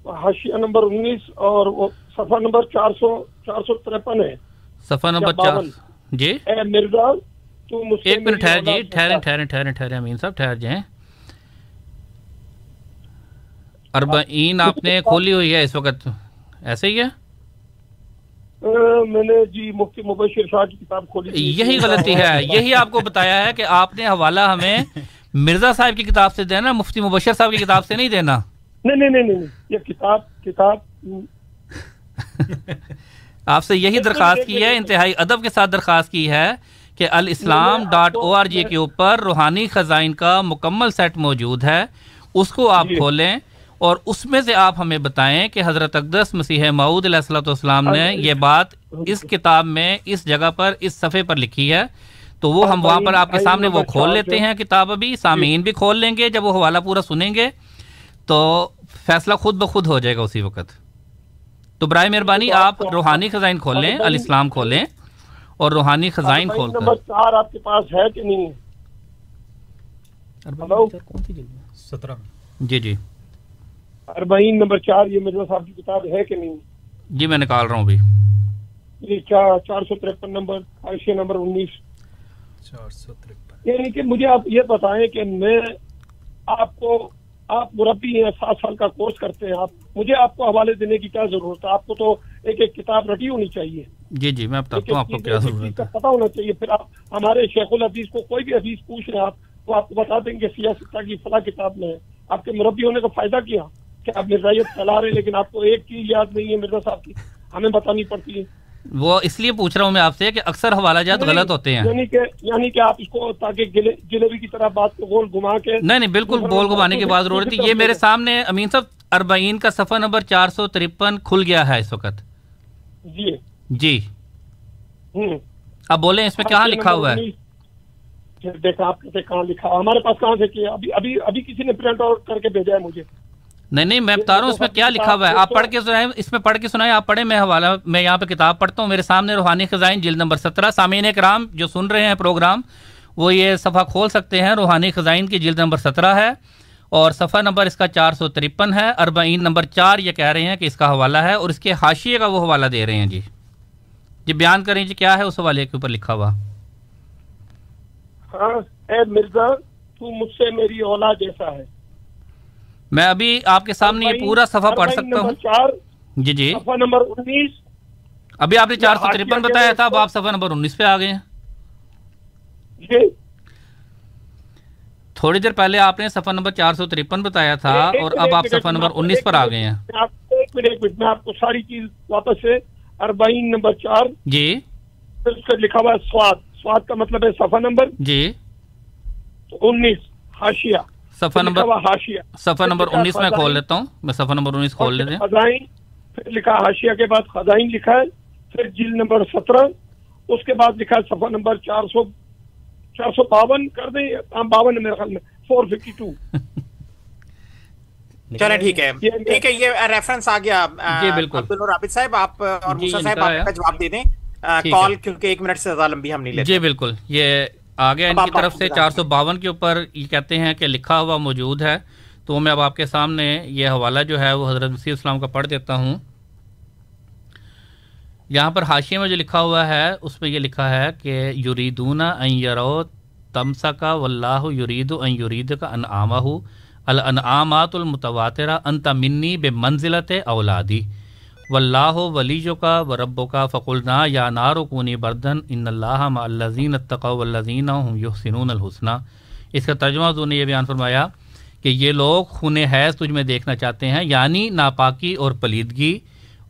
حاشیہ نمبر انیس اور صفحہ نمبر چار سو چار سو ترپن ہے۔ سفر نمبر چار۔ جی؟ اے مرزا تو ایک منٹ ٹھہر جی ٹھہریں جیسا- ٹھہریں ٹھہریں ٹھہریں امین صاحب ٹھہر جائیں۔ اربعین آپ نے کھولی ہوئی ہے اس وقت۔ ایسے ہی ہے؟ میں نے جی مفتی مبشر شاہ کی کتاب کھولی۔ یہی غلطی ہے یہی آپ کو بتایا ہے کہ آپ نے حوالہ ہمیں مرزا صاحب کی کتاب سے دینا مفتی مبشر صاحب کی کتاب سے نہیں دینا۔ نہیں نہیں نہیں نہیں یہ کتاب کتاب۔ آپ سے یہی درخواست کی ہے انتہائی ادب کے ساتھ درخواست کی ہے کہ الاسلام ڈاٹ او آر جی کے اوپر روحانی خزائن کا مکمل سیٹ موجود ہے اس کو آپ کھولیں۔ اور اس میں سے آپ ہمیں بتائیں کہ حضرت اقدس مسیح معود علیہ السلۃ والسلام نے یہ بات اس کتاب میں اس جگہ پر اس صفحے پر لکھی ہے۔ تو وہ ہم وہاں پر آپ کے سامنے وہ کھول لیتے ہیں کتاب ابھی۔ سامعین بھی کھول لیں گے جب وہ حوالہ پورا سنیں گے تو فیصلہ خود بخود ہو جائے گا اسی وقت۔ تو برائے مہربانی آپ روحانی خزائن کھولیں الاسلام کھولیں اور روحانی خزائن کھول کر۔ چار آپ کے پاس ہے کہ نہیں؟ سترہ۔ جی جی۔ اربعین نمبر چار یہ مرزا صاحب کی کتاب ہے کہ نہیں؟ جی میں نکال رہا ہوں ابھی۔ یہ چار سو ترپن نمبر حاشیہ نمبر انیس۔ چار سو ترپن۔ یعنی کہ مجھے آپ یہ بتائیں کہ میں آپ کو آپ مربی ہیں سات سال کا کورس کرتے ہیں آپ۔ مجھے آپ کو حوالے دینے کی کیا ضرورت ہے؟ آپ کو تو ایک ایک کتاب رٹی ہونی چاہیے۔ جی جی میں بتاتا ہوں آپ کو کیا ضرورت ہے؟ پتا ہونا چاہیے۔ پھر آپ ہمارے شیخ الحدیث کو کوئی بھی حدیث پوچھ رہے ہیں آپ تو آپ کو بتا دیں گے سیاست کی فلاں کتاب میں ہے۔ آپ کے مربی ہونے کا فائدہ کیا۔ کہ آپ مرزائیت پھیلا رہے ہیں لیکن آپ کو ایک چیز یاد نہیں ہے مرزا صاحب کی ہمیں بتانی پڑتی ہے۔ وہ اس لیے پوچھ رہا ہوں میں آپ سے کہ اکثر حوالہ جات غلط ہوتے ہیں۔ یعنی کہ یعنی کہ آپ اس کو تاکہ جلیبی کی طرح بات کو گول گھما کے نہیں نہیں بالکل بول گھمانے کی بات ضرورت ہے یہ میرے سامنے امین صاحب اربعین کا صفحہ نمبر چار سو ترپن کھل گیا ہے اس وقت۔ جی۔ جی۔ اب بولیں اس میں کہاں لکھا ہوا ہے؟ دیکھا آپ کہاں لکھا ہمارے پاس کہاں سے کیا؟ ابھی ابھی ابھی کسی نے پرنٹ آؤٹ کر کے بھیجا ہے مجھے۔ نہیں نہیں میں بتا رہا ہوں اس میں کیا لکھا ہوا ہے؟ آپ پڑھ کے سنائیں اس میں پڑھ کے سنائیں آپ پڑھیں میں حوالہ میں یہاں پہ کتاب پڑھتا ہوں۔ میرے سامنے روحانی خزائن جلد نمبر سترہ سامعین کرام جو سن رہے ہیں پروگرام وہ یہ صفحہ کھول سکتے ہیں۔ روحانی خزائن کی جلد نمبر سترہ ہے اور صفحہ نمبر اس کا چار سو ترپن ہے۔ اربعین نمبر چار یہ کہہ رہے ہیں کہ اس کا حوالہ ہے اور اس کے حاشیے کا وہ حوالہ دے رہے ہیں۔ جی جی بیان کریں جی کیا ہے اس حوالے کے اوپر لکھا ہوا؟ ہاں اے مرزا تو مجھ سے میری اولاد جیسا ہے۔ میں ابھی آپ کے سامنے یہ پورا صفحہ پڑھ سکتا ہوں۔ جی جی۔ صفحہ نمبر انیس۔ ابھی آپ نے چار سو ترپن بتایا تھا اب آپ صفحہ نمبر انیس پہ آ گئے ہیں۔ جی۔ تھوڑی دیر پہلے آپ نے صفحہ نمبر چار سو ترپن بتایا تھا اور اب آپ صفحہ نمبر انیس پر آ گئے ہیں۔ میں آپ کو ایک منٹ ایک منٹ میں آپ کو ساری چیز واپس سے۔ اربعین نمبر چار۔ جی۔ اس کا لکھا ہوا ہے سواد۔ سواد کا مطلب ہے صفحہ نمبر۔ جی۔ انیس حاشیہ۔ صفحہ نمبر حاشیہ۔ صفحہ نمبر انیس میں کھول لیتا ہوں۔ میں صفحہ نمبر انیس کھول لیتے ہیں۔ خزائن پھر لکھا حاشیہ کے بعد خزائن لکھا ہے۔ پھر جلد نمبر سترہ۔ اس کے بعد لکھا ہے صفحہ نمبر چار سو چار سو باون کر دیں۔ ہاں باون میرے خیال میں۔ Four fifty two. چلیں ٹھیک ہے۔ یہ- ٹھیک ہے یہ ریفرنس آ گیا۔ جی، بالکل۔ عبد رابط صاحب آپ اور جی، موسیٰ صاحب آپ۔ کا جواب دے دیں۔ کال۔ کیونکہ ایک منٹ سے زیادہ لمبی ہم نہیں لیتے۔ جی بالکل۔ یہ آ گیا ان کی طرف سے۔ چار سو باون کے اوپر یہ کہتے ہیں کہ لکھا ہوا موجود ہے۔ تو میں اب آپ کے سامنے یہ حوالہ جو ہے وہ حضرت مسیح اسلام کا پڑھ دیتا ہوں۔ یہاں پر حاشیے میں جو لکھا ہوا ہے اس میں یہ لکھا ہے کہ یریدون این یرو تمسا کا و اللہ یرید این یرید کا انعامہ۔ الانعامات المتواترہ انت منی بے منزلت اولادی۔ و اللہ ولی جو کا و رب کا فقلنا یا نار کونی بردن ان اللہ الزین التقا والذین ہم یحسنون الحسنہ اس کا ترجمہ حضور نے یہ بیان فرمایا کہ یہ لوگ خون حیض تجھ میں دیکھنا چاہتے ہیں یعنی ناپاکی اور پلیدگی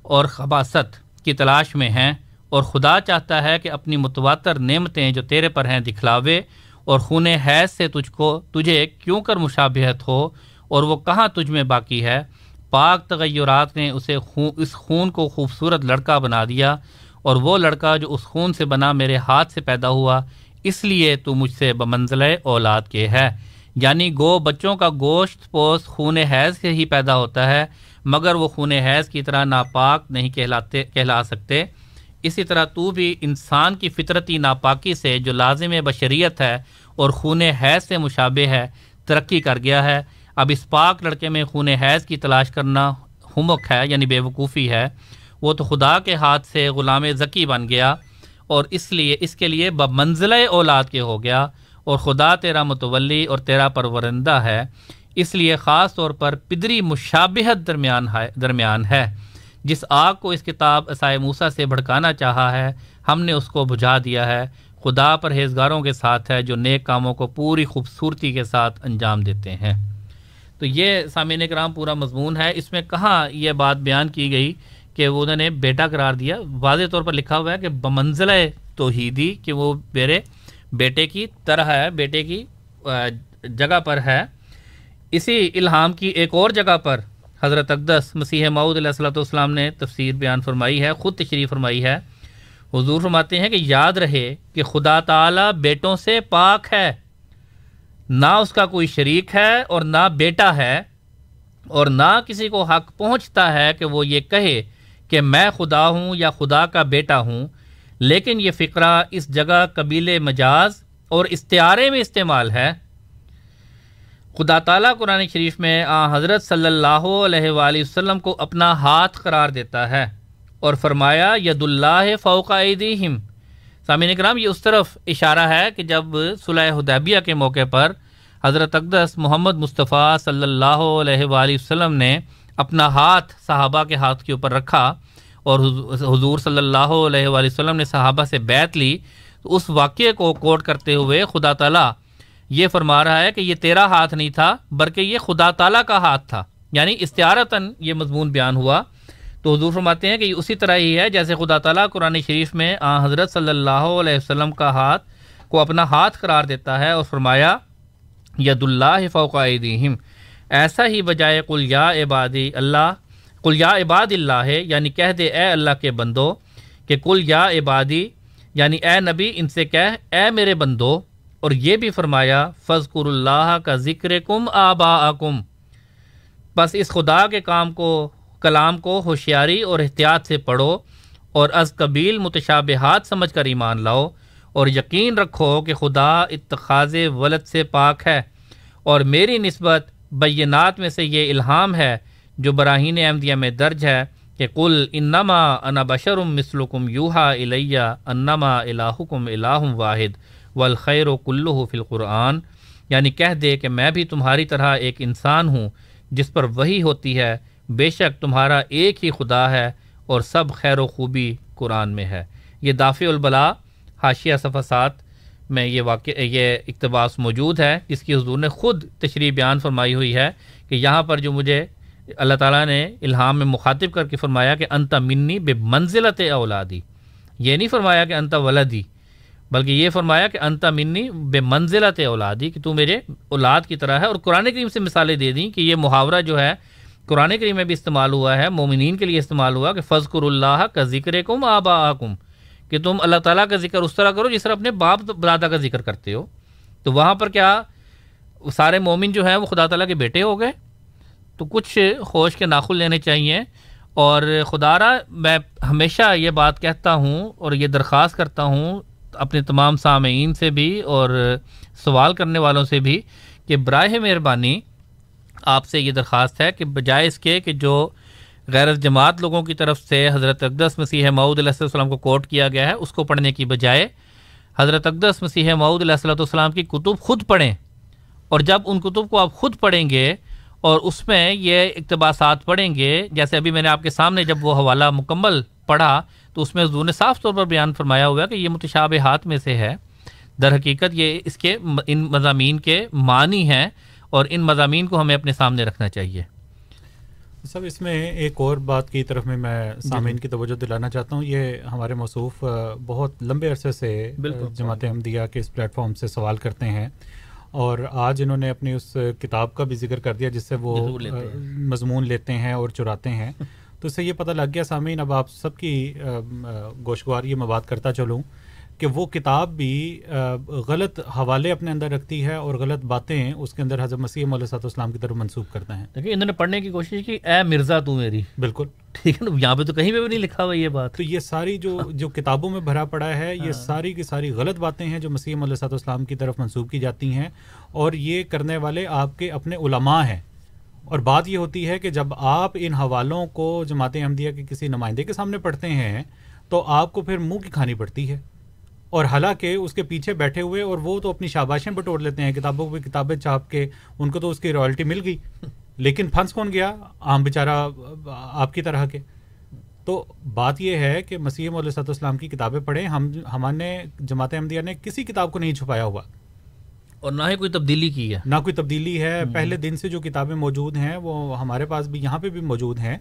اور خباست کی تلاش میں ہیں۔ اور خدا چاہتا ہے کہ اپنی متواتر نعمتیں جو تیرے پر ہیں دکھلاوے اور خون حیض سے تجھ کو، تجھے کیوں کر مشابہت ہو اور وہ کہاں تجھ میں باقی ہے؟ پاک تغیرات نے اسے خون اس خون کو خوبصورت لڑکا بنا دیا اور وہ لڑکا جو اس خون سے بنا میرے ہاتھ سے پیدا ہوا، اس لیے تو مجھ سے بمنزل اولاد کے ہے۔ یعنی گو بچوں کا گوشت پوست خون حیض سے ہی پیدا ہوتا ہے، مگر وہ خون حیض کی طرح ناپاک نہیں کہلاتے کہلا سکتے۔ اسی طرح تو بھی انسان کی فطرتی ناپاکی سے جو لازم بشریت ہے اور خون حیض سے مشابہ ہے، ترقی کر گیا ہے۔ اب اس پاک لڑکے میں خون حیض کی تلاش کرنا ہمک ہے یعنی بے وقوفی ہے۔ وہ تو خدا کے ہاتھ سے غلام ذکی بن گیا اور اس لیے، اس کے لیے بمنزل اولاد کے ہو گیا اور خدا تیرا متولی اور تیرا پرورندہ ہے۔ اس لیے خاص طور پر پدری مشابہت درمیان ہے درمیان ہے۔ جس آگ کو اس کتاب عصائے موسیٰ سے بھڑکانا چاہا ہے، ہم نے اس کو بجھا دیا ہے۔ خدا پرہیزگاروں کے ساتھ ہے جو نیک کاموں کو پوری خوبصورتی کے ساتھ انجام دیتے ہیں۔ تو یہ سامعین کرام پورا مضمون ہے۔ اس میں کہاں یہ بات بیان کی گئی کہ وہ انہوں نے بیٹا قرار دیا، واضح طور پر لکھا ہوا ہے کہ بمنزل توحیدی کہ وہ میرے بیٹے کی طرح ہے، بیٹے کی جگہ پر ہے۔ اسی الہام کی ایک اور جگہ پر حضرت اقدس مسیح معود علیہ السلۃ والسلام نے تفسیر بیان فرمائی ہے، خود تشریح فرمائی ہے۔ حضور فرماتے ہیں کہ یاد رہے کہ خدا تعالی بیٹوں سے پاک ہے۔ نہ اس کا کوئی شریک ہے اور نہ بیٹا ہے اور نہ کسی کو حق پہنچتا ہے کہ وہ یہ کہے کہ میں خدا ہوں یا خدا کا بیٹا ہوں، لیکن یہ فقرہ اس جگہ قبیل مجاز اور استعارے میں استعمال ہے۔ خدا تعالیٰ قرآن شریف میں آ حضرت صلی اللہ علیہ وآلہ وسلم کو اپنا ہاتھ قرار دیتا ہے اور فرمایا ید اللہ فوق ایدیہم۔ سامعین کرام یہ اس طرف اشارہ ہے کہ جب صلح حدیبیہ کے موقع پر حضرت اقدس محمد مصطفیٰ صلی اللہ علیہ وآلہ وسلم نے اپنا ہاتھ صحابہ کے ہاتھ کے اوپر رکھا اور حضور صلی اللہ علیہ وآلہ وسلم نے صحابہ سے بیت لی، تو اس واقعے کو کوٹ کرتے ہوئے خدا تعالیٰ یہ فرما رہا ہے کہ یہ تیرا ہاتھ نہیں تھا، بلکہ یہ خدا تعالیٰ کا ہاتھ تھا یعنی استعارتاً یہ مضمون بیان ہوا تو حضور فرماتے ہیں کہ یہ اسی طرح ہی ہے، جیسے خدا تعالیٰ قرآن شریف میں، آ، حضرت صلی اللہ علیہ وسلم کا ہاتھ کو اپنا ہاتھ قرار دیتا ہے اور فرمایا ید اللہ فوق ایدیہم۔ ایسا ہی بجائے کل یا عبادی اللہ کل یا عباد اللہ ہے یعنی کہہ دے اے اللہ کے بندو، کہ کل یا عبادی یعنی اے نبی، ان سے کہہ اے میرے بندو۔ اور یہ بھی فرمایا فض اللہ کا ذکر کم آبا کم بس اس خدا کے کام کو کلام کو ہوشیاری اور احتیاط سے پڑھو اور از قبیل متشابہات سمجھ کر ایمان لاؤ اور یقین رکھو کہ خدا اتخاذ ولد سے پاک ہے اور میری نسبت بینات میں سے یہ الہام ہے جو براہین احمدیہ میں درج ہے کہ کل انما انا بشرم مسلکم یوہا الیہ انما الہکم الہ واحد والخیر و کلو فی القرآن یعنی کہہ دے کہ میں بھی تمہاری طرح ایک انسان ہوں جس پر وہی ہوتی ہے بے شک تمہارا ایک ہی خدا ہے اور سب خیر و خوبی قرآن میں ہے۔ یہ دافع البلا حاشیہ صفحات میں یہ واقع، یہ اقتباس موجود ہے۔ جس کی حضور نے خود تشریح بیان فرمائی ہوئی ہے کہ یہاں پر جو مجھے اللہ تعالیٰ نے الہام میں مخاطب کر کے فرمایا کہ انت منی بے منزلت اولادی۔ یہ نہیں فرمایا کہ انت ولدی، بلکہ یہ فرمایا کہ انتا منی بے منزلت اولادی، کہ تو میرے اولاد کی طرح ہے اور قرآن کریم سے مثالیں دے دیں کہ یہ محاورہ جو ہے قرآن کریم میں بھی استعمال ہوا ہے، مومنین کے لیے استعمال ہوا کہ فضکر اللہ کا ذکر کم آبا کم کہ تم اللہ تعالیٰ کا ذکر اس طرح کرو جس طرح اپنے باپ دادا کا ذکر کرتے ہو۔ تو وہاں پر کیا سارے مومن جو ہیں وہ خدا تعالیٰ کے بیٹے ہو گئے؟ تو کچھ خوش کے ناخل لینے چاہیے۔ اور خدا را، میں ہمیشہ یہ بات کہتا ہوں اور یہ درخواست کرتا ہوں اپنے تمام سامعین سے بھی اور سوال کرنے والوں سے بھی کہ براہ مہربانی آپ سے یہ درخواست ہے کہ بجائے اس کے کہ جو غیر جماعت لوگوں کی طرف سے حضرت اقدس مسیح معود علیہ السلام کو کوٹ کیا گیا ہے، اس کو پڑھنے کی بجائے حضرت اقدس مسیح معود علیہ السلۃ والسلام کی کتب خود پڑھیں۔ اور جب ان کتب کو آپ خود پڑھیں گے اور اس میں یہ اقتباسات پڑھیں گے، جیسے ابھی میں نے آپ کے سامنے جب وہ حوالہ مکمل پڑھا، تو اس میں حضور نے صاف طور پر بیان فرمایا ہوا کہ یہ متشاب ہاتھ میں سے ہے۔ در حقیقت یہ اس کے ان مضامین کے معنی ہیں۔ اور ان مضامین کو ہمیں اپنے سامنے رکھنا چاہیے۔ سب اس میں ایک اور بات کی طرف میں میں جی، سامعین۔ کی توجہ دلانا چاہتا ہوں۔ یہ ہمارے موصوف بہت لمبے عرصے سے جماعت احمدیہ کے اس پلیٹ فارم سے سوال کرتے ہیں۔ اور آج انہوں نے اپنی اس کتاب کا بھی ذکر کر دیا جس سے وہ مضمون لیتے ہیں اور چراتے ہیں۔ تو اس سے یہ پتہ لگ گیا سامعین اب آپ سب کی گوشگوار یہ میں بات کرتا چلوں۔ کہ وہ کتاب بھی غلط حوالے اپنے اندر رکھتی ہے اور غلط باتیں اس کے اندر حضرت مسیح علیہ اسلام کی طرف منسوخ کرتے ہیں۔ دیکھیے انہوں نے پڑھنے کی کوشش کی اے مرزا تو میری۔ بالکل۔ ٹھیک ہے نا؟ یہاں پہ تو کہیں پہ بھی نہیں لکھا ہوا یہ بات۔ تو یہ ساری جو جو کتابوں میں بھرا پڑا ہے یہ ہاں۔ ساری کی ساری غلط باتیں ہیں جو مسیح علیہ صاحب اسلام کی طرف منسوخ کی جاتی ہیں اور یہ کرنے والے آپ کے اپنے علماء ہیں۔ اور بات یہ ہوتی ہے کہ جب آپ ان حوالوں کو جماعت احمدیہ کے کسی نمائندے کے سامنے پڑھتے ہیں تو آپ کو پھر منہ کی کھانی پڑتی ہے۔ اور حالانکہ اس کے پیچھے بیٹھے ہوئے اور وہ تو اپنی شاباشیں بٹور لیتے ہیں کتابوں پہ کتابیں چھاپ کے ان کو تو اس کی رائلٹی مل گئی۔ لیکن پھنس کون گیا؟ عام بیچارہ آپ کی طرح کے۔ تو بات یہ ہے کہ مسیح علیہ صد السلام کی کتابیں پڑھیں۔ ہم ہمارے جماعت احمدیہ نے کسی کتاب کو نہیں چھپایا ہوا۔ اور نہ ہی کوئی تبدیلی کی ہے۔ نہ کوئی تبدیلی ہے۔ پہلے دن سے جو کتابیں موجود ہیں وہ ہمارے پاس بھی یہاں پہ بھی موجود ہیں۔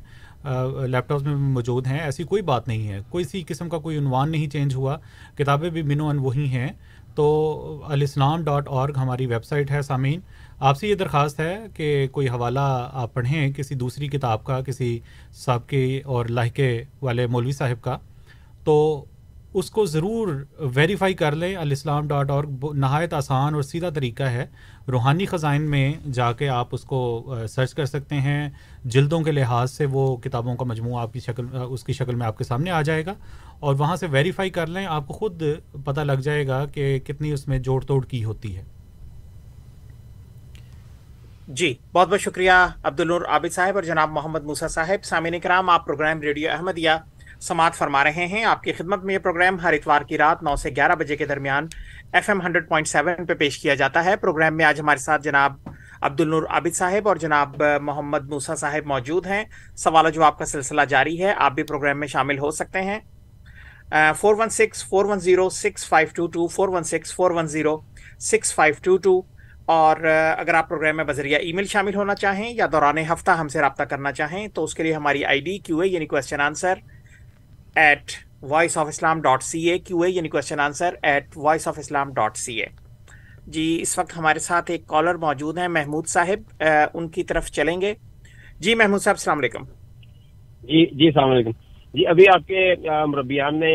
لیپ ٹاپس میں موجود ہیں، ایسی کوئی بات نہیں ہے۔ کوئی سی قسم کا کوئی عنوان نہیں چینج ہوا۔ کتابیں بھی منو ان وہی ہیں۔ تو الاسلام ڈاٹ اورگ ہماری ویب سائٹ ہے سامعین۔ آپ سے یہ درخواست ہے کہ کوئی حوالہ آپ پڑھیں کسی دوسری کتاب کا، کسی سابقے اور لاہکے والے مولوی صاحب کا۔ تو اس کو ضرور ویریفائی کر لیں۔ الاسلام ڈاٹ اور نہایت آسان اور سیدھا طریقہ ہے۔ روحانی خزائن میں جا کے آپ اس کو سرچ کر سکتے ہیں۔ جلدوں کے لحاظ سے وہ کتابوں کا مجموعہ آپ کی شکل اس کی شکل میں آپ کے سامنے آ جائے گا۔ اور وہاں سے ویریفائی کر لیں۔ آپ کو خود پتہ لگ جائے گا کہ کتنی اس میں جوڑ توڑ کی ہوتی ہے۔ جی بہت بہت شکریہ عبد النور عابد صاحب اور جناب محمد موسا صاحب۔ سامعین کرام، آپ پروگرام ریڈیو احمدیہ سماعت فرما رہے ہیں۔ آپ کی خدمت میں یہ پروگرام ہر اتوار کی رات نو سے گیارہ بجے کے درمیان F M hundred point seven پہ پیش کیا جاتا ہے۔ پروگرام میں آج ہمارے ساتھ جناب عبد النور عابد صاحب اور جناب محمد موسا صاحب موجود ہیں۔ سوال و جواب کا سلسلہ جاری ہے۔ آپ بھی پروگرام میں شامل ہو سکتے ہیں۔ Four one six four one zero six five two two four one six four one zero six five two two اور اگر آپ پروگرام میں بذریعہ ای میل شامل ہونا چاہیں یا دوران ہفتہ ہم سے رابطہ کرنا چاہیں تو اس کے لیے ہماری آئی ڈی کیو اے یعنی question answer at voice of Islam dot C A Q A یعنی question answer at voice of Islam dot C A جی اس وقت ہمارے ساتھ ایک کالر موجود ہیں محمود صاحب ان کی طرف چلیں گے۔ جی محمود صاحب السلام علیکم۔ جی جی السلام علیکم۔ جی ابھی آپ کے مربیان نے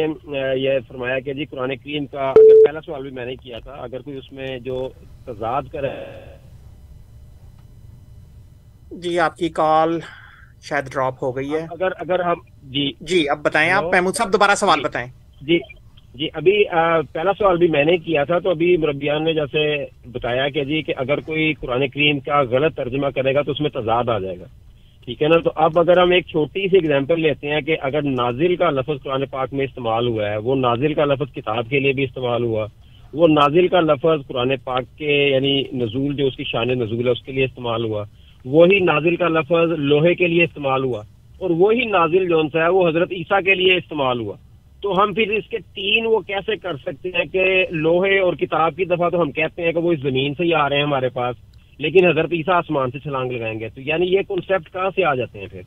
یہ فرمایا کہ جی قرآن کریم کا اگر پہلا سوال بھی میں نے کیا تھا اگر کوئی اس میں جو تضاد کرے۔ جی آپ کی کال شاید ڈراپ ہو گئی ہے۔ اگر اگر ہم جی۔ جی اب بتائیں آپ محمود صاحب دوبارہ سوال جی۔ بتائیں۔ جی۔ جی ابھی پہلا سوال بھی میں نے کیا تھا تو ابھی مربیان نے جیسے بتایا کہ جی کہ اگر کوئی قرآن کریم کا غلط ترجمہ کرے گا تو اس میں تضاد آ جائے گا۔ ٹھیک ہے نا؟ تو اب اگر ہم ایک چھوٹی سی اگزامپل لیتے ہیں کہ اگر نازل کا لفظ قرآن پاک میں استعمال ہوا ہے وہ نازل کا لفظ کتاب کے لیے بھی استعمال ہوا وہ نازل کا لفظ قرآن پاک کے یعنی نزول جو اس کی شان نزول ہے اس کے لیے استعمال ہوا وہی نازل کا لفظ لوہے کے لیے استعمال ہوا اور وہی نازل جو ہے وہ حضرت عیسیٰ کے لیے استعمال ہوا۔ تو ہم پھر اس کے تین وہ کیسے کر سکتے ہیں کہ لوہے اور کتاب کی دفعہ تو ہم کہتے ہیں کہ وہ اس زمین سے ہی آ رہے ہیں ہمارے پاس لیکن حضرت عیسیٰ آسمان سے چھلانگ لگائیں گے۔ تو یعنی یہ کنسپٹ کہاں سے آ جاتے ہیں پھر؟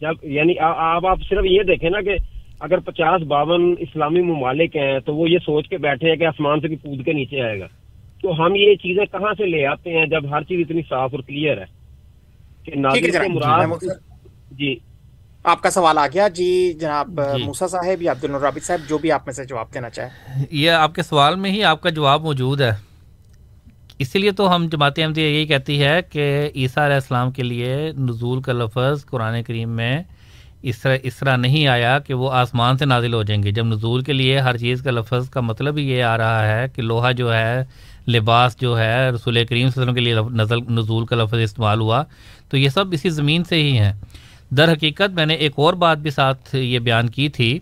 جب یعنی آپ آپ صرف یہ دیکھیں نا کہ اگر پچاس باون اسلامی ممالک ہیں تو وہ یہ سوچ کے بیٹھے ہیں کہ آسمان سے بھی کود کے نیچے آئے گا۔ تو ہم یہ چیزیں کہاں سے لے آتے ہیں جب ہر چیز اتنی صاف اور کلیئر ہے جی۔ آپ کا سوال آ گیا جی جناب جی۔ موسا صاحب یا عبد الرابط صاحب جو بھی آپ میں سے جواب دینا چاہیں۔ یہ آپ کے سوال میں ہی آپ کا جواب موجود ہے۔ اسی لیے تو ہم جماعت احمدیہ یہی کہتی ہے کہ عیسیٰ علیہ السلام کے لیے نزول کا لفظ قرآن کریم میں اس طرح اس طرح نہیں آیا کہ وہ آسمان سے نازل ہو جائیں گے۔ جب نزول کے لیے ہر چیز کا لفظ کا مطلب ہی یہ آ رہا ہے کہ لوہا جو ہے لباس جو ہے رسول کریم صلی اللہ علیہ وسلم کے لیے نزل نزول کا لفظ استعمال ہوا تو یہ سب اسی زمین سے ہی ہیں۔ در حقیقت میں نے ایک اور بات بھی ساتھ یہ بیان کی تھی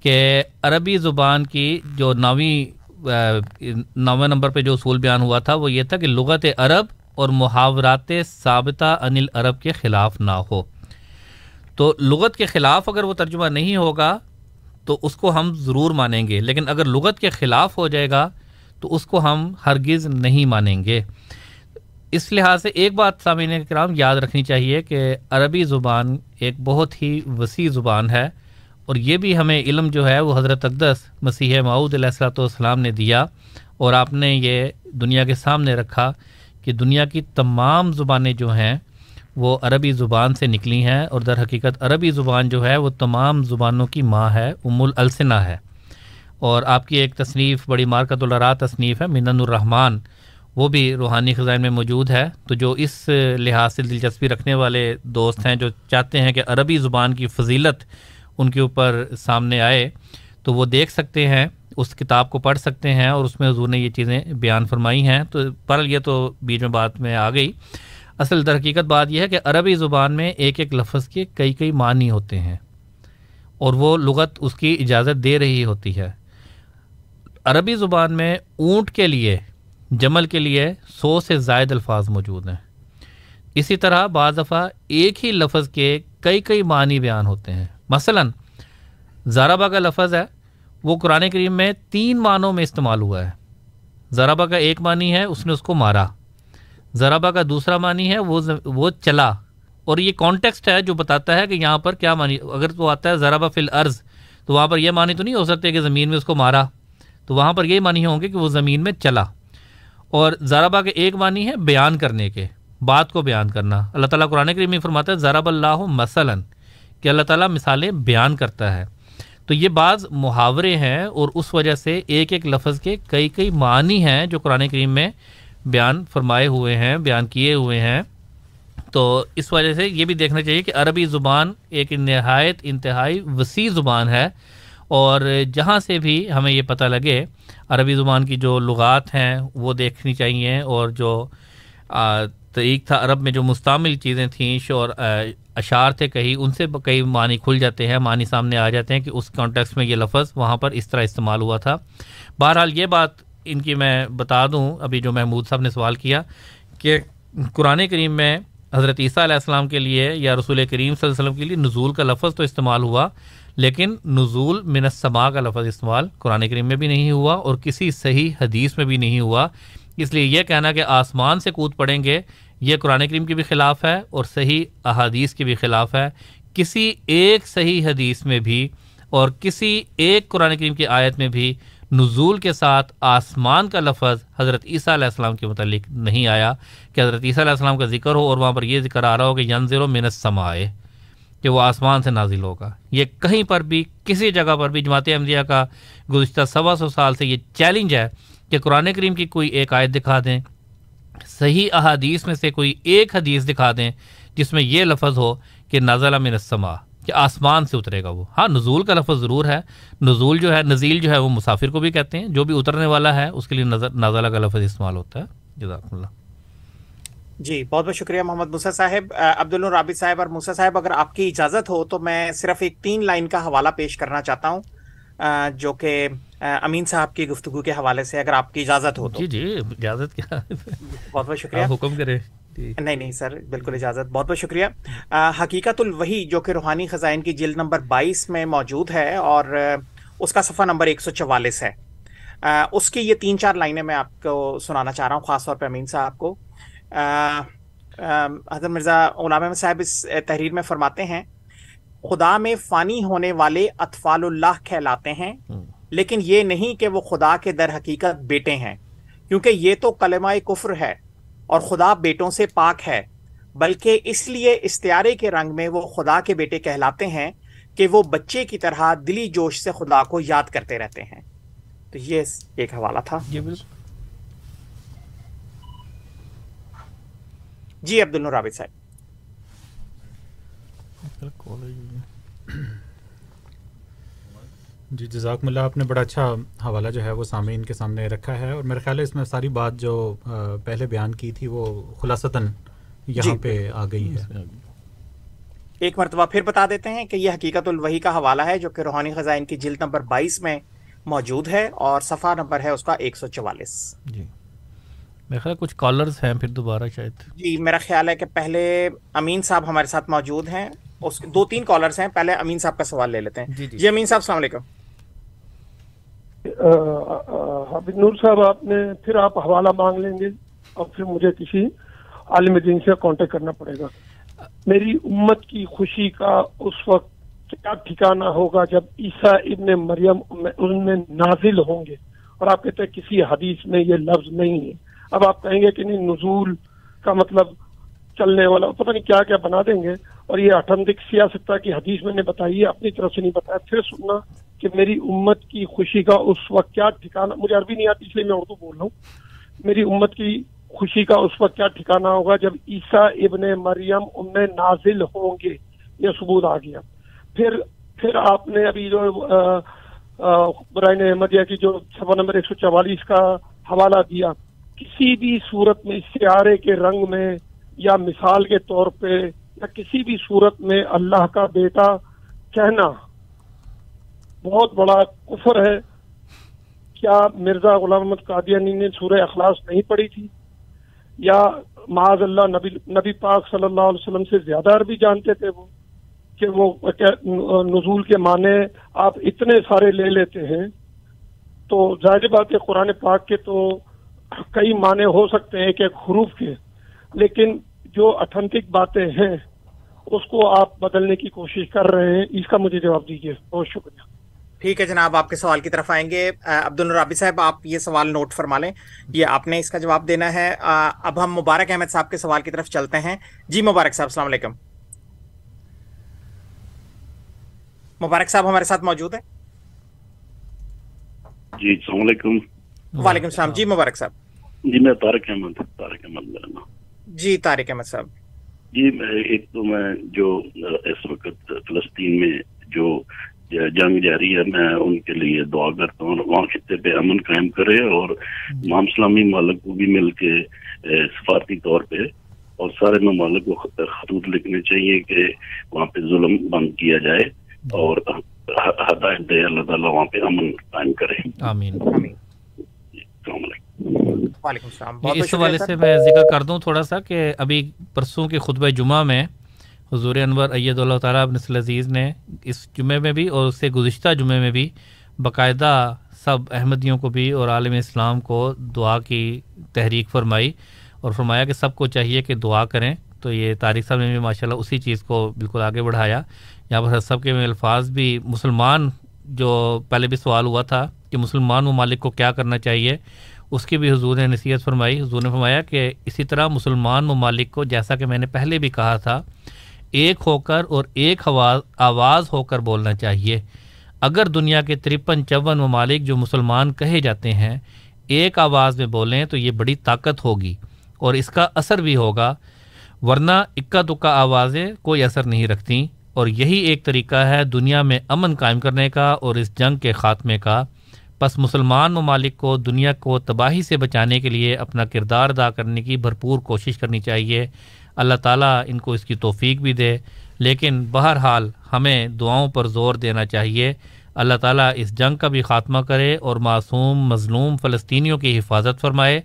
کہ عربی زبان کی جو نویں نویں نمبر پہ جو اصول بیان ہوا تھا وہ یہ تھا کہ لغت عرب اور محاورات ثابتہ انل عرب کے خلاف نہ ہو۔ تو لغت کے خلاف اگر وہ ترجمہ نہیں ہوگا تو اس کو ہم ضرور مانیں گے، لیکن اگر لغت کے خلاف ہو جائے گا تو اس کو ہم ہرگز نہیں مانیں گے۔ اس لحاظ سے ایک بات سامعین کرام یاد رکھنی چاہیے کہ عربی زبان ایک بہت ہی وسیع زبان ہے اور یہ بھی ہمیں علم جو ہے وہ حضرت اقدس مسیح معود علیہ السلۃ والسلام نے دیا اور آپ نے یہ دنیا کے سامنے رکھا کہ دنیا کی تمام زبانیں جو ہیں وہ عربی زبان سے نکلی ہیں اور در حقیقت عربی زبان جو ہے وہ تمام زبانوں کی ماں ہے، ام السنہ ہے۔ اور آپ کی ایک تصنیف، بڑی مارکت الرا تصنیف ہے منن الرحمن۔ وہ بھی روحانی خزائن میں موجود ہے۔ تو جو اس لحاظ سے دلچسپی رکھنے والے دوست ہیں جو چاہتے ہیں کہ عربی زبان کی فضیلت ان کے اوپر سامنے آئے، تو وہ دیکھ سکتے ہیں، اس کتاب کو پڑھ سکتے ہیں اور اس میں حضور نے یہ چیزیں بیان فرمائی ہیں۔ تو پر یہ تو بیچ میں بات میں آ گئی۔ اصل در حقیقت بات یہ ہے کہ عربی زبان میں ایک ایک لفظ کے کئی کئی معنی ہوتے ہیں اور وہ لغت اس کی اجازت دے رہی ہوتی ہے۔ عربی زبان میں اونٹ کے لیے جمل کے لیے سو سے زائد الفاظ موجود ہیں۔ اسی طرح بعض دفعہ ایک ہی لفظ کے کئی کئی معنی بیان ہوتے ہیں۔ مثلا زارابا کا لفظ ہے، وہ قرآن کریم میں تین معنوں میں استعمال ہوا ہے۔ زرابا کا ایک معنی ہے، اس نے اس کو مارا۔ ذرابا کا دوسرا معنی ہے، وہ وہ چلا۔ اور یہ کانٹیکسٹ ہے جو بتاتا ہے کہ یہاں پر کیا معنی، اگر تو آتا ہے ذرابا فل عرض تو وہاں پر یہ معنی تو نہیں ہو سکتے کہ زمین میں اس کو مارا۔ تو وہاں پر یہ معنی ہوں گے کہ وہ زمین میں چلا۔ اور ذرابا کے ایک معنی ہے بیان کرنے کے، بات کو بیان کرنا۔ اللہ تعالیٰ قرآن کریم میں فرماتا ہے، ذراب اللہ مثلاً، کہ اللہ تعالیٰ مثالیں بیان کرتا ہے۔ تو یہ بعض محاورے ہیں اور اس وجہ سے ایک ایک لفظ کے کئی کئی معنی ہیں جو قرآن کریم میں بیان فرمائے ہوئے ہیں، بیان کیے ہوئے ہیں۔ تو اس وجہ سے یہ بھی دیکھنا چاہیے کہ عربی زبان ایک نہایت انتہائی وسیع زبان ہے۔ اور جہاں سے بھی ہمیں یہ پتہ لگے، عربی زبان کی جو لغات ہیں، وہ دیکھنی چاہیے اور جو طریق تھا عرب میں جو مستعمل چیزیں تھیں اور اشعار تھے کہیں، ان سے کئی معنی کھل جاتے ہیں، معنی سامنے آ جاتے ہیں کہ اس کانٹیکس میں یہ لفظ وہاں پر اس طرح استعمال ہوا تھا۔ بہرحال یہ بات ان کی میں بتا دوں، ابھی جو محمود صاحب نے سوال کیا کہ قرآن کریم میں حضرت عیسیٰ علیہ السلام کے لیے یا رسول کریم صلی اللہ علیہ وسلم کے لیے نزول کا لفظ تو استعمال ہوا لیکن نزول من السما کا لفظ استعمال قرآن کریم میں بھی نہیں ہوا اور کسی صحیح حدیث میں بھی نہیں ہوا۔ اس لیے یہ کہنا کہ آسمان سے کود پڑیں گے، یہ قرآن کریم کے بھی خلاف ہے اور صحیح احادیث کے بھی خلاف ہے۔ کسی ایک صحیح حدیث میں بھی اور کسی ایک قرآن کریم کی آیت میں بھی نزول کے ساتھ آسمان کا لفظ حضرت عیسیٰ علیہ السلام کے متعلق نہیں آیا۔ کہ حضرت عیسیٰ علیہ السلام کا ذکر ہو اور وہاں پر یہ ذکر آ رہا ہو کہ ینظر و منت سمائے کہ وہ آسمان سے نازل ہوگا۔ یہ کہیں پر بھی، کسی جگہ پر بھی جماعت احمدیہ کا گزشتہ سوا سو سال سے یہ چیلنج ہے کہ قرآن کریم کی کوئی ایک آیت دکھا دیں، صحیح احادیث میں سے کوئی ایک حدیث دکھا دیں جس میں یہ لفظ ہو کہ نازلہ من السما کہ آسمان سے اترے گا وہ۔ ہاں نزول کا لفظ ضرور ہے۔ نزول جو ہے، نزیل جو ہے، وہ مسافر کو بھی کہتے ہیں، جو بھی اترنے والا ہے، اس کے لیے نازلہ کا لفظ استعمال ہوتا ہے۔ جزاک اللہ۔ جی بہت بہت شکریہ محمد موسیٰ صاحب۔ عبد الرابط صاحب اور موسیٰ صاحب اگر آپ کی اجازت ہو تو میں صرف ایک تین لائن کا حوالہ پیش کرنا چاہتا ہوں جو کہ امین صاحب کی گفتگو کے حوالے سے اگر آپ کی اجازت ہو تو۔ جی جی اجازت کیا؟ بہت بہت شکریہ۔ حکم کرے نہیں نہیں سر بالکل اجازت۔ بہت بہت شکریہ۔ حقیقت الوحی جو کہ روحانی خزائن کی جلد نمبر بائیس میں موجود ہے اور اس کا صفحہ نمبر ایک سو چوالیس ہے۔ اس کی یہ تین چار لائنیں میں آپ کو سنانا چاہ رہا ہوں خاص طور پہ امین صاحب کو۔ حضرت مرزا غلام احمد صاحب اس تحریر میں فرماتے ہیں خدا میں فانی ہونے والے اطفال اللہ کہلاتے ہیں لیکن یہ نہیں کہ وہ خدا کے در حقیقت بیٹے ہیں کیونکہ یہ تو کلمہ کفر ہے اور خدا بیٹوں سے پاک ہے بلکہ اس لیے استعارے کے رنگ میں وہ خدا کے بیٹے کہلاتے ہیں کہ وہ بچے کی طرح دلی جوش سے خدا کو یاد کرتے رہتے ہیں۔ تو یہ ایک حوالہ تھا۔ جی عبد الرابط صاحب۔ جی جزاک اللہ آپ نے بڑا اچھا حوالہ جو ہے وہ سامعین کے سامنے رکھا ہے اور میرے خیال ہے اس میں ساری بات جو پہلے بیان کی تھی وہ خلاصتاً یہاں جی۔ پہ آ گئی ہے۔ ایک مرتبہ پھر بتا دیتے ہیں کہ یہ حقیقت الوحی کا حوالہ ہے جو کہ روحانی خزائن کی جلد نمبر بائیس میں موجود ہے اور صفحہ نمبر ہے اس کا ایک سو چوالیس۔ جی۔ میرا خیال کچھ کالرز ہیں پھر دوبارہ شاید۔ جی میرا خیال ہے کہ پہلے امین صاحب ہمارے ساتھ موجود ہیں۔ اس دو تین کالرز ہیں پہلے امین صاحب کا سوال لے لیتے ہیں۔ جی, جی۔, جی امین صاحب السلام علیکم۔ حافظ نور صاحب آپ نے پھر آپ حوالہ مانگ لیں گے اور پھر مجھے کسی عالم دین سے کانٹیکٹ کرنا پڑے گا۔ میری امت کی خوشی کا اس وقت کیا ٹھکانا ہوگا جب عیسیٰ ابن مریم ان میں نازل ہوں گے اور آپ کہتے ہیں کسی حدیث میں یہ لفظ نہیں ہے۔ اب آپ کہیں گے کہ نہیں، نزول کا مطلب چلنے والا، پتہ نہیں کیا کیا بنا دیں گے۔ اور یہ اٹھنتک سیاست کی حدیث میں نے بتائی ہے، اپنی طرف سے نہیں بتایا۔ پھر سننا کہ میری امت کی خوشی کا اس وقت کیا ٹھکانا مجھے عربی نہیں آتی، اس لیے میں اردو بول رہا ہوں۔ میری امت کی خوشی کا اس وقت کیا ٹھکانا ہوگا؟ جب عیسیٰ ابن مریم ان میں نازل ہوں گے، یہ ثبوت آ گیا۔ پھر پھر آپ نے ابھی جو برائن احمدیہ کی جو سفا نمبر ایک سو چوالیس کا حوالہ دیا۔ کسی بھی صورت میں سیارے کے رنگ میں یا مثال کے طور پہ یا کسی بھی صورت میں اللہ کا بیٹا کہنا بہت بڑا کفر ہے۔ کیا مرزا غلام محمد قادیانی نے سورہ اخلاص نہیں پڑھی تھی؟ یا معاذ اللہ نبی نبی پاک صلی اللہ علیہ وسلم سے زیادہ عربی جانتے تھے وہ کہ وہ نزول کے معنی آپ اتنے سارے لے لیتے ہیں۔ تو ظاہر بات ہے قرآن پاک کے تو کئی معنی ہو سکتے ہیں ایک ایک حروف کے لیکن جو اتھنٹک باتیں ہیں اس کو آپ بدلنے کی کوشش کر رہے ہیں۔ اس کا مجھے جواب دیجیے بہت شکریہ۔ ٹھیک ہے جناب آپ کے سوال کی طرف آئیں گے۔ عبد الرابی صاحب آپ یہ سوال نوٹ فرما لیں۔ یہ آپ نے اس کا جواب دینا ہے۔ اب ہم مبارک احمد صاحب کے سوال کی طرف چلتے ہیں۔ جی مبارک صاحب السلام علیکم۔ مبارک صاحب ہمارے ساتھ موجود ہیں۔ جی السلام علیکم۔ وعلیکم السلام۔ جی مبارک صاحب۔ جی میں طارق احمد طارق احمد میرا نام۔ جی طارق احمد صاحب۔ جی ایک تو میں جو اس وقت فلسطین میں جو جنگ جاری ہے میں ان کے لیے دعا کرتا ہوں۔ وہاں خطے پہ امن قائم کرے اور امام اسلامی مالک کو بھی مل کے سفارتی طور پہ اور سارے ممالک کو خطوط لکھنے چاہیے کہ وہاں پہ ظلم بند کیا جائے اور ہدایت دے اللہ تعالیٰ وہاں پہ امن قائم کرے۔ آمین۔ اس حوالے سے میں ذکر کر دوں تھوڑا سا کہ ابھی پرسوں کے خطبہ جمعہ میں حضور انور اید اللہ تعالیٰ ابن عزیز نے اس جمعے میں بھی اور اس سے گزشتہ جمعے میں بھی باقاعدہ سب احمدیوں کو بھی اور عالم اسلام کو دعا کی تحریک فرمائی اور فرمایا کہ سب کو چاہیے کہ دعا کریں۔ تو یہ تاریخ صاحب نے بھی ماشاء اللہ اسی چیز کو بالکل آگے بڑھایا۔ یہاں پر سب کے الفاظ بھی مسلمان جو پہلے بھی سوال ہوا تھا کہ مسلمان ممالک کو کیا کرنا چاہیے، اس کی بھی حضور نے نصیحت فرمائی۔ حضور نے فرمایا کہ اسی طرح مسلمان ممالک کو جیسا کہ میں نے پہلے بھی کہا تھا، ایک ہو کر اور ایک آواز ہو کر بولنا چاہیے۔ اگر دنیا کے ترپن چون ممالک جو مسلمان کہے جاتے ہیں، ایک آواز میں بولیں تو یہ بڑی طاقت ہوگی اور اس کا اثر بھی ہوگا، ورنہ اکا دکا آوازیں کوئی اثر نہیں رکھتی اور یہی ایک طریقہ ہے دنیا میں امن قائم کرنے کا اور اس جنگ کے خاتمے کا۔ بس مسلمان ممالک کو، دنیا کو تباہی سے بچانے کے لیے اپنا کردار ادا کرنے کی بھرپور کوشش کرنی چاہیے۔ اللہ تعالیٰ ان کو اس کی توفیق بھی دے۔ لیکن بہرحال ہمیں دعاؤں پر زور دینا چاہیے۔ اللہ تعالیٰ اس جنگ کا بھی خاتمہ کرے اور معصوم، مظلوم فلسطینیوں کی حفاظت فرمائے۔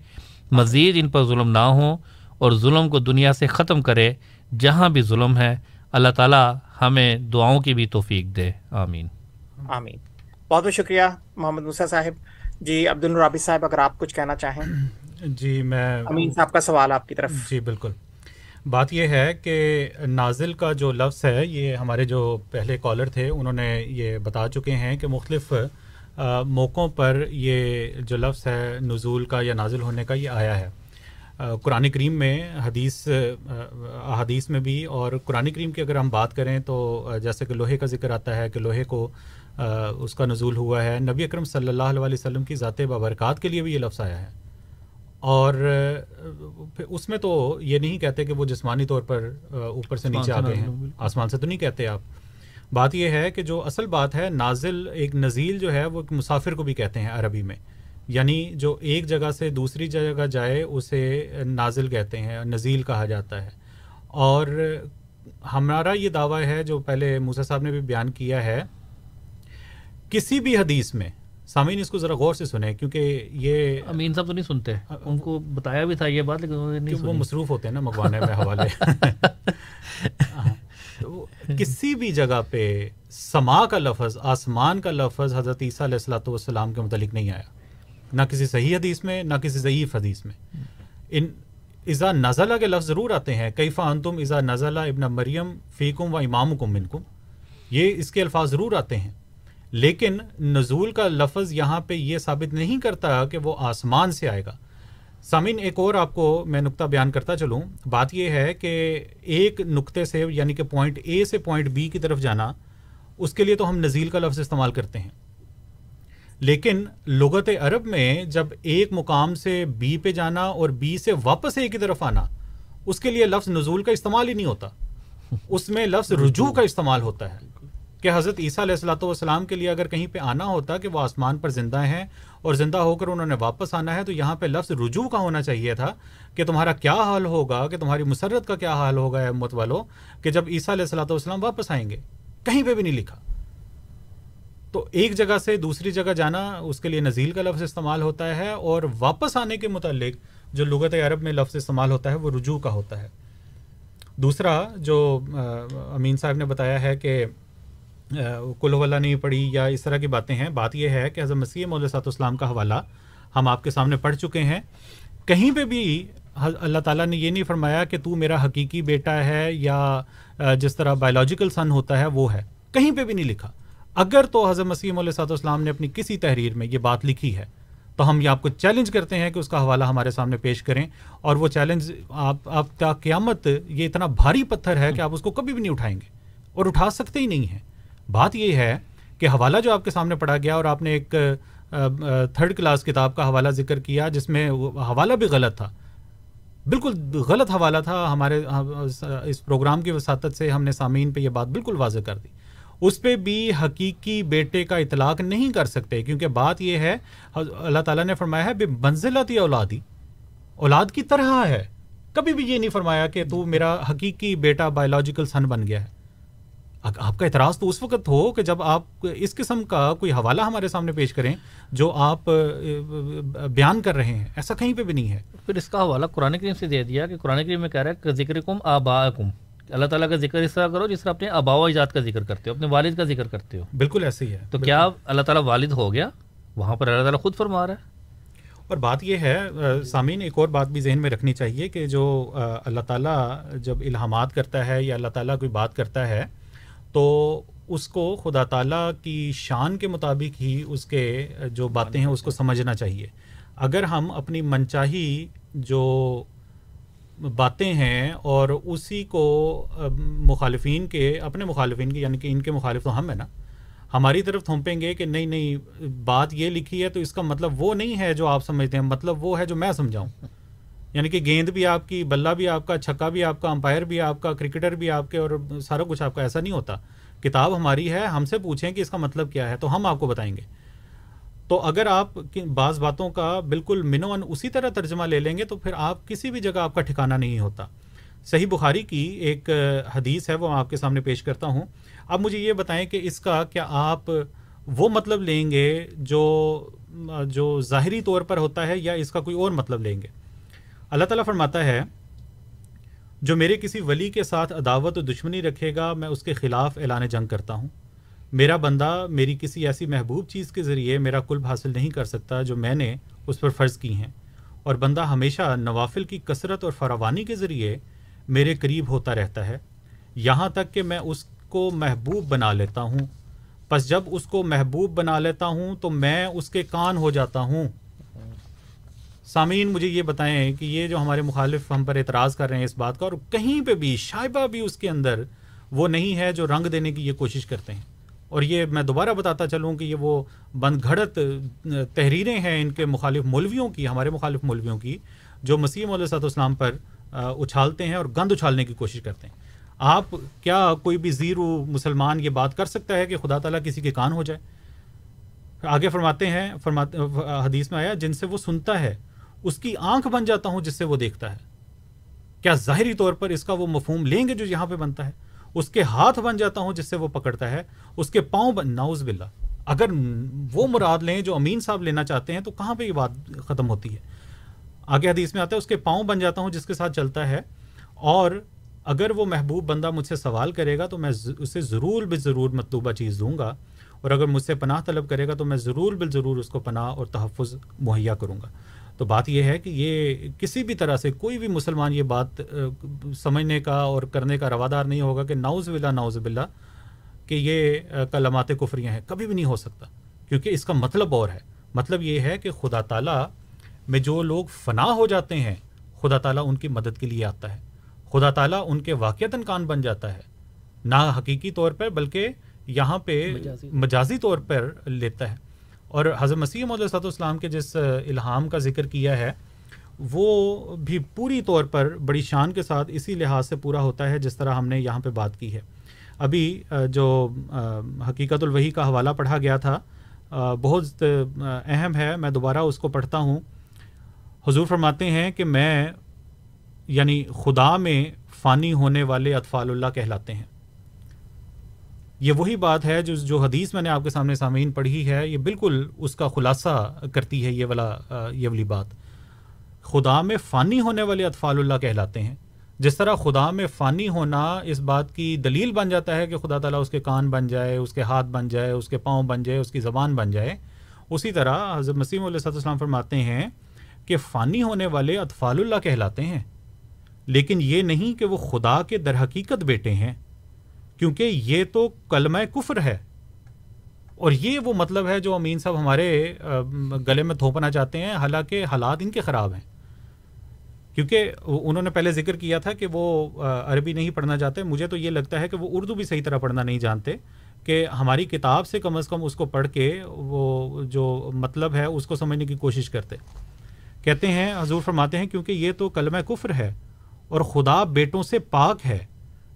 مزید ان پر ظلم نہ ہوں اور ظلم کو دنیا سے ختم کرے جہاں بھی ظلم ہے۔ اللہ تعالیٰ ہمیں دعاؤں کی بھی توفیق دے۔ آمین۔ آمین۔ بہت بہت شکریہ محمد موسیٰ صاحب۔ جی عبد الرابی صاحب اگر آپ کچھ کہنا چاہیں۔ جی میں امین صاحب کا سوال آپ کی طرف۔ جی بالکل۔ بات یہ ہے کہ نازل کا جو لفظ ہے یہ ہمارے جو پہلے کالر تھے انہوں نے یہ بتا چکے ہیں کہ مختلف موقعوں پر یہ جو لفظ ہے نزول کا یا نازل ہونے کا یہ آیا ہے۔ قرآن کریم میں حدیث حدیث میں بھی اور قرآن کریم کی اگر ہم بات کریں تو جیسے کہ لوہے کا ذکر آتا ہے کہ لوہے کو اس کا نزول ہوا ہے۔ نبی اکرم صلی اللہ علیہ وسلم کی ذات بابرکات کے لیے بھی یہ لفظ آیا ہے۔ اور اس میں تو یہ نہیں کہتے کہ وہ جسمانی طور پر اوپر سے نیچے آ گئے ہیں۔ آسمان سے تو نہیں کہتے آپ۔ بات یہ ہے کہ جو اصل بات ہے نازل ایک نزیل جو ہے وہ ایک مسافر کو بھی کہتے ہیں عربی میں۔ یعنی جو ایک جگہ سے دوسری جگہ جائے اسے نازل کہتے ہیں نزیل کہا جاتا ہے۔ اور ہمارا یہ دعویٰ ہے جو پہلے موسیٰ صاحب نے بھی بیان کیا ہے کسی بھی حدیث میں سامعین اس کو ذرا غور سے سنیں کیونکہ یہ امین صاحب تو نہیں سنتے۔ ان کو بتایا بھی تھا یہ بات لیکن وہ مصروف ہوتے ہیں نا منگوانے میں حوالے۔ کسی بھی جگہ پہ سما کا لفظ آسمان کا لفظ حضرت عیسیٰ علیہ السلاۃ والسلام کے متعلق نہیں آیا۔ نہ کسی صحیح حدیث میں نہ کسی ضعیف حدیث میں۔ ان ازا نزلہ کے لفظ ضرور آتے ہیں کئی انتم ازا نزلہ ابن مریم فیکم و امام کم یہ اس کے الفاظ ضرور آتے ہیں۔ لیکن نزول کا لفظ یہاں پہ یہ ثابت نہیں کرتا کہ وہ آسمان سے آئے گا۔ سامعین، ایک اور آپ کو میں نقطہ بیان کرتا چلوں۔ بات یہ ہے کہ ایک نقطے سے یعنی کہ پوائنٹ اے سے پوائنٹ بی کی طرف جانا، اس کے لیے تو ہم نزیل کا لفظ استعمال کرتے ہیں۔ لیکن لغت عرب میں جب ایک مقام سے بی پہ جانا اور بی سے واپس اے کی طرف آنا، اس کے لیے لفظ نزول کا استعمال ہی نہیں ہوتا۔ اس میں لفظ رجوع کا استعمال ہوتا ہے۔ کہ حضرت عیسیٰ علیہ السلاۃ والسلام کے لیے اگر کہیں پہ آنا ہوتا کہ وہ آسمان پر زندہ ہیں اور زندہ ہو کر انہوں نے واپس آنا ہے، تو یہاں پہ لفظ رجوع کا ہونا چاہیے تھا کہ تمہارا کیا حال ہوگا، کہ تمہاری مسرت کا کیا حال ہوگا احمد والو، کہ جب عیسیٰ علیہ السلاۃ والسلام واپس آئیں گے، کہیں پہ بھی نہیں لکھا۔ تو ایک جگہ سے دوسری جگہ جانا اس کے لیے نزیل کا لفظ استعمال ہوتا ہے اور واپس آنے کے متعلق جو لغت عرب میں لفظ استعمال ہوتا ہے، وہ رجوع کا ہوتا ہے۔ دوسرا جو امین صاحب نے بتایا ہے کہ کل والا نہیں پڑھی یا اس طرح کی باتیں ہیں۔ بات یہ ہے کہ حضرت مسیح مول صاحب اسلام کا حوالہ ہم آپ کے سامنے پڑھ چکے ہیں۔ کہیں پہ بھی اللہ تعالیٰ نے یہ نہیں فرمایا کہ تو میرا حقیقی بیٹا ہے یا جس طرح بایولوجیکل سن ہوتا ہے وہ ہے۔ کہیں پہ بھی نہیں لکھا۔ اگر تو حضرت مسیم علیہ صاحب اسلام نے اپنی کسی تحریر میں یہ بات لکھی ہے، تو ہم یہ آپ کو چیلنج کرتے ہیں کہ اس کا حوالہ ہمارے سامنے پیش کریں۔ اور وہ چیلنج آپ آپ کا قیامت یہ اتنا بھاری پتھر ہے کہ آپ اس کو کبھی بھی نہیں اٹھائیں گے۔ اور اٹھا سکتے ہی نہیں ہیں۔ بات یہ ہے کہ حوالہ جو آپ کے سامنے پڑھا گیا اور آپ نے ایک تھرڈ کلاس کتاب کا حوالہ ذکر کیا جس میں حوالہ بھی غلط تھا۔ بالکل غلط حوالہ تھا۔ ہمارے اس پروگرام کی وساطت سے ہم نے سامعین پہ یہ بات بالکل واضح کر دی۔ اس پہ بھی حقیقی بیٹے کا اطلاق نہیں کر سکتے، کیونکہ بات یہ ہے، اللہ تعالیٰ نے فرمایا ہے بے منزلتی اولادی۔ اولاد کی طرح ہے۔ کبھی بھی یہ نہیں فرمایا کہ تو میرا حقیقی بیٹا بایولوجیکل سن بن گیا ہے۔ آپ کا اعتراض تو اس وقت ہو کہ جب آپ اس قسم کا کوئی حوالہ ہمارے سامنے پیش کریں جو آپ بیان کر رہے ہیں ایسا کہیں پہ بھی نہیں ہے۔ پھر اس کا حوالہ قرآن کریم سے دے دیا کہ قرآن کریم میں کہہ رہا ہے کہ ذکر کم آبا کم اللہ تعالیٰ کا ذکر اس طرح کرو جس طرح اپنے آبا و اجاد کا ذکر کرتے ہو اپنے والد کا ذکر کرتے ہو۔ بالکل ایسے ہی ہے تو کیا اللہ تعالیٰ والد ہو گیا؟ وہاں پر اللہ تعالیٰ خود فرما رہا ہے۔ اور بات یہ ہے سامعین ایک اور بات بھی ذہن میں رکھنی چاہیے کہ جو اللہ تعالیٰ جب الہامات کرتا ہے یا اللہ تعالیٰ کوئی بات کرتا ہے تو اس کو خدا تعالیٰ کی شان کے مطابق ہی اس کے جو باتیں ہیں اس کو سمجھنا چاہیے۔ اگر ہم اپنی منچاہی جو باتیں ہیں اور اسی کو مخالفین کے، اپنے مخالفین کے یعنی کہ ان کے مخالف تو ہم ہیں نا، ہماری طرف تھوپیں گے کہ نہیں نہیں، بات یہ لکھی ہے تو اس کا مطلب وہ نہیں ہے جو آپ سمجھتے ہیں مطلب وہ ہے جو میں سمجھاؤں۔ یعنی کہ گیند بھی آپ کی، بلہ بھی آپ کا، چھکا بھی آپ کا، امپائر بھی آپ کا، کرکٹر بھی آپ کے اور سارا کچھ آپ کا، ایسا نہیں ہوتا۔ کتاب ہماری ہے، ہم سے پوچھیں کہ اس کا مطلب کیا ہے، تو ہم آپ کو بتائیں گے۔ تو اگر آپ بعض باتوں کا بالکل منوان اسی طرح ترجمہ لے لیں گے، تو پھر آپ کسی بھی جگہ آپ کا ٹھکانہ نہیں ہوتا۔ صحیح بخاری کی ایک حدیث ہے، وہ آپ کے سامنے پیش کرتا ہوں۔ اب مجھے یہ بتائیں کہ اس کا کیا آپ وہ مطلب لیں گے جو جو ظاہری طور پر ہوتا ہے یا اس کا کوئی اور مطلب لیں گے؟ اللہ تعالیٰ فرماتا ہے، جو میرے کسی ولی کے ساتھ عداوت و دشمنی رکھے گا، میں اس کے خلاف اعلان جنگ کرتا ہوں۔ میرا بندہ میری کسی ایسی محبوب چیز کے ذریعے میرا قلب حاصل نہیں کر سکتا جو میں نے اس پر فرض کی ہیں۔ اور بندہ ہمیشہ نوافل کی کثرت اور فراوانی کے ذریعے میرے قریب ہوتا رہتا ہے۔ یہاں تک کہ میں اس کو محبوب بنا لیتا ہوں۔ پس جب اس کو محبوب بنا لیتا ہوں، تو میں اس کے کان ہو جاتا ہوں۔ سامعین، مجھے یہ بتائیں کہ یہ جو ہمارے مخالف ہم پر اعتراض کر رہے ہیں اس بات کا اور کہیں پہ بھی شائبہ بھی اس کے اندر وہ نہیں ہے جو رنگ دینے کی یہ کوشش کرتے ہیں۔ اور یہ میں دوبارہ بتاتا چلوں کہ یہ وہ بند گھڑت تحریریں ہیں ان کے مخالف مولویوں کی، ہمارے مخالف مولویوں کی، جو مسیح علیہ صاحب اسلام پر اچھالتے ہیں اور گند اچھالنے کی کوشش کرتے ہیں۔ آپ کیا کوئی بھی زیرو مسلمان یہ بات کر سکتا ہے کہ خدا تعالیٰ کسی کے کان ہو جائے؟ آگے فرماتے ہیں، فرماتے حدیث میں آیا، جن سے وہ سنتا ہے اس کی آنکھ بن جاتا ہوں جس سے وہ دیکھتا ہے۔ کیا ظاہری طور پر اس کا وہ مفہوم لیں گے جو یہاں پہ بنتا ہے؟ اس کے ہاتھ بن جاتا ہوں جس سے وہ پکڑتا ہے۔ اس کے پاؤں بن ناؤز باللہ۔ اگر وہ مراد لیں جو امین صاحب لینا چاہتے ہیں تو کہاں پہ یہ بات ختم ہوتی ہے؟ آگے حدیث میں آتا ہے، اس کے پاؤں بن جاتا ہوں جس کے ساتھ چلتا ہے۔ اور اگر وہ محبوب بندہ مجھ سے سوال کرے گا تو میں اسے ضرور بال ضرور مطلوبہ چیز دوں گا۔ اور اگر مجھ سے پناہ طلب کرے گا تو میں ضرور بال ضرور اس کو پناہ اور تحفظ مہیا کروں گا۔ تو بات یہ ہے کہ یہ کسی بھی طرح سے کوئی بھی مسلمان یہ بات سمجھنے کا اور کرنے کا روادار نہیں ہوگا کہ ناؤز بلا ناؤز بلا کہ یہ کلمات کفریاں ہیں۔ کبھی بھی نہیں ہو سکتا کیونکہ اس کا مطلب اور ہے۔ مطلب یہ ہے کہ خدا تعالیٰ میں جو لوگ فنا ہو جاتے ہیں خدا تعالیٰ ان کی مدد کے لیے آتا ہے۔ خدا تعالیٰ ان کے واقعات کان بن جاتا ہے۔ نہ حقیقی طور پر بلکہ یہاں پہ مجازی طور پر لیتا ہے۔ اور حضرت مسیح علیہ السلام کے جس الہام کا ذکر کیا ہے، وہ بھی پوری طور پر بڑی شان کے ساتھ اسی لحاظ سے پورا ہوتا ہے جس طرح ہم نے یہاں پہ بات کی ہے۔ ابھی جو حقیقت الوحی کا حوالہ پڑھا گیا تھا بہت اہم ہے، میں دوبارہ اس کو پڑھتا ہوں۔ حضور فرماتے ہیں کہ میں یعنی خدا میں فانی ہونے والے اطفال اللہ کہلاتے ہیں۔ یہ وہی بات ہے جو جو حدیث میں نے آپ کے سامنے سامعین پڑھی ہے، یہ بالکل اس کا خلاصہ کرتی ہے یہ والا، یہ والی بات۔ خدا میں فانی ہونے والے اطفال اللہ کہلاتے ہیں۔ جس طرح خدا میں فانی ہونا اس بات کی دلیل بن جاتا ہے کہ خدا تعالیٰ اس کے کان بن جائے، اس کے ہاتھ بن جائے، اس کے پاؤں بن جائے، اس کی زبان بن جائے۔ اسی طرح حضرت مسیم علیہ السلام فرماتے ہیں کہ فانی ہونے والے اطفال اللہ کہلاتے ہیں۔ لیکن یہ نہیں کہ وہ خدا کے در حقیقت بیٹے ہیں۔ کیونکہ یہ تو کلمہ کفر ہے۔ اور یہ وہ مطلب ہے جو امین صاحب ہمارے گلے میں تھوپنا چاہتے ہیں، حالانکہ حالات ان کے خراب ہیں۔ کیونکہ انہوں نے پہلے ذکر کیا تھا کہ وہ عربی نہیں پڑھنا چاہتے۔ مجھے تو یہ لگتا ہے کہ وہ اردو بھی صحیح طرح پڑھنا نہیں جانتے کہ ہماری کتاب سے کم از کم اس کو پڑھ کے وہ جو مطلب ہے اس کو سمجھنے کی کوشش کرتے۔ کہتے ہیں، حضور فرماتے ہیں، کیونکہ یہ تو کلمہ کفر ہے اور خدا بیٹوں سے پاک ہے۔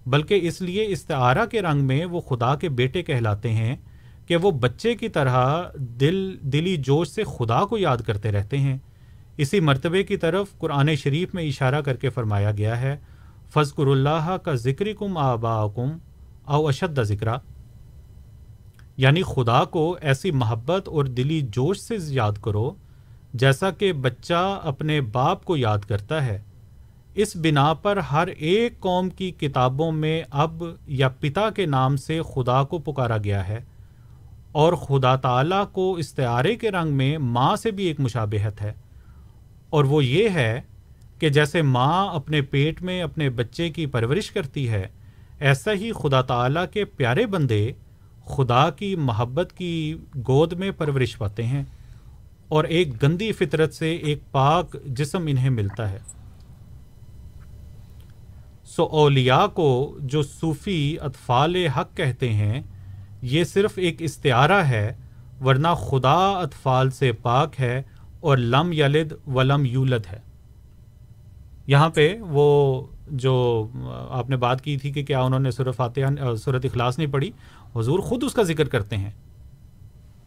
بلکہ اس لیے استعارہ کے رنگ میں وہ خدا کے بیٹے کہلاتے ہیں کہ وہ بچے کی طرح دل، دلی جوش سے خدا کو یاد کرتے رہتے ہیں۔ اسی مرتبے کی طرف قرآن شریف میں اشارہ کر کے فرمایا گیا ہے فضکر اللہ کا ذکر کم آبا کم او اشد ذکر یعنی خدا کو ایسی محبت اور دلی جوش سے یاد کرو، جیسا کہ بچہ اپنے باپ کو یاد کرتا ہے۔ اس بنا پر ہر ایک قوم کی کتابوں میں اب یا پتا کے نام سے خدا کو پکارا گیا ہے اور خدا تعالیٰ کو استعارے کے رنگ میں ماں سے بھی ایک مشابہت ہے۔ اور وہ یہ ہے کہ جیسے ماں اپنے پیٹ میں اپنے بچے کی پرورش کرتی ہے، ایسا ہی خدا تعالیٰ کے پیارے بندے خدا کی محبت کی گود میں پرورش پاتے ہیں اور ایک گندی فطرت سے ایک پاک جسم انہیں ملتا ہے۔ سو اولیاء کو جو صوفی اطفال حق کہتے ہیں، یہ صرف ایک استعارہ ہے، ورنہ خدا اطفال سے پاک ہے اور لم یلد ولم یولد ہے۔ یہاں پہ وہ جو آپ نے بات کی تھی کہ کیا انہوں نے صرف فاتحہ صورت اخلاص نہیں پڑھی، حضور خود اس کا ذکر کرتے ہیں۔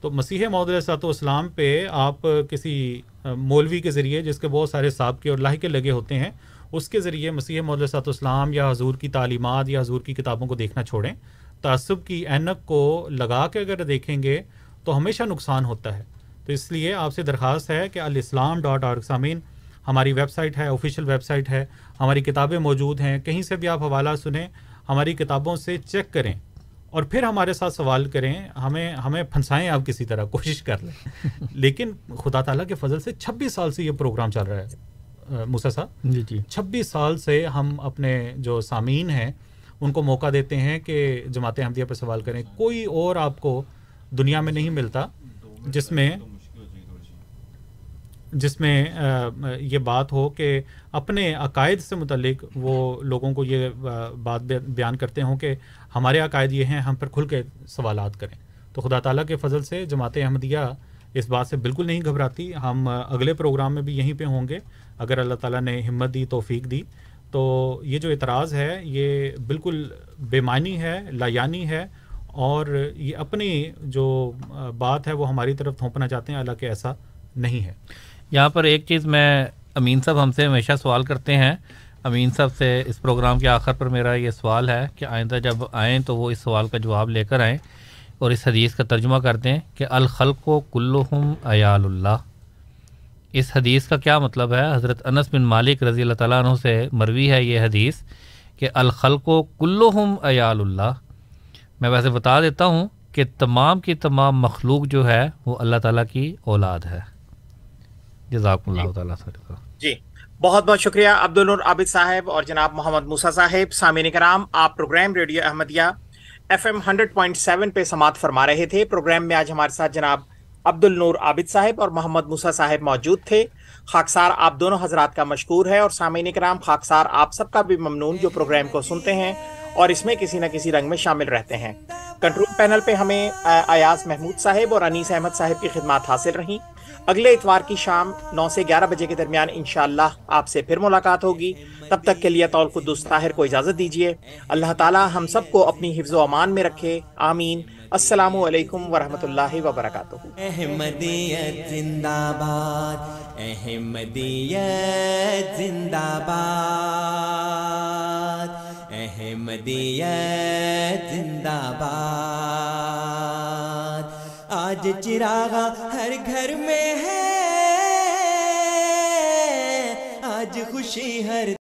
تو مسیح محدود صاحب اسلام پہ آپ کسی مولوی کے ذریعے، جس کے بہت سارے سابقے اور لاحقے لگے ہوتے ہیں اس کے ذریعے مسیح محدود صاحب اسلام یا حضور کی تعلیمات یا حضور کی کتابوں کو دیکھنا چھوڑیں۔ تعصب کی اینک کو لگا کے اگر دیکھیں گے تو ہمیشہ نقصان ہوتا ہے۔ تو اس لیے آپ سے درخواست ہے کہ الاسلام ڈاٹ اور سامعین ہماری ویب سائٹ ہے آفیشیل ویب سائٹ ہے، ہماری کتابیں موجود ہیں، کہیں سے بھی آپ حوالہ سنیں، ہماری کتابوں سے چیک کریں اور پھر ہمارے ساتھ سوال کریں، ہمیں ہمیں پھنسائیں آپ کسی طرح، کوشش کر لیں۔ لیکن خدا تعالیٰ کے فضل سے چھبیس سال سے یہ پروگرام چل رہا ہے۔ موسا صاحب؟ جی جی۔ چھبیس سال سے ہم اپنے جو سامعین ہیں ان کو موقع دیتے ہیں کہ جماعت احمدیہ پہ سوال کریں۔ کوئی اور آپ کو دنیا میں نہیں ملتا جس میں جس میں یہ بات ہو کہ اپنے عقائد سے متعلق وہ لوگوں کو یہ بات بیان کرتے ہوں کہ ہمارے عقائد یہ ہیں ہم پر کھل کے سوالات کریں۔ تو خدا تعالیٰ کے فضل سے جماعت احمدیہ اس بات سے بالکل نہیں گھبراتی۔ ہم اگلے پروگرام میں بھی یہیں پہ ہوں گے۔ اگر اللہ تعالیٰ نے ہمت دی، توفیق دی۔ تو یہ جو اعتراض ہے، یہ بالکل بے معنی ہے لایانی ہے۔ اور یہ اپنی جو بات ہے، وہ ہماری طرف تھونپنا چاہتے ہیں، حالانکہ ایسا نہیں ہے۔ یہاں پر ایک چیز میں امین صاحب ہم سے ہمیشہ سوال کرتے ہیں۔ امین صاحب سے اس پروگرام کے آخر پر میرا یہ سوال ہے کہ آئندہ جب آئیں تو وہ اس سوال کا جواب لے کر آئیں اور اس حدیث کا ترجمہ کر دیں کہ الخلق و کلہم ایال اللہ۔ اس حدیث کا کیا مطلب ہے؟ حضرت انس بن مالک رضی اللہ تعالیٰ عنہ سے مروی ہے یہ حدیث کہ الخلق و کلہم ایال اللہ۔ میں ویسے بتا دیتا ہوں کہ تمام کی تمام مخلوق جو ہے وہ اللہ تعالیٰ کی اولاد ہے۔ جزاک اللہ تعالیٰ جی بہت بہت شکریہ عبد النور عابد صاحب اور جناب محمد موسا صاحب۔ سامعین کرام آپ program radio Ahmadiyya F M hundred point seven پہ سماعت فرما رہے تھے۔ پروگرام میں آج ہمارے ساتھ جناب عبد النور عابد صاحب اور محمد موسا صاحب موجود تھے۔ خاکسار آپ دونوں حضرات کا مشکور ہے اور سامعین کرام خاکسار آپ سب کا بھی ممنون جو پروگرام کو سنتے ہیں اور اس میں کسی نہ کسی رنگ میں شامل رہتے ہیں۔ کنٹرول پینل پہ ہمیں ایاز محمود صاحب اور انیس احمد صاحب کی خدمات حاصل رہیں۔ اگلے اتوار کی شام نو سے گیارہ بجے کے درمیان انشاءاللہ آپ سے پھر ملاقات ہوگی۔ تب تک کے لیے طول قدس طاہر کو اجازت دیجیے اللہ تعالی ہم سب کو اپنی حفظ و امان میں رکھے۔ آمین۔ السلام علیکم ورحمۃ اللہ وبرکاتہ۔ احمدیت زندہ باد احمدیت زندہ باد احمدیت زندہ باد آج چراغا ہر گھر میں ہے، آج خوشی ہر